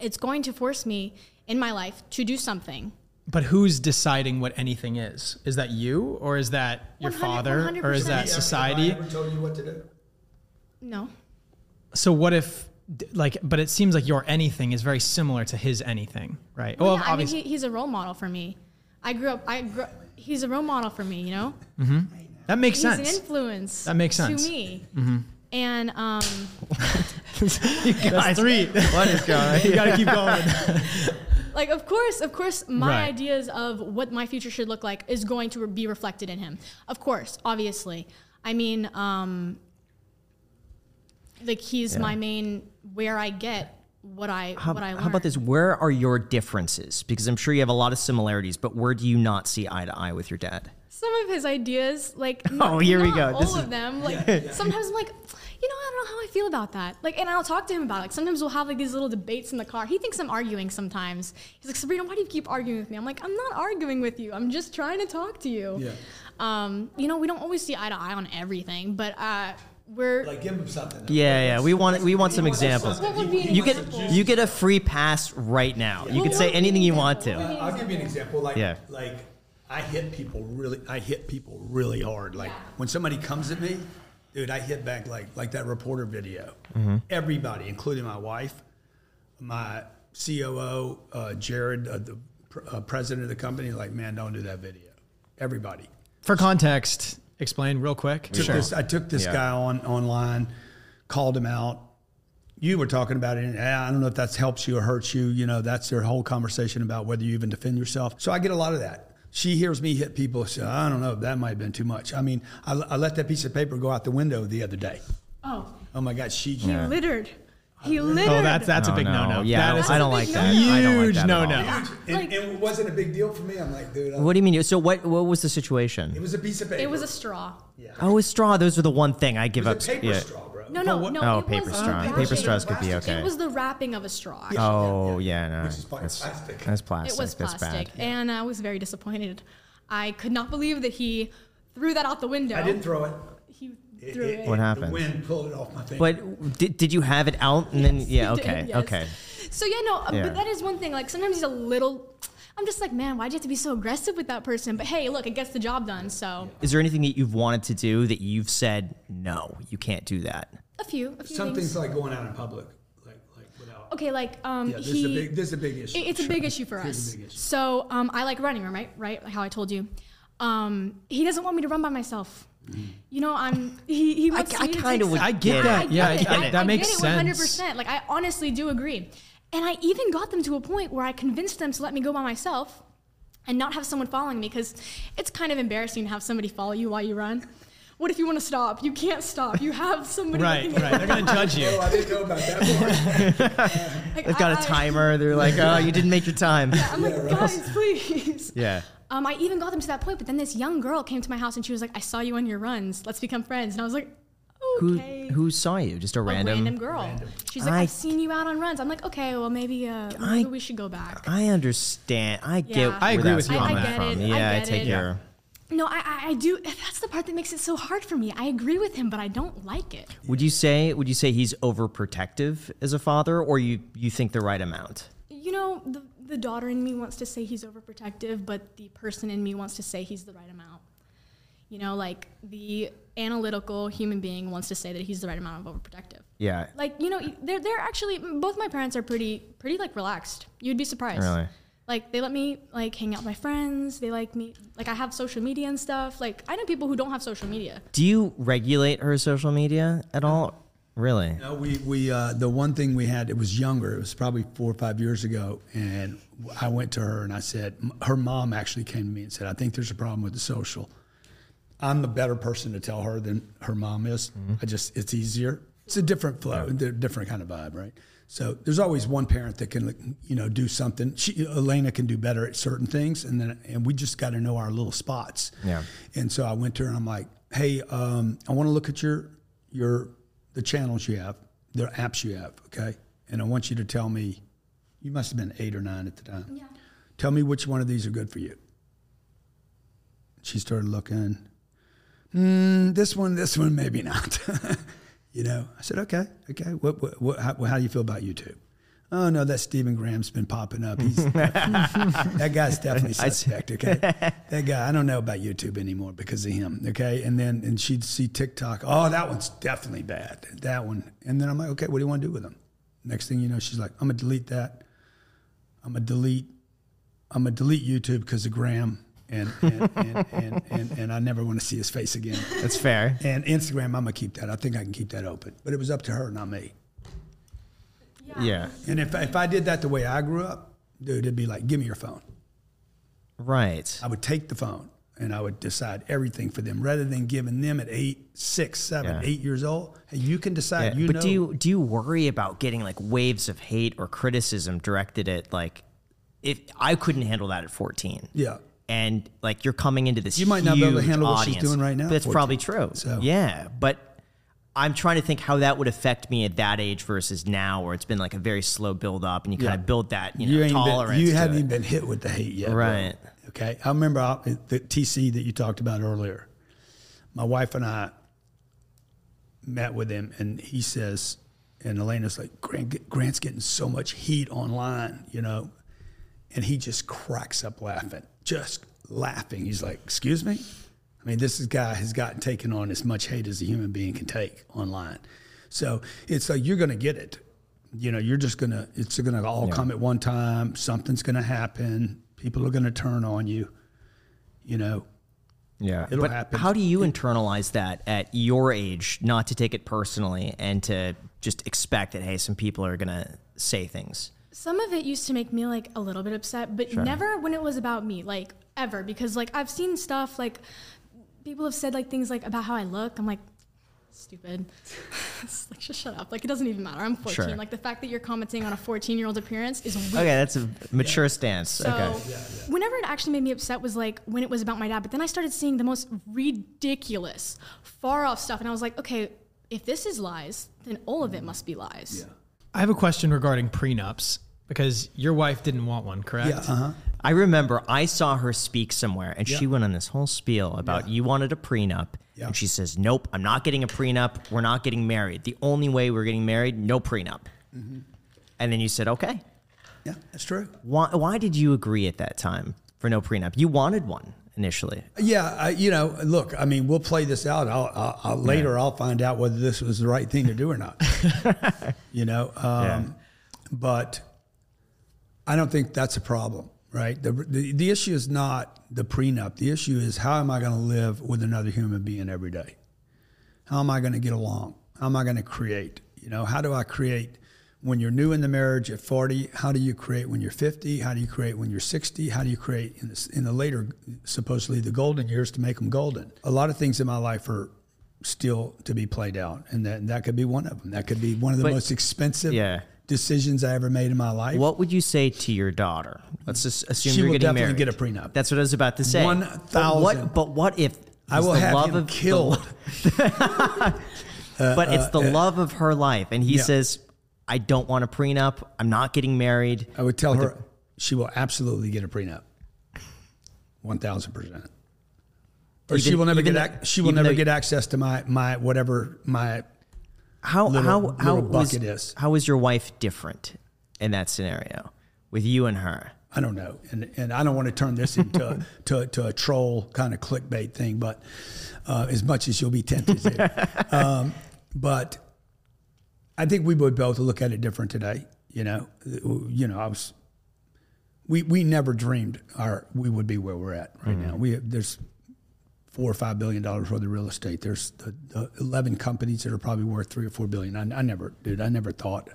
it's going to force me in my life to do something. But who's deciding what anything is? Is that you, or is that your 100 father, or is that Have- society? Have I ever told you what to do? No. So what if, like, but it seems like your anything is very similar to his anything, right? Well, Well, yeah, I mean, he, he's a role model for me. I grew up. I grew. He's a role model for me. You know. that makes He's sense. an influence. That makes sense. to me. And um, That's three. what is going you got to keep going. like of course, of course, my Right. ideas of what my future should look like is going to be reflected in him. Of course, obviously. I mean, um, like he's my main where I get what I How, what I learn. how about this? Where are your differences? Because I'm sure you have a lot of similarities, but where do you not see eye to eye with your dad? Some of his ideas, like not, Oh, here we go. all This is- of them. Like sometimes I'm like, you know, I don't know how I feel about that. Like, and I'll talk to him about it. Like sometimes we'll have like these little debates in the car. He thinks I'm arguing sometimes. He's like, Sabrina, why do you keep arguing with me? I'm like, I'm not arguing with you. I'm just trying to talk to you. Yeah. Um, you know, we don't always see eye to eye on everything, but uh, we're Like, give him something. Yeah, yeah. We want we want some examples. what would be an You get you get a free pass right now. You What can say anything you want to. Uh, I'll give you an example. Like, Yeah. like I hit people really. I hit people really hard. Like when somebody comes at me, dude, I hit back like like that reporter video. Everybody, including my wife, my COO, uh, Jared, uh, the pr- uh, president of the company, like, man, don't do that video. Everybody. For context, explain real quick. Took this, I took this Yeah. guy on online, called him out. You were talking about it. And "Ah, I don't know if that helps you or hurts you. You know, that's their whole conversation about whether you even defend yourself. So I get a lot of that. She hears me hit people. So I don't know. That might have been too much. I mean, I, I let that piece of paper go out the window the other day. oh, Oh my God, she. he littered. He littered. Oh, that's that's a oh, big no no. Yeah, that is I a don't like big that. I don't like huge that at no no. And, Like- and it wasn't a big deal for me. I'm like, dude, I- What do you mean? So what what was the situation? it was a piece of paper. It was a straw. Yeah. Oh, a straw. Those are the one thing I give It up. a paper yeah. straw, bro. No, no, what- no. Oh, paper was straw. the Paper straws could be okay. It was the wrapping of a straw. Oh yeah, no. Which is pla- that's, plastic. that's plastic. It was That's plastic, bad. and I was very disappointed. I could not believe that he threw that out the window. I didn't throw it. He threw it. What happened? The wind pulled it off my finger. But did, did you have it out and then yeah He did, okay yes. okay So yeah, no, uh, Yeah. but that is one thing. Like sometimes he's a little. I'm just like, man, why'd you have to be so aggressive with that person? But hey, look, it gets the job done. So is there anything that you've wanted to do that you've said no you can't do that a few, a few Some things. things like going out in public, like like without. okay, like um, Yeah, this he. is a big. This is a big issue. It- It's a big issue for us. big issue. So um, I like running, right? Right, like how I told you. Um, he doesn't want me to run by myself. You know, I'm. He, he wants I me to kinda would I get get that. Yeah, I, I- get it. that I makes get it sense. 100%. Like I honestly do agree. And I even got them to a point where I convinced them to let me go by myself and not have someone following me because it's kind of embarrassing to have somebody follow you while you run. What if you want to stop? You can't stop. You have somebody. Right, right. They're going to judge you. Oh, I didn't know about that. Like, They've got I- a I- timer. They're like, oh, you didn't make your time. I'm like, guys, please. Yeah. Um, I even got them to that point, but then this young girl came to my house and she was like, "I saw you on your runs. Let's become friends." And I was like, Who "Okay." who saw you? Just a a random. random, girl. She's like, I- "I've seen you out on runs." I'm like, "Okay, well maybe uh, I- we should go back." I understand. I get. Yeah. where I agree with you on coming that. I get from. it. Yeah, I, get take it. your. No, I, I, I do. That's the part that makes it so hard for me. I agree with him, but I don't like it. Would you say? Would you say he's overprotective as a father, or you you think the right amount? You know, the the daughter in me wants to say he's overprotective, but the person in me wants to say he's the right amount. You know, like the analytical human being wants to say that he's the right amount of overprotective. Yeah. Like, you know, they're they're actually both my parents are pretty pretty like relaxed. You'd be surprised. Really? Like they let me like hang out with my friends. They like me like I have social media and stuff. Like I know people who don't have social media. Do you regulate her social media at all? Really? No, we we uh, the one thing we had it was younger. It was probably four or five years ago, and I went to her and I said, her mom actually came to me and said, I think there's a problem with the social. I'm the better person to tell her than her mom is. I just it's easier. It's a different flow, a different kind of vibe, right? So there's always one parent that can, you know, do something. She, Elena can do better at certain things, and then and we just got to know our little spots. Yeah. And so I went to her and I'm like, hey, um, I want to look at your your the channels you have, the apps you have, okay? And I want you to tell me, you must have been eight or nine at the time. Yeah. Tell me which one of these are good for you. She started looking. Mm, this one, this one, maybe not. you know, I said, okay, okay. What, what, what how, how do you feel about YouTube? Oh no, that Stephen Graham's been popping up. He's that guy's definitely suspect. Okay, that guy. I don't know about YouTube anymore because of him. Okay, and then and she'd see TikTok. Oh, that one's definitely bad. That one. And then I'm like, okay, what do you want to do with them? Next thing you know, she's like, I'm gonna delete that. I'm gonna delete. I'm gonna delete YouTube because of Graham, and and, and, and, and and I never want to see his face again. That's fair. And Instagram, I'm gonna keep that. I think I can keep that open. But it was up to her, not me. Yeah. And if if I did that the way I grew up, dude, it'd be like, give me your phone. Right. I would take the phone and I would decide everything for them rather than giving them at eight, six, seven, Yeah. eight years old. Hey, you can decide. Yeah, you but know. do you do you worry about getting like waves of hate or criticism directed at like if I couldn't handle that at 14. Yeah. And like you're coming into this You might not be able to handle what she's doing right now That's 14. probably true. So- Yeah, but I'm trying to think how that would affect me at that age versus now where it's been like a very slow build up and you kind of build that, you know, you tolerance. been, you to haven't it. even been hit with the hate yet. Right. Okay. I remember I, the TC that you talked about earlier. My wife and I met with him, and he says, and Elena's like, Grant, Grant's getting so much heat online, you know, and he just cracks up laughing, just laughing. He's like, "Excuse me." I mean, this guy has gotten taken on as much hate as a human being can take online. So it's like you're going to get it. You know, you're just gonna. It's going to all come at one time. Something's going to happen. People are going to turn on you. You know, Yeah. It'll but happen. how do you internalize that at your age, not to take it personally and to just expect that, hey, some people are going to say things? Some of it used to make me like a little bit upset, but never when it was about me, like ever. Because like I've seen stuff like people have said like things like about how I look. I'm like, stupid. Like just shut up. Like it doesn't even matter. I'm 14. Sure. Like the fact that you're commenting on a 14 year old appearance is weird. Okay, that's a mature stance. So okay. whenever it actually made me upset was like when it was about my dad. But then I started seeing the most ridiculous, far off stuff, and I was like, okay, if this is lies, then all of it must be lies. I have a question regarding prenups because your wife didn't want one, correct? yeah, uh huh. I remember I saw her speak somewhere and she went on this whole spiel about you wanted a prenup. Yeah. And she says, Nope, I'm not getting a prenup. We're not getting married. The only way we're getting married, no prenup. Mm-hmm. And then you said, Okay. Yeah, that's true. Why, why did you agree at that time for no prenup? You wanted one initially. Yeah, I, you know, look, I mean, we'll play this out. I'll, I'll, I'll later, I'll find out whether this was the right thing to do or not. you know, um, but I don't think that's a problem, right? The, the the issue is not the prenup. The issue is how am I going to live with another human being every day? How am I going to get along? How am I going to create? You know, how do I create when you're new in the marriage at 40, how do you create when you're 50? How do you create when you're 60? How do you create in the, in the later, supposedly the golden years to make them golden? A lot of things in my life are still to be played out, and that, that could be one of them. That could be one of the But- most expensive Yeah. Decisions I ever made in my life. What would you say to your daughter? Let's just assume She you're will getting definitely married. get a prenup. That's what I was about to say. One But thousand. what? But what if I will have love him of the- killed. but it's uh, uh, the uh, love of her life, and he Yeah. says, "I don't want a prenup. I'm not getting married." I would tell her she will absolutely get a prenup. One thousand percent. Or she will never get ac- she will never get access to my my whatever my How little- how little how was, is. how is your wife different in that scenario with you and her? I don't know, and and I don't want to turn this into to, to a troll kind of clickbait thing, but uh, as much as you'll be tempted to, um, but I think we would both look at it different today. You know, you know, I was we we never dreamed our we would be where we're at right now. We there's four or five billion dollars worth of real estate. There's the, the eleven companies that are probably worth three or four billion. I, I never, dude, I never thought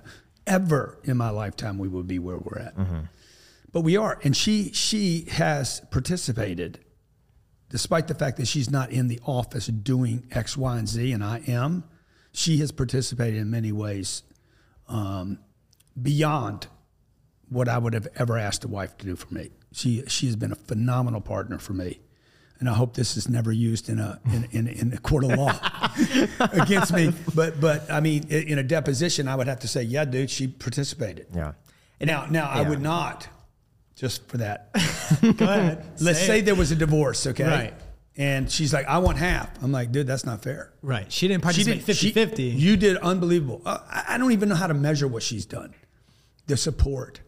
ever in my lifetime we would be where we're at. But we are, and she she has participated, despite the fact that she's not in the office doing X, Y, and Z, and I am. She has participated in many ways um, beyond what I would have ever asked a wife to do for me. She she has been a phenomenal partner for me, and I hope this is never used in a in in, in a court of law against me. But but I mean, in a deposition, I would have to say, yeah, dude, she participated. Yeah. Now now I would not, just for that. Go ahead. Let's say, there was a divorce, okay? Right. And she's like, I want half. I'm like, dude, that's not fair. Right. She didn't She participate did 50 she- 50. You did unbelievable. Uh, I don't even know how to measure what she's done. The support,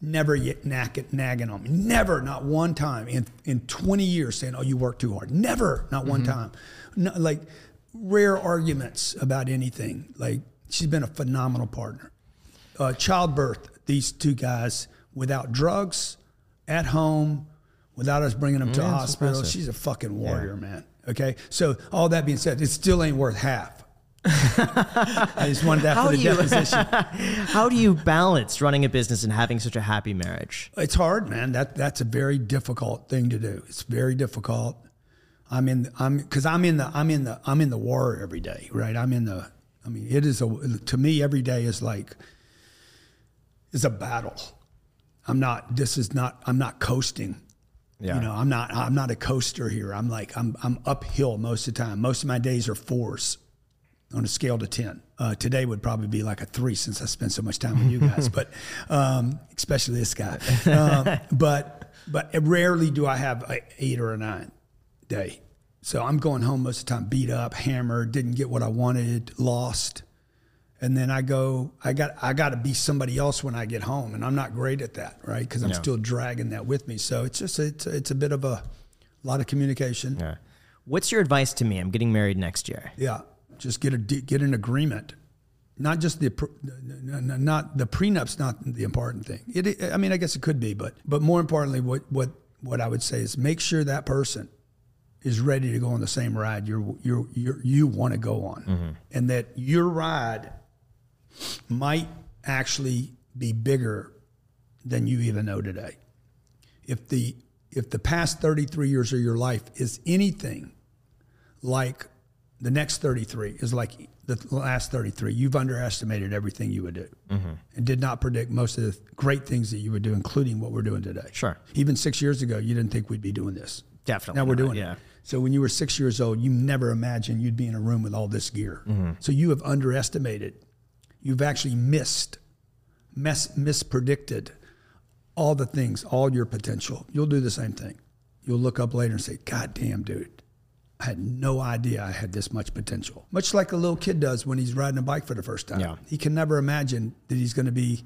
never yet nagging, nagging on me. Never, not one time in in 20 years saying, "Oh, you work too hard." Never, not one time. No, like rare arguments about anything. Like she's been a phenomenal partner. Uh, childbirth, these two guys without drugs, at home, without us bringing them to Yeah, hospital. impressive. She's a fucking warrior, man. Okay, so all that being said, it still ain't worth half. I just wanted that How for the you- deposition. How do you balance running a business and having such a happy marriage? It's hard, man. That that's a very difficult thing to do. It's very difficult. I'm in. I'm because I'm in the. I'm in the. I'm in the war every day, right? I'm in the. I mean, it is a. To me, every day is like. Is a battle. I'm not. This is not. I'm not coasting. Yeah. You know, I'm not. I'm not a coaster here. I'm like. I'm. I'm uphill most of the time. Most of my days are fours on a scale to 10. Uh, today would probably be like a three since I spent so much time with you guys, but um, especially this guy. Um, but but rarely do I have an eight or a nine day. So I'm going home most of the time beat up, hammered, didn't get what I wanted, lost. And then I go, I got I got to be somebody else when I get home, and I'm not great at that, right? Because I'm Yeah. still dragging that with me. So it's just it's it's a bit of a lot of communication. Yeah. What's your advice to me? I'm getting married next year. Yeah, just get a get an agreement. Not just the pr- n- n- not the prenup's not the important thing. It, I mean, I guess it could be, but but more importantly, what what what I would say is make sure that person is ready to go on the same ride you're you're, you're you want to go on, mm-hmm. and that your ride might actually be bigger than you even know today. If the if the past 33 years of your life is anything like the next 33 is like the last 33. You've underestimated everything you would do mm-hmm. and did not predict most of the great things that you would do, including what we're doing today. Sure. Even six years ago, you didn't think we'd be doing this. Definitely Now we're not, doing yeah. it. So when you were six years old, you never imagined you'd be in a room with all this gear. Mm-hmm. So you have underestimated. You've actually missed, mis- mispredicted all the things, all your potential. You'll do the same thing. You'll look up later and say, God damn, dude, I had no idea I had this much potential. Much like a little kid does when he's riding a bike for the first time. Yeah. He can never imagine that he's going to be,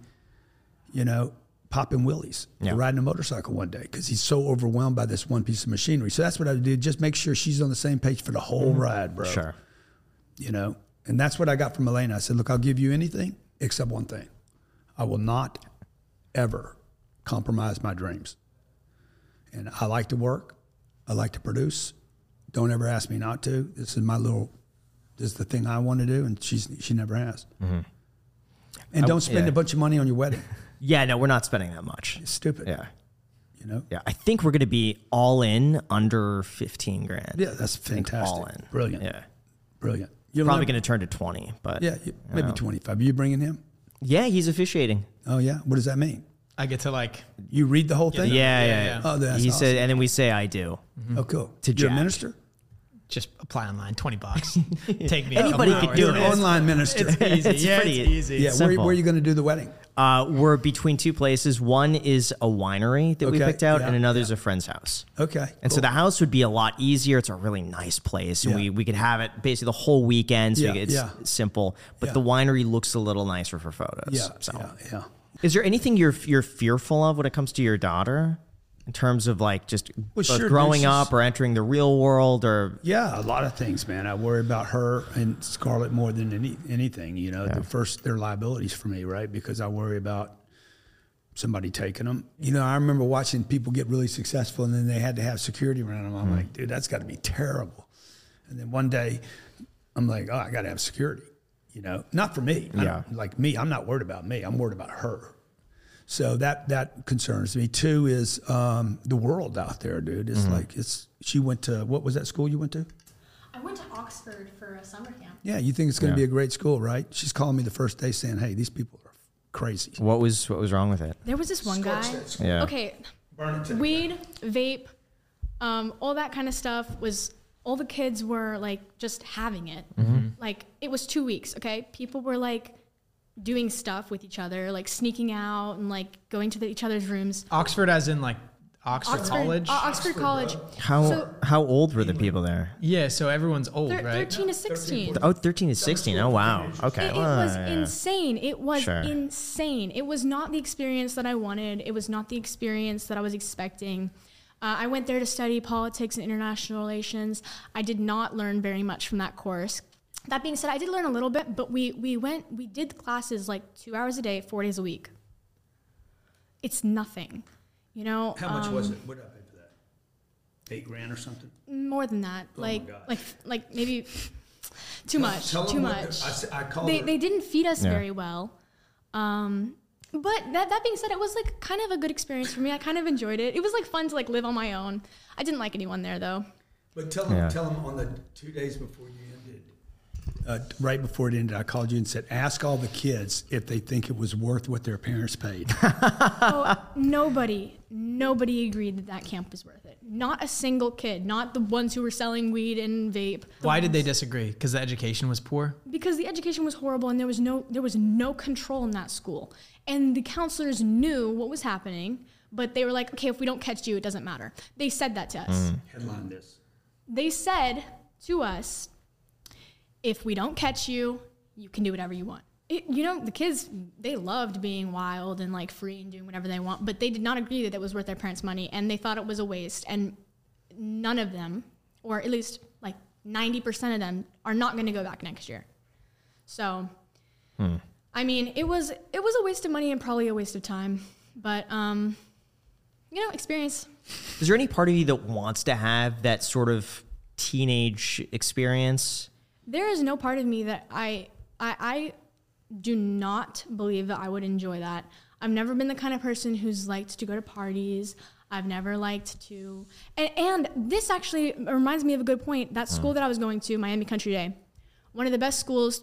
you know, popping willies Yeah. or riding a motorcycle one day because he's so overwhelmed by this one piece of machinery. So that's what I did. Just make sure she's on the same page for the whole ride, bro. Mm-hmm. Sure. You know, and that's what I got from Elena. I said, look, I'll give you anything except one thing. I will not ever compromise my dreams. And I like to work. I like to produce. Don't ever ask me not to. This is my little, this is the thing I want to do. And she's, she never has. Mm-hmm. And don't spend yeah. a bunch of money on your wedding. Yeah, no, we're not spending that much. It's stupid. Yeah. You know? Yeah. I think we're going to be all in under 15 grand. Yeah, that's fantastic. all in. Brilliant. Yeah. Brilliant. You're Probably going to turn to 20, but Yeah, you- maybe 25. Are you bringing him? yeah, he's officiating. Oh, yeah. What does that mean? I get to like You read the whole thing? Yeah, yeah, yeah, yeah. Oh, that's he awesome. said, and then we say, I do. Mm-hmm. Oh, cool. To You're a minister? Just apply online, twenty bucks. Take me. Anybody could do hours. Online minister. It's easy. It's yeah, pretty- it's easy. yeah, where, where are you going to do the wedding? Uh, we're between two places. One is a winery that we picked out, yeah, and another is a friend's house. Okay. And so the house would be a lot easier. It's a really nice place, and Yeah. we, we could have it basically the whole weekend. So Yeah, it's yeah. simple. But Yeah. the winery looks a little nicer for photos. Yeah, So, yeah, yeah. is there anything you're you're fearful of when it comes to your daughter, in terms of like just Well, sure, growing up or entering the real world, or Yeah, a lot of things, man. I worry about her and Scarlett more than any anything. You know, the first they're liabilities for me, right? Because I worry about somebody taking them. You know, I remember watching people get really successful, and then they had to have security around them. I'm Mm. like, dude, that's got to be terrible. And then one day, I'm like, oh, I got to have security. You know, not for me. Yeah. like me, I'm not worried about me. I'm worried about her. So that that concerns me. Two is um, the world out there, dude. It's Mm-hmm. like it's. She went to what was that school you went to? I went to Oxford for a summer camp. Yeah, you think it's going to Yeah. be a great school, right? She's calling me the first day saying, "Hey, these people are crazy." what was what was wrong with it? There was this one guy. Yeah. Okay, Burn it to the weed, vape, um, all that kind of stuff was all the kids were like just having it. Like it was two weeks. Okay, people were like doing stuff with each other, like sneaking out and like going to the, each other's rooms. Oxford, as in like Oxford, College. uh, Oxford College. How So- how old were the people there? yeah, so everyone's old, Thir- right? 13 to 16. Oh, 13 to 16. Oh, wow. Okay. It, it well, was yeah. insane. It was Sure. insane. It was not the experience that I wanted. It was not the experience that I was expecting. Uh, I went there to study politics and international relations. I did not learn very much from that course. That being said, I did learn a little bit, but we we went we did classes like two hours a day, four days a week. It's nothing, you know. How much um, was it? What did I pay for that? Eight grand or something? More than that, like Oh gosh. like like maybe too much, Tell too them what- much. I s- I called they her- they didn't feed us Yeah. very well. Um, but that that being said, it was like kind of a good experience for me. I kind of enjoyed it. It was like fun to like live on my own. I didn't like anyone there though. But tell them, Yeah. tell them on the two days before you ended, uh, right before it ended, I called you and said, ask all the kids if they think it was worth what their parents paid. Oh, nobody, nobody agreed that that camp was worth it. Not a single kid. Not the ones who were selling weed and vape. The Why did they disagree? Because the education was poor. because the education was horrible and there was no there was no control in that school and the counselors knew what was happening but they were like okay if we don't catch you it doesn't matter they said that to us Headline this. they said to us if we don't catch you you can do whatever you want. It, you know the kids they loved being wild and like free and doing whatever they want but they did not agree that it was worth their parents money and they thought it was a waste and none of them or at least like 90% of them are not going to go back next year. So i mean it was it was a waste of money and probably a waste of time but um you know experience. Is there any part of you that wants to have that sort of teenage experience? There is no part of me that I, I I do not believe that I would enjoy that. I've never been the kind of person who's liked to go to parties. I've never liked to and, and this actually reminds me of a good point. That school that I was going to, Miami Country Day, one of the best schools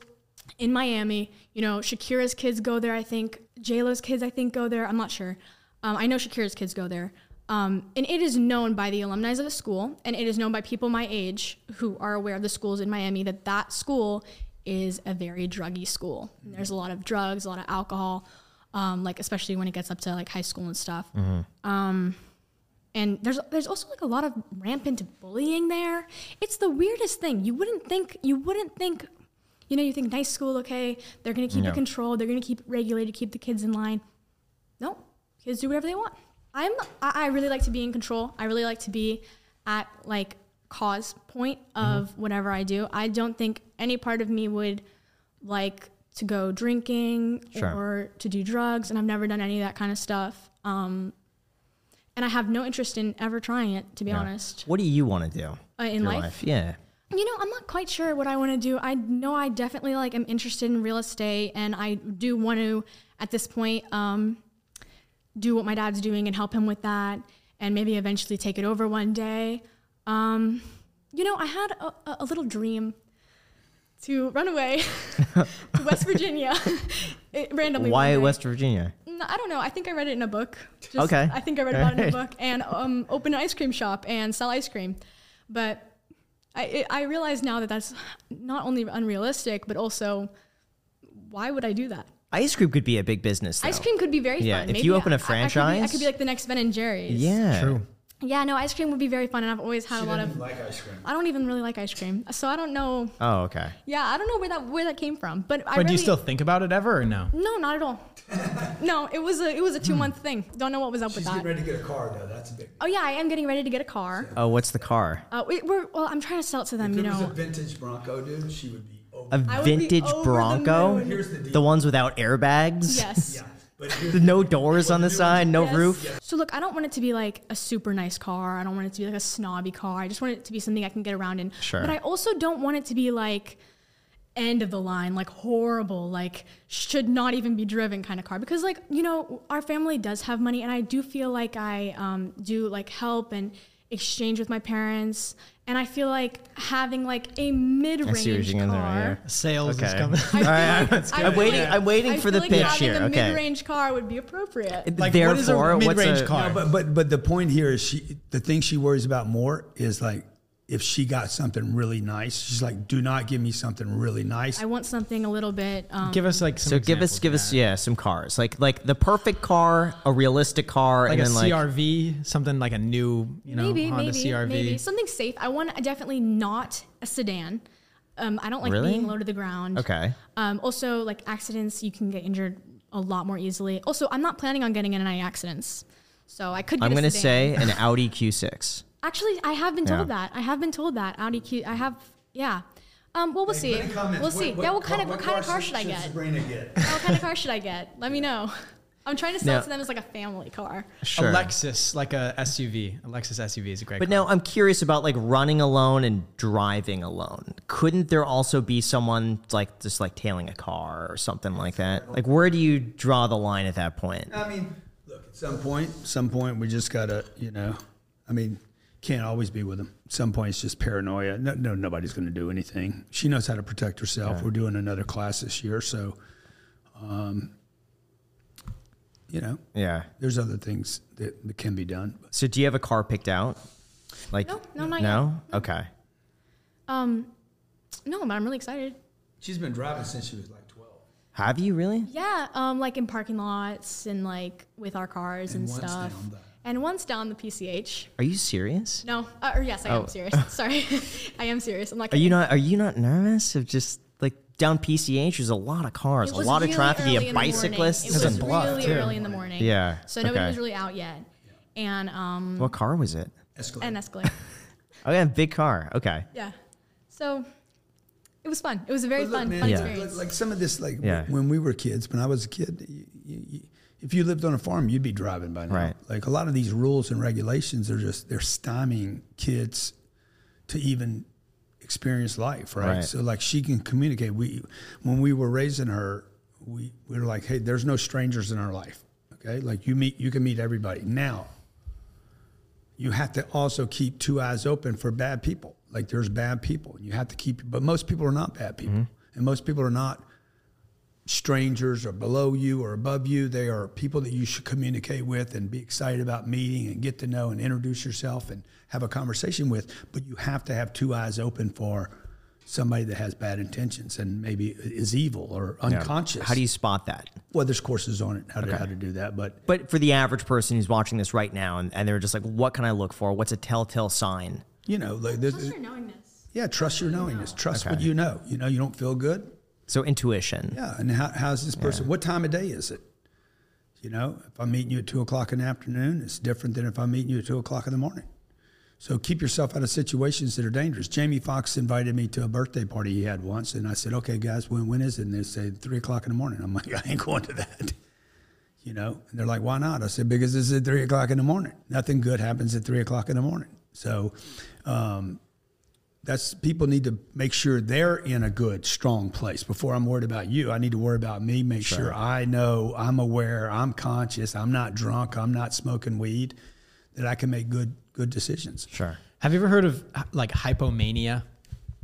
in Miami. You know, Shakira's kids go there, I think. JLo's kids, I think, go there. I'm not sure. Um, I know Shakira's kids go there. Um, and it is known by the alumni of the school, and it is known by people my age who are aware of the schools in Miami that that school is a very druggy school. And there's a lot of drugs, a lot of alcohol, um, like especially when it gets up to like high school and stuff. Um, and there's there's also like a lot of rampant bullying there. It's the weirdest thing. You wouldn't think you wouldn't think, you know, you think nice school, okay, they're gonna keep Yeah. it controlled, they're gonna keep it regulated, keep the kids in line. No, kids do whatever they want. I'm I, really like to be in control. I really like to be at like cause point of whatever I do. I don't think any part of me would like to go drinking Sure. or to do drugs, and I've never done any of that kind of stuff. Um, and I have no interest in ever trying it, to be honest. What do you want to do Uh, in your life? Yeah. You know, I'm not quite sure what I want to do. I know I definitely like am interested in real estate, and I do want to, at this point, um, do what my dad's doing and help him with that, and maybe eventually take it over one day. Um, you know, I had a, a- little dream to run away to West Virginia it, randomly. Why. West Virginia? I don't know. I think I read it in a book. Just, Okay. I think I read about it in a book and um, open an ice cream shop and sell ice cream. But I, it, I realize now that that's not only unrealistic, but also why would I do that? Ice cream could be a big business. Though. Ice cream could be very Yeah, fun. if Maybe you open a I- I could be- I could, be, like the next Ben and Jerry's. Yeah. True. Yeah, no, ice cream would be very fun, and I've always had a lot of. like ice cream. I don't even really like ice cream, so I don't know. Oh, okay. Yeah, I don't know where that where that came from, but I But do you still think about it ever or no? No, not at all. no, it was a it was a two month thing. Don't know what was up She's with getting that. ready to get a car though. That's a big. Oh yeah, I am getting ready to get a car. Oh, what's the car? Uh, we, we're well. I'm trying to sell it to them. If You it was a know, vintage Bronco, dude, she would be over. A I would be vintage over the Bronco? moon. Here's the deal. The ones without airbags? yes. yeah, but here's No doors on the side, no Yes. roof? So look, I don't want it to be like a super nice car. I don't want it to be like a snobby car. I just want it to be something I can get around in. Sure. But I also don't want it to be like end of the line, like horrible, like should not even be driven kind of car. Because like you know, our family does have money, and I do feel like I um, do like help and exchange with my parents. And I feel like having like a mid-range see what you're going car. there. Sales is coming. I feel like- I I'm feel waiting- like- I'm waiting I for the feel like pitch having here, A okay. mid-range car would be appropriate. Like, what is a mid-range a- car? No, but but but the point here is she. The thing she worries about more is like if she got something really nice. She's like, do not give me something really nice. I want something a little bit. Um, Give us like some. So give us give us yeah some cars like like the perfect car, a realistic car, like and a then like CRV, something like a new, you know, maybe, Honda maybe, CRV. maybe something safe. I want definitely not a sedan. Um, I don't like Really? being low to the ground. okay. Um, also, like accidents, you can get injured a lot more easily. Also, I'm not planning on getting in any accidents, so I could. Get I'm gonna say an Audi Q6. Actually, I have been told Yeah. that. I have been told that Audi Q. I have. Yeah. Um, well, we'll see. We'll see. yeah. What kind of what kind of car should I get? Sabrina get? What kind of car should I get? Let me know. I'm trying to sell Now- it to them as like a family car. Sure. A Lexus, like a SUV. A Lexus SUV is a great. But car. now I'm curious about like running alone and driving alone. Couldn't there also be someone like just like tailing a car or something like that? Like where do you draw the line at that point? I mean, look, at some point, some point, we just gotta, you know, I mean, can't always be with them. At some point, it's just paranoia. No, no nobody's going to do anything. She knows how to protect herself. We're doing another class this year, so, um, you know, Yeah. there's other things that, that can be done. So do you have a car picked out? Like No, no, not no. Okay. Um, no, but I'm really excited. she's been driving since she was like 12. Have you really? Yeah, um, like in parking lots and like with our cars and, And once stuff. Down the- And once down the PCH. Are you serious? No, uh, or yes, I Oh. am serious. Sorry, I am serious. I'm like, Are you not? Are you not nervous of just like down PCH? There's a lot of cars, a was lot of traffic. You early have in the morning. bicyclists. It It's was a really too. early in the morning. Yeah, So nobody okay. was really out yet, and um, What car was it? Escalade. an Escalade. Oh yeah, big car. Okay. yeah. So it was fun. It was a very look, fun, man, fun Yeah. experience. Like, like some of this, like Yeah. when we were kids, when I was a kid, you, you, you, if you lived on a farm, you'd be driving by now. Right. Like a lot of these rules and regulations are just they're stymieing kids to even experience life, right? Right. So like she can communicate. We when we were raising her, we we were like, hey, there's no strangers in our life. Okay, like you meet you can meet everybody now. You have to also keep two eyes open for bad people. Like there's bad people. You have to keep, but most people are not bad people, mm-hmm. and most people are not strangers or below you or above you. They are people that you should communicate with and be excited about meeting and get to know and introduce yourself and have a conversation with. But you have to have two eyes open for somebody that has bad intentions and maybe is evil or Yeah. unconscious. How do you spot that? Well, there's courses on it how to how to do that, but But for the average person who's watching this right now, and, and they're just like, what can I look for? What's a telltale sign? you know, like there's, Trust your knowingness. yeah, trust your knowingness. Trust what you know. You know, you don't feel good. So intuition. Yeah, and how, how's this person? What time of day is it? You know, if I'm meeting you at two o'clock in the afternoon, it's different than if I'm meeting you at two o'clock in the morning. So keep yourself out of situations that are dangerous. Jamie Foxx invited me to a birthday party he had once, and I said, "Okay, guys, when when is it?" And they said three o'clock in the morning. I'm like, "I ain't going to that." You know, and they're like, "Why not?" I said, "Because it's at three o'clock in the morning. Nothing good happens at three o'clock in the morning." So, um, that's people need to make sure they're in a good, strong place before I'm worried about you. I need to worry about me, make sure I know, I'm aware, I'm conscious, I'm not drunk, I'm not smoking weed, that I can make good good decisions. Sure. Have you ever heard of like hypomania?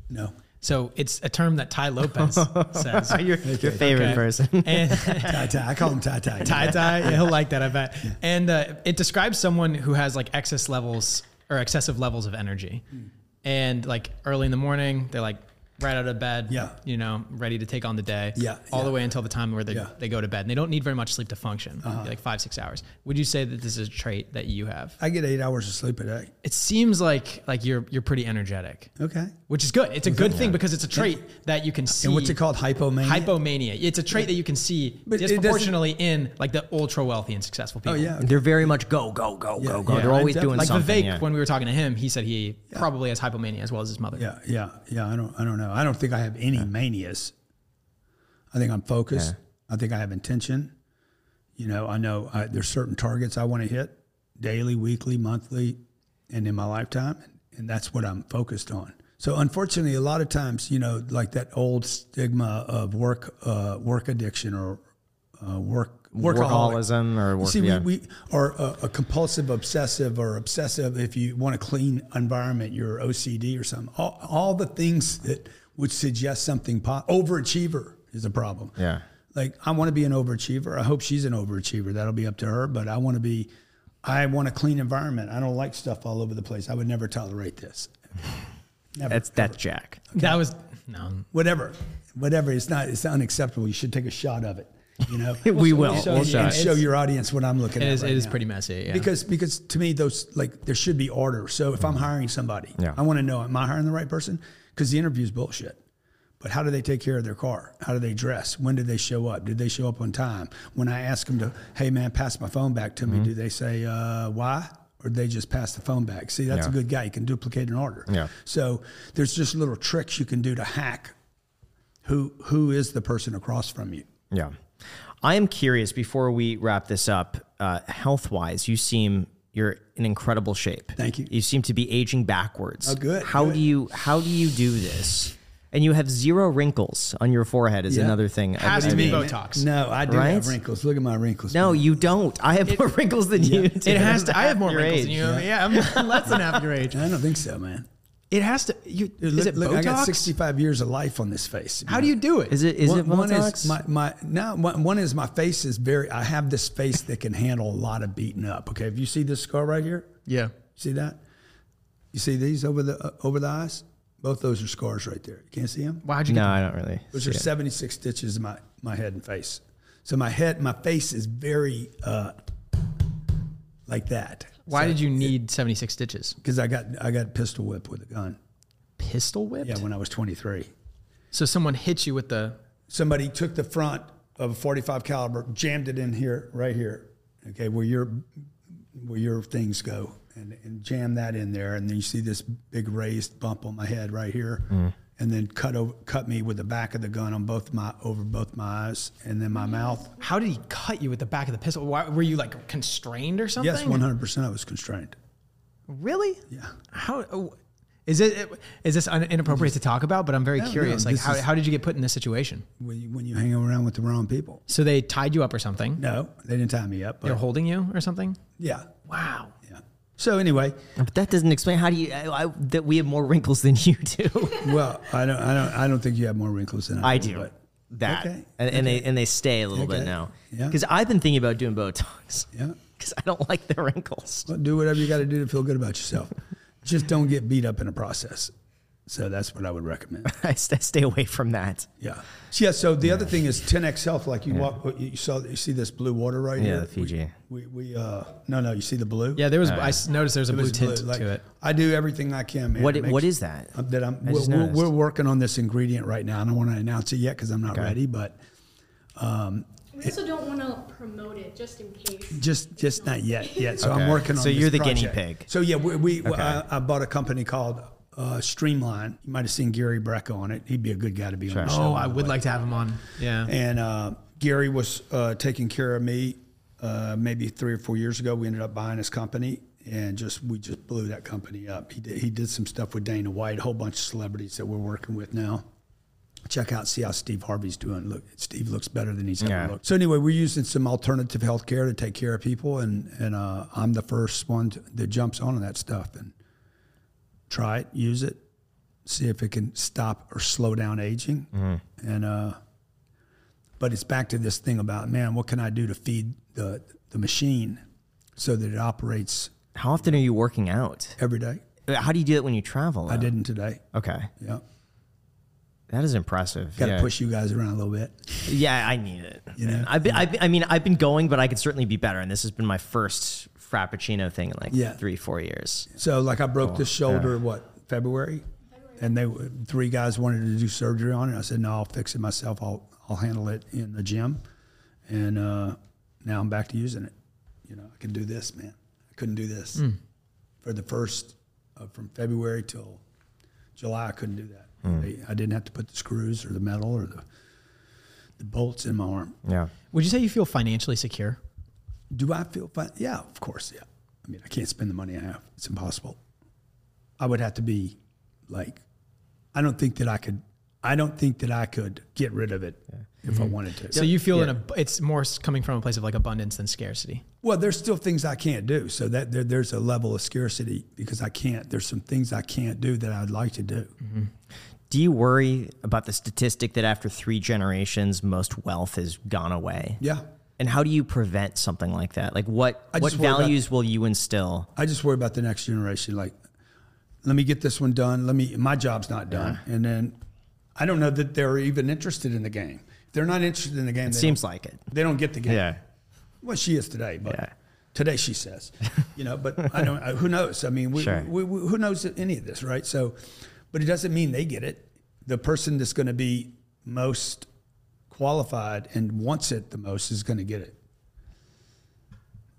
No. So it's a term that Tai Lopez says. your, your favorite Okay. person. And Tai Tai. I call him Tai Tai. tie tie, yeah, he'll like that, I bet. And uh, it describes someone who has like excess levels or excessive levels of energy, Hmm. And like early in the morning, they're like right out of bed, Yeah. you know, ready to take on the day, Yeah, all yeah. the way until the time where they, Yeah. Uh-huh. they go to bed. And they don't need very much sleep to function, like five six hours. Would you say that this is a trait that you have? I get eight hours of sleep a day. It seems like like you're you're pretty energetic, Okay. which is good. It's a good thing because it's a trait that you can see. And what's it called? Hypomania? Hypomania. It's a trait that you can see But disproportionately in like the ultra wealthy and successful people. Oh, yeah. They're very much go, go, go, Yeah, go, go. yeah, They're always doing Like something. Vivek, yeah. when we were talking to him, he said he probably has hypomania as well as his mother. Yeah, yeah, yeah. I don't, I don't know. I don't think I have any manias. I think I'm focused. I think I have intention. You know, I know I, there's certain targets I want to hit daily, weekly, monthly, and in my lifetime, and that's what I'm focused on. So, unfortunately, a lot of times, you know, like that old stigma of work, uh, work addiction or uh, work. Workaholism or work, See, yeah. we, we or a, a compulsive obsessive or obsessive. If you want a clean environment, you're OCD or something. All, all the things that would suggest something. Po- overachiever is a problem. Yeah. Like I want to be an overachiever. I hope she's an overachiever. That'll be up to her. But I want to be. I want a clean environment. I don't like stuff all over the place. I would never tolerate this. Never. That's that's Jack. That was no. whatever, whatever. It's not. It's unacceptable. You should take a shot of it. You know. We will. Show, We'll and show your audience what I'm looking It at. is. right it is now. pretty messy. Yeah. Because because to me those like there should be order. So if I'm mm-hmm. hiring somebody, Yeah. I want to know am I hiring the right person? Because the interview is bullshit. But how do they take care of their car? How do they dress? When did they show up? Did they show up on time? When I ask them to, hey man, pass my phone back to Mm-hmm. me, do they say uh, why? Or do they just pass the phone back? See, that's a good guy. You can duplicate an order. Yeah. So there's just little tricks you can do to hack who who is the person across from you. Yeah. I am curious before we wrap this up, uh, health wise, you seem you're in incredible shape. Thank you. You seem to be aging backwards. Oh, good, How good. do you how do you do this? And you have zero wrinkles on your forehead is Yeah. another thing. Has I to be mean- Botox. No, I do Right? have wrinkles. Look at my wrinkles. No, you don't. I have more wrinkles than you do. it has to. I have more wrinkles age. than you. Yeah, I'm less than half your age. I don't think so, man. It has to. You, is look, it look, Botox? I got 65 years of life on this face. How do you do it? Is it is one, it one Botox? is my, my now one, one is my face is very I have this face that can handle a lot of beating up. Okay, if you see this scar right here, Yeah. see that? You see these over the uh, over the eyes? Both those are scars right there. You can't see them? Why'd you no, get? I don't really. Those see are it. 76 stitches in my my head and face. So my head, my face is very uh, like that. Why did you need 76 stitches? Because I got I got pistol whipped with a gun. Pistol whipped. Yeah, when I was 23. so someone hit you with the. somebody took the front of a 45 caliber, jammed it in here, right here, okay, where your where your things go, and, and jam that in there, and then you see this big raised bump on my head right here, mm. And then cut over, cut me with the back of the gun on both my over both my eyes, and then my mouth. How did he cut you with the back of the pistol? Why, were you like constrained or something? Yes, 100. percent I was constrained. Really? Yeah. How oh, is it? Is this inappropriate to talk about? But I'm very No, curious. no, like, how, is- how did you get put in this situation? When you, when you hang around with the wrong people. So they tied you up or something? No, they didn't tie me up. They're holding you or something? yeah, Wow. So anyway, But that doesn't explain how do you I, I, that we have more wrinkles than you do. well, I don't, I don't, I don't think you have more wrinkles than I, do. I do. But that Okay, and, and they and they stay a little bit now. Yeah. Because I've been thinking about doing Botox. yeah. Because I don't like the wrinkles. Well, do whatever you got to do to feel good about yourself. Just don't get beat up in the process. So that's what I would recommend. I stay away from that. Yeah. Yeah. So the other thing is 10x Health. Like you walk, you saw, you see this blue water right here? Yeah, here. the Fiji. We, we, we, uh, no, no. You see the blue? Yeah, there was. I noticed there's a blue was tint Like, to it. I do everything I can, man. What to i- make what sure- is that? uh, That I'm. We're, we're, we're working on this ingredient right now. I don't want to announce it yet because I'm not ready. But We also don't want to promote it just in case. just just not yet yet. So Okay. I'm working on. So this you're the guinea pig. So yeah, we, we I, I bought a company called uh, Streamline. You might have seen Gary Brecka on it. He'd be a good guy to be on the show. Oh, I the would way. like to have him on. Yeah. And uh, Gary was uh, taking care of me. Uh, maybe three or four years ago, we ended up buying his company, and just we just blew that company up. He did he did some stuff with Dana White, a whole bunch of celebrities that we're working with now. Check out, see how Steve Harvey's doing. Look, Steve looks better than he's ever Yeah. looked. So anyway, we're using some alternative health care to take care of people, and and uh, I'm the first one to, that jumps on that stuff and try it, use it, see if it can stop or slow down aging, and uh, but it's back to this thing about man, what can I do to feed the the machine so that it operates How often are you working out? every day? How do you do it when you travel? I didn't today. Okay, Yeah, that is impressive. got to yeah. push you guys around a little bit. Yeah, I need it. You know? I've been, I've been, I mean, I've been going, but I could certainly be better. And this has been my first Frappuccino thing in like Yeah. three, four years. So like I broke the shoulder what February, and they three guys wanted to do surgery on it. I said no, I'll fix it myself. I'll I'll handle it in the gym, and uh, now I'm back to using it. You know, I can do this, man. I couldn't do this for the first uh, from February till July. I couldn't do that. They, I didn't have to put the screws or the metal or the the bolts in my arm. Yeah. Would you say you feel financially secure? Do I feel fine? Yeah, of course. Yeah. I mean, I can't spend the money I have. It's impossible. I would have to be like, I don't think that I could. I don't think that I could get rid of it if I mm-hmm. wanted to. So you feel in a it's more coming from a place of like abundance than scarcity. well, there's still things I can't do. So that there, there's a level of scarcity because I can't. There's some things I can't do that I'd like to do. Mm-hmm. Do you worry about the statistic that after three generations, most wealth has gone away? Yeah. And how do you prevent something like that? Like what I what worry about- values will you instill? I just worry about the next generation. Like, let me get this one done. Let me. My job's not done, and then I don't know that they're even interested in the game. If they're not interested in the game. It seems like it. they don't get the game. Yeah. Well, she is today, but Yeah. today she says, you know. But I don't. Who knows? I mean, we, Sure. we, we, who knows any of this, right? So, but it doesn't mean they get it. The person that's going to be most qualified and wants it the most is going to get it.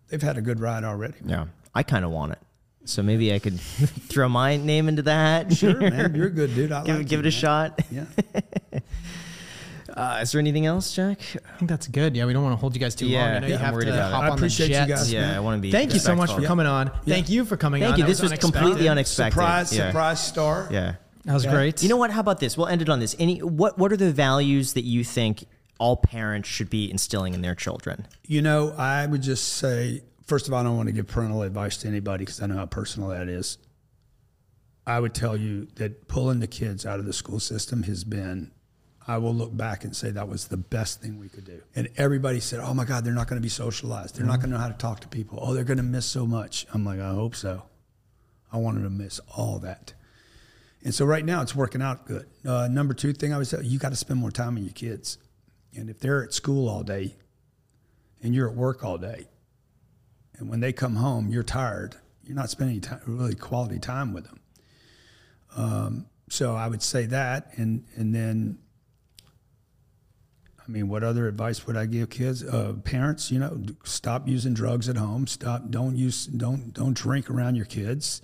They've had a good ride already. Yeah. I kind of want it. So maybe I could throw my name into that. Sure, man, you're a good dude. I give, like give you, it a man. shot. Yeah. Uh, is there anything else, Jack? I think that's good. Yeah, we don't want to hold you guys too Yeah, long. I know yeah, you I'm have worried to about it. hop I on appreciate the you guys. Yeah, man. I want to be. Thank you so much for respectful. coming on. Thank you for coming on. Thank on. you. That This was unexpected. completely unexpected. Surprise, Yeah. surprise star. Yeah. That was great. You know what? How about this? We'll end it on this. Any what what are the values that you think all parents should be instilling in their children? You know, I would just say, first of all, I don't want to give parental advice to anybody because I know how personal that is. I would tell you that pulling the kids out of the school system has been, I will look back and say that was the best thing we could do. And everybody said, oh my God, they're not going to be socialized. They're not mm-hmm. going to know how to talk to people. Oh, they're going to miss so much. I'm like, I hope so. I wanted to miss all that. And so right now it's working out good. Uh, number two thing I would say, you got to spend more time with your kids. And if they're at school all day and you're at work all day, and when they come home, you're tired, you're not spending time, really quality time with them. Um, so I would say that. And, and then, I mean, what other advice would I give kids? Uh, parents, you know, stop using drugs at home. Stop. Don't use. Don't don't drink around your kids.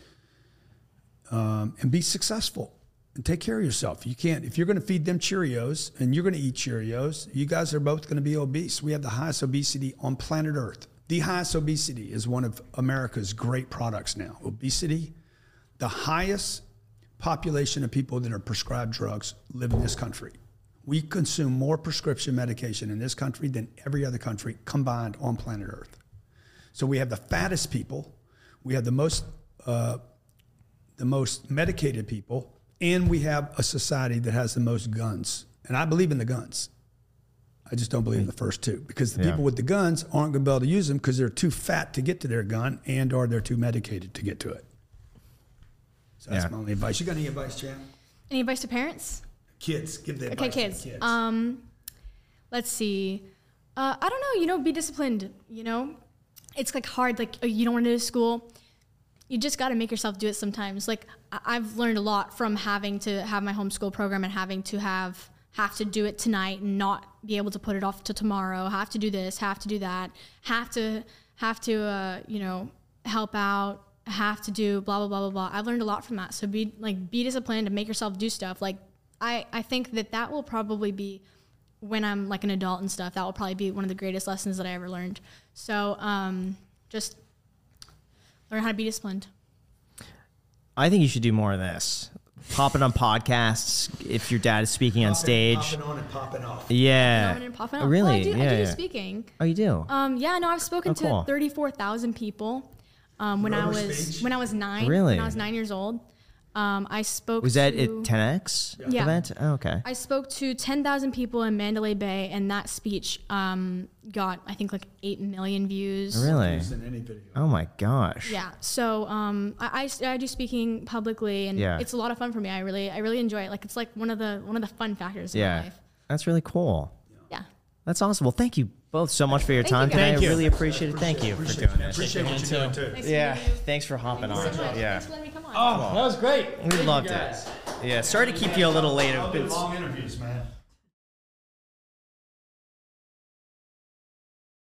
Um, and be successful and take care of yourself. You can't if you're going to feed them Cheerios and you're going to eat Cheerios. You guys are both going to be obese. We have the highest obesity on planet Earth. The highest obesity is one of America's great products now. Obesity, the highest population of people that are prescribed drugs live in this country. We consume more prescription medication in this country than every other country combined on planet Earth. So we have the fattest people, we have the most uh, the most medicated people, and we have a society that has the most guns. And I believe in the guns. I just don't believe in the first two because the Yeah. people with the guns aren't going to be able to use them because they're too fat to get to their gun and or they're too medicated to get to it. So that's Yeah. my only advice. You got any advice, Chan? Any advice to parents? Kids, give the Okay, advice to the kids. kids. Um, let's see. Uh, I don't know. You know, be disciplined. You know, it's like hard. Like uh, you don't want to do school. You just got to make yourself do it sometimes. Like I've learned a lot from having to have my homeschool program and having to have have to do it tonight and not be able to put it off to tomorrow. Have to do this. Have to do that. Have to have to uh, you know help out. Have to do blah blah blah blah blah. I've learned a lot from that. So be like be disciplined and make yourself do stuff. Like I I think that that will probably be when I'm like an adult and stuff. That will probably be one of the greatest lessons that I ever learned. So um, just learn how to be disciplined. I think you should do more of this. Popping on podcasts if your dad is speaking on stage. Popping on and popping off. Yeah. Popping and popping Oh, really? Well, I do, yeah. I do yeah. speaking. Oh, you do. Um, yeah, no, I've spoken Oh, cool. to 34,000 people um, when I was speech? when I was nine. Really? When I was nine years old, um, I spoke. was that to, at 10x Yeah. event? Oh, okay. I spoke to 10,000 people in Mandalay Bay, and that speech um, got I think like eight million views. really? In any video. Oh my gosh. Yeah. So um, I, I, I do speaking publicly, and Yeah. it's a lot of fun for me. I really I really enjoy it. Like it's like one of the one of the fun factors in my Yeah. life. That's really cool. Yeah. That's awesome. Well, thank you both so much for your Thank time guys. today. Thank you. I really appreciate it. Thank you for doing this. Appreciate what you're doing too. Nice Yeah. to meet you. Thanks for hopping on. Thanks so much. Yeah. Thanks for letting me come on. Oh, that was great. We loved it. Yeah. Sorry to keep you a little late. I've been- Long interviews, man.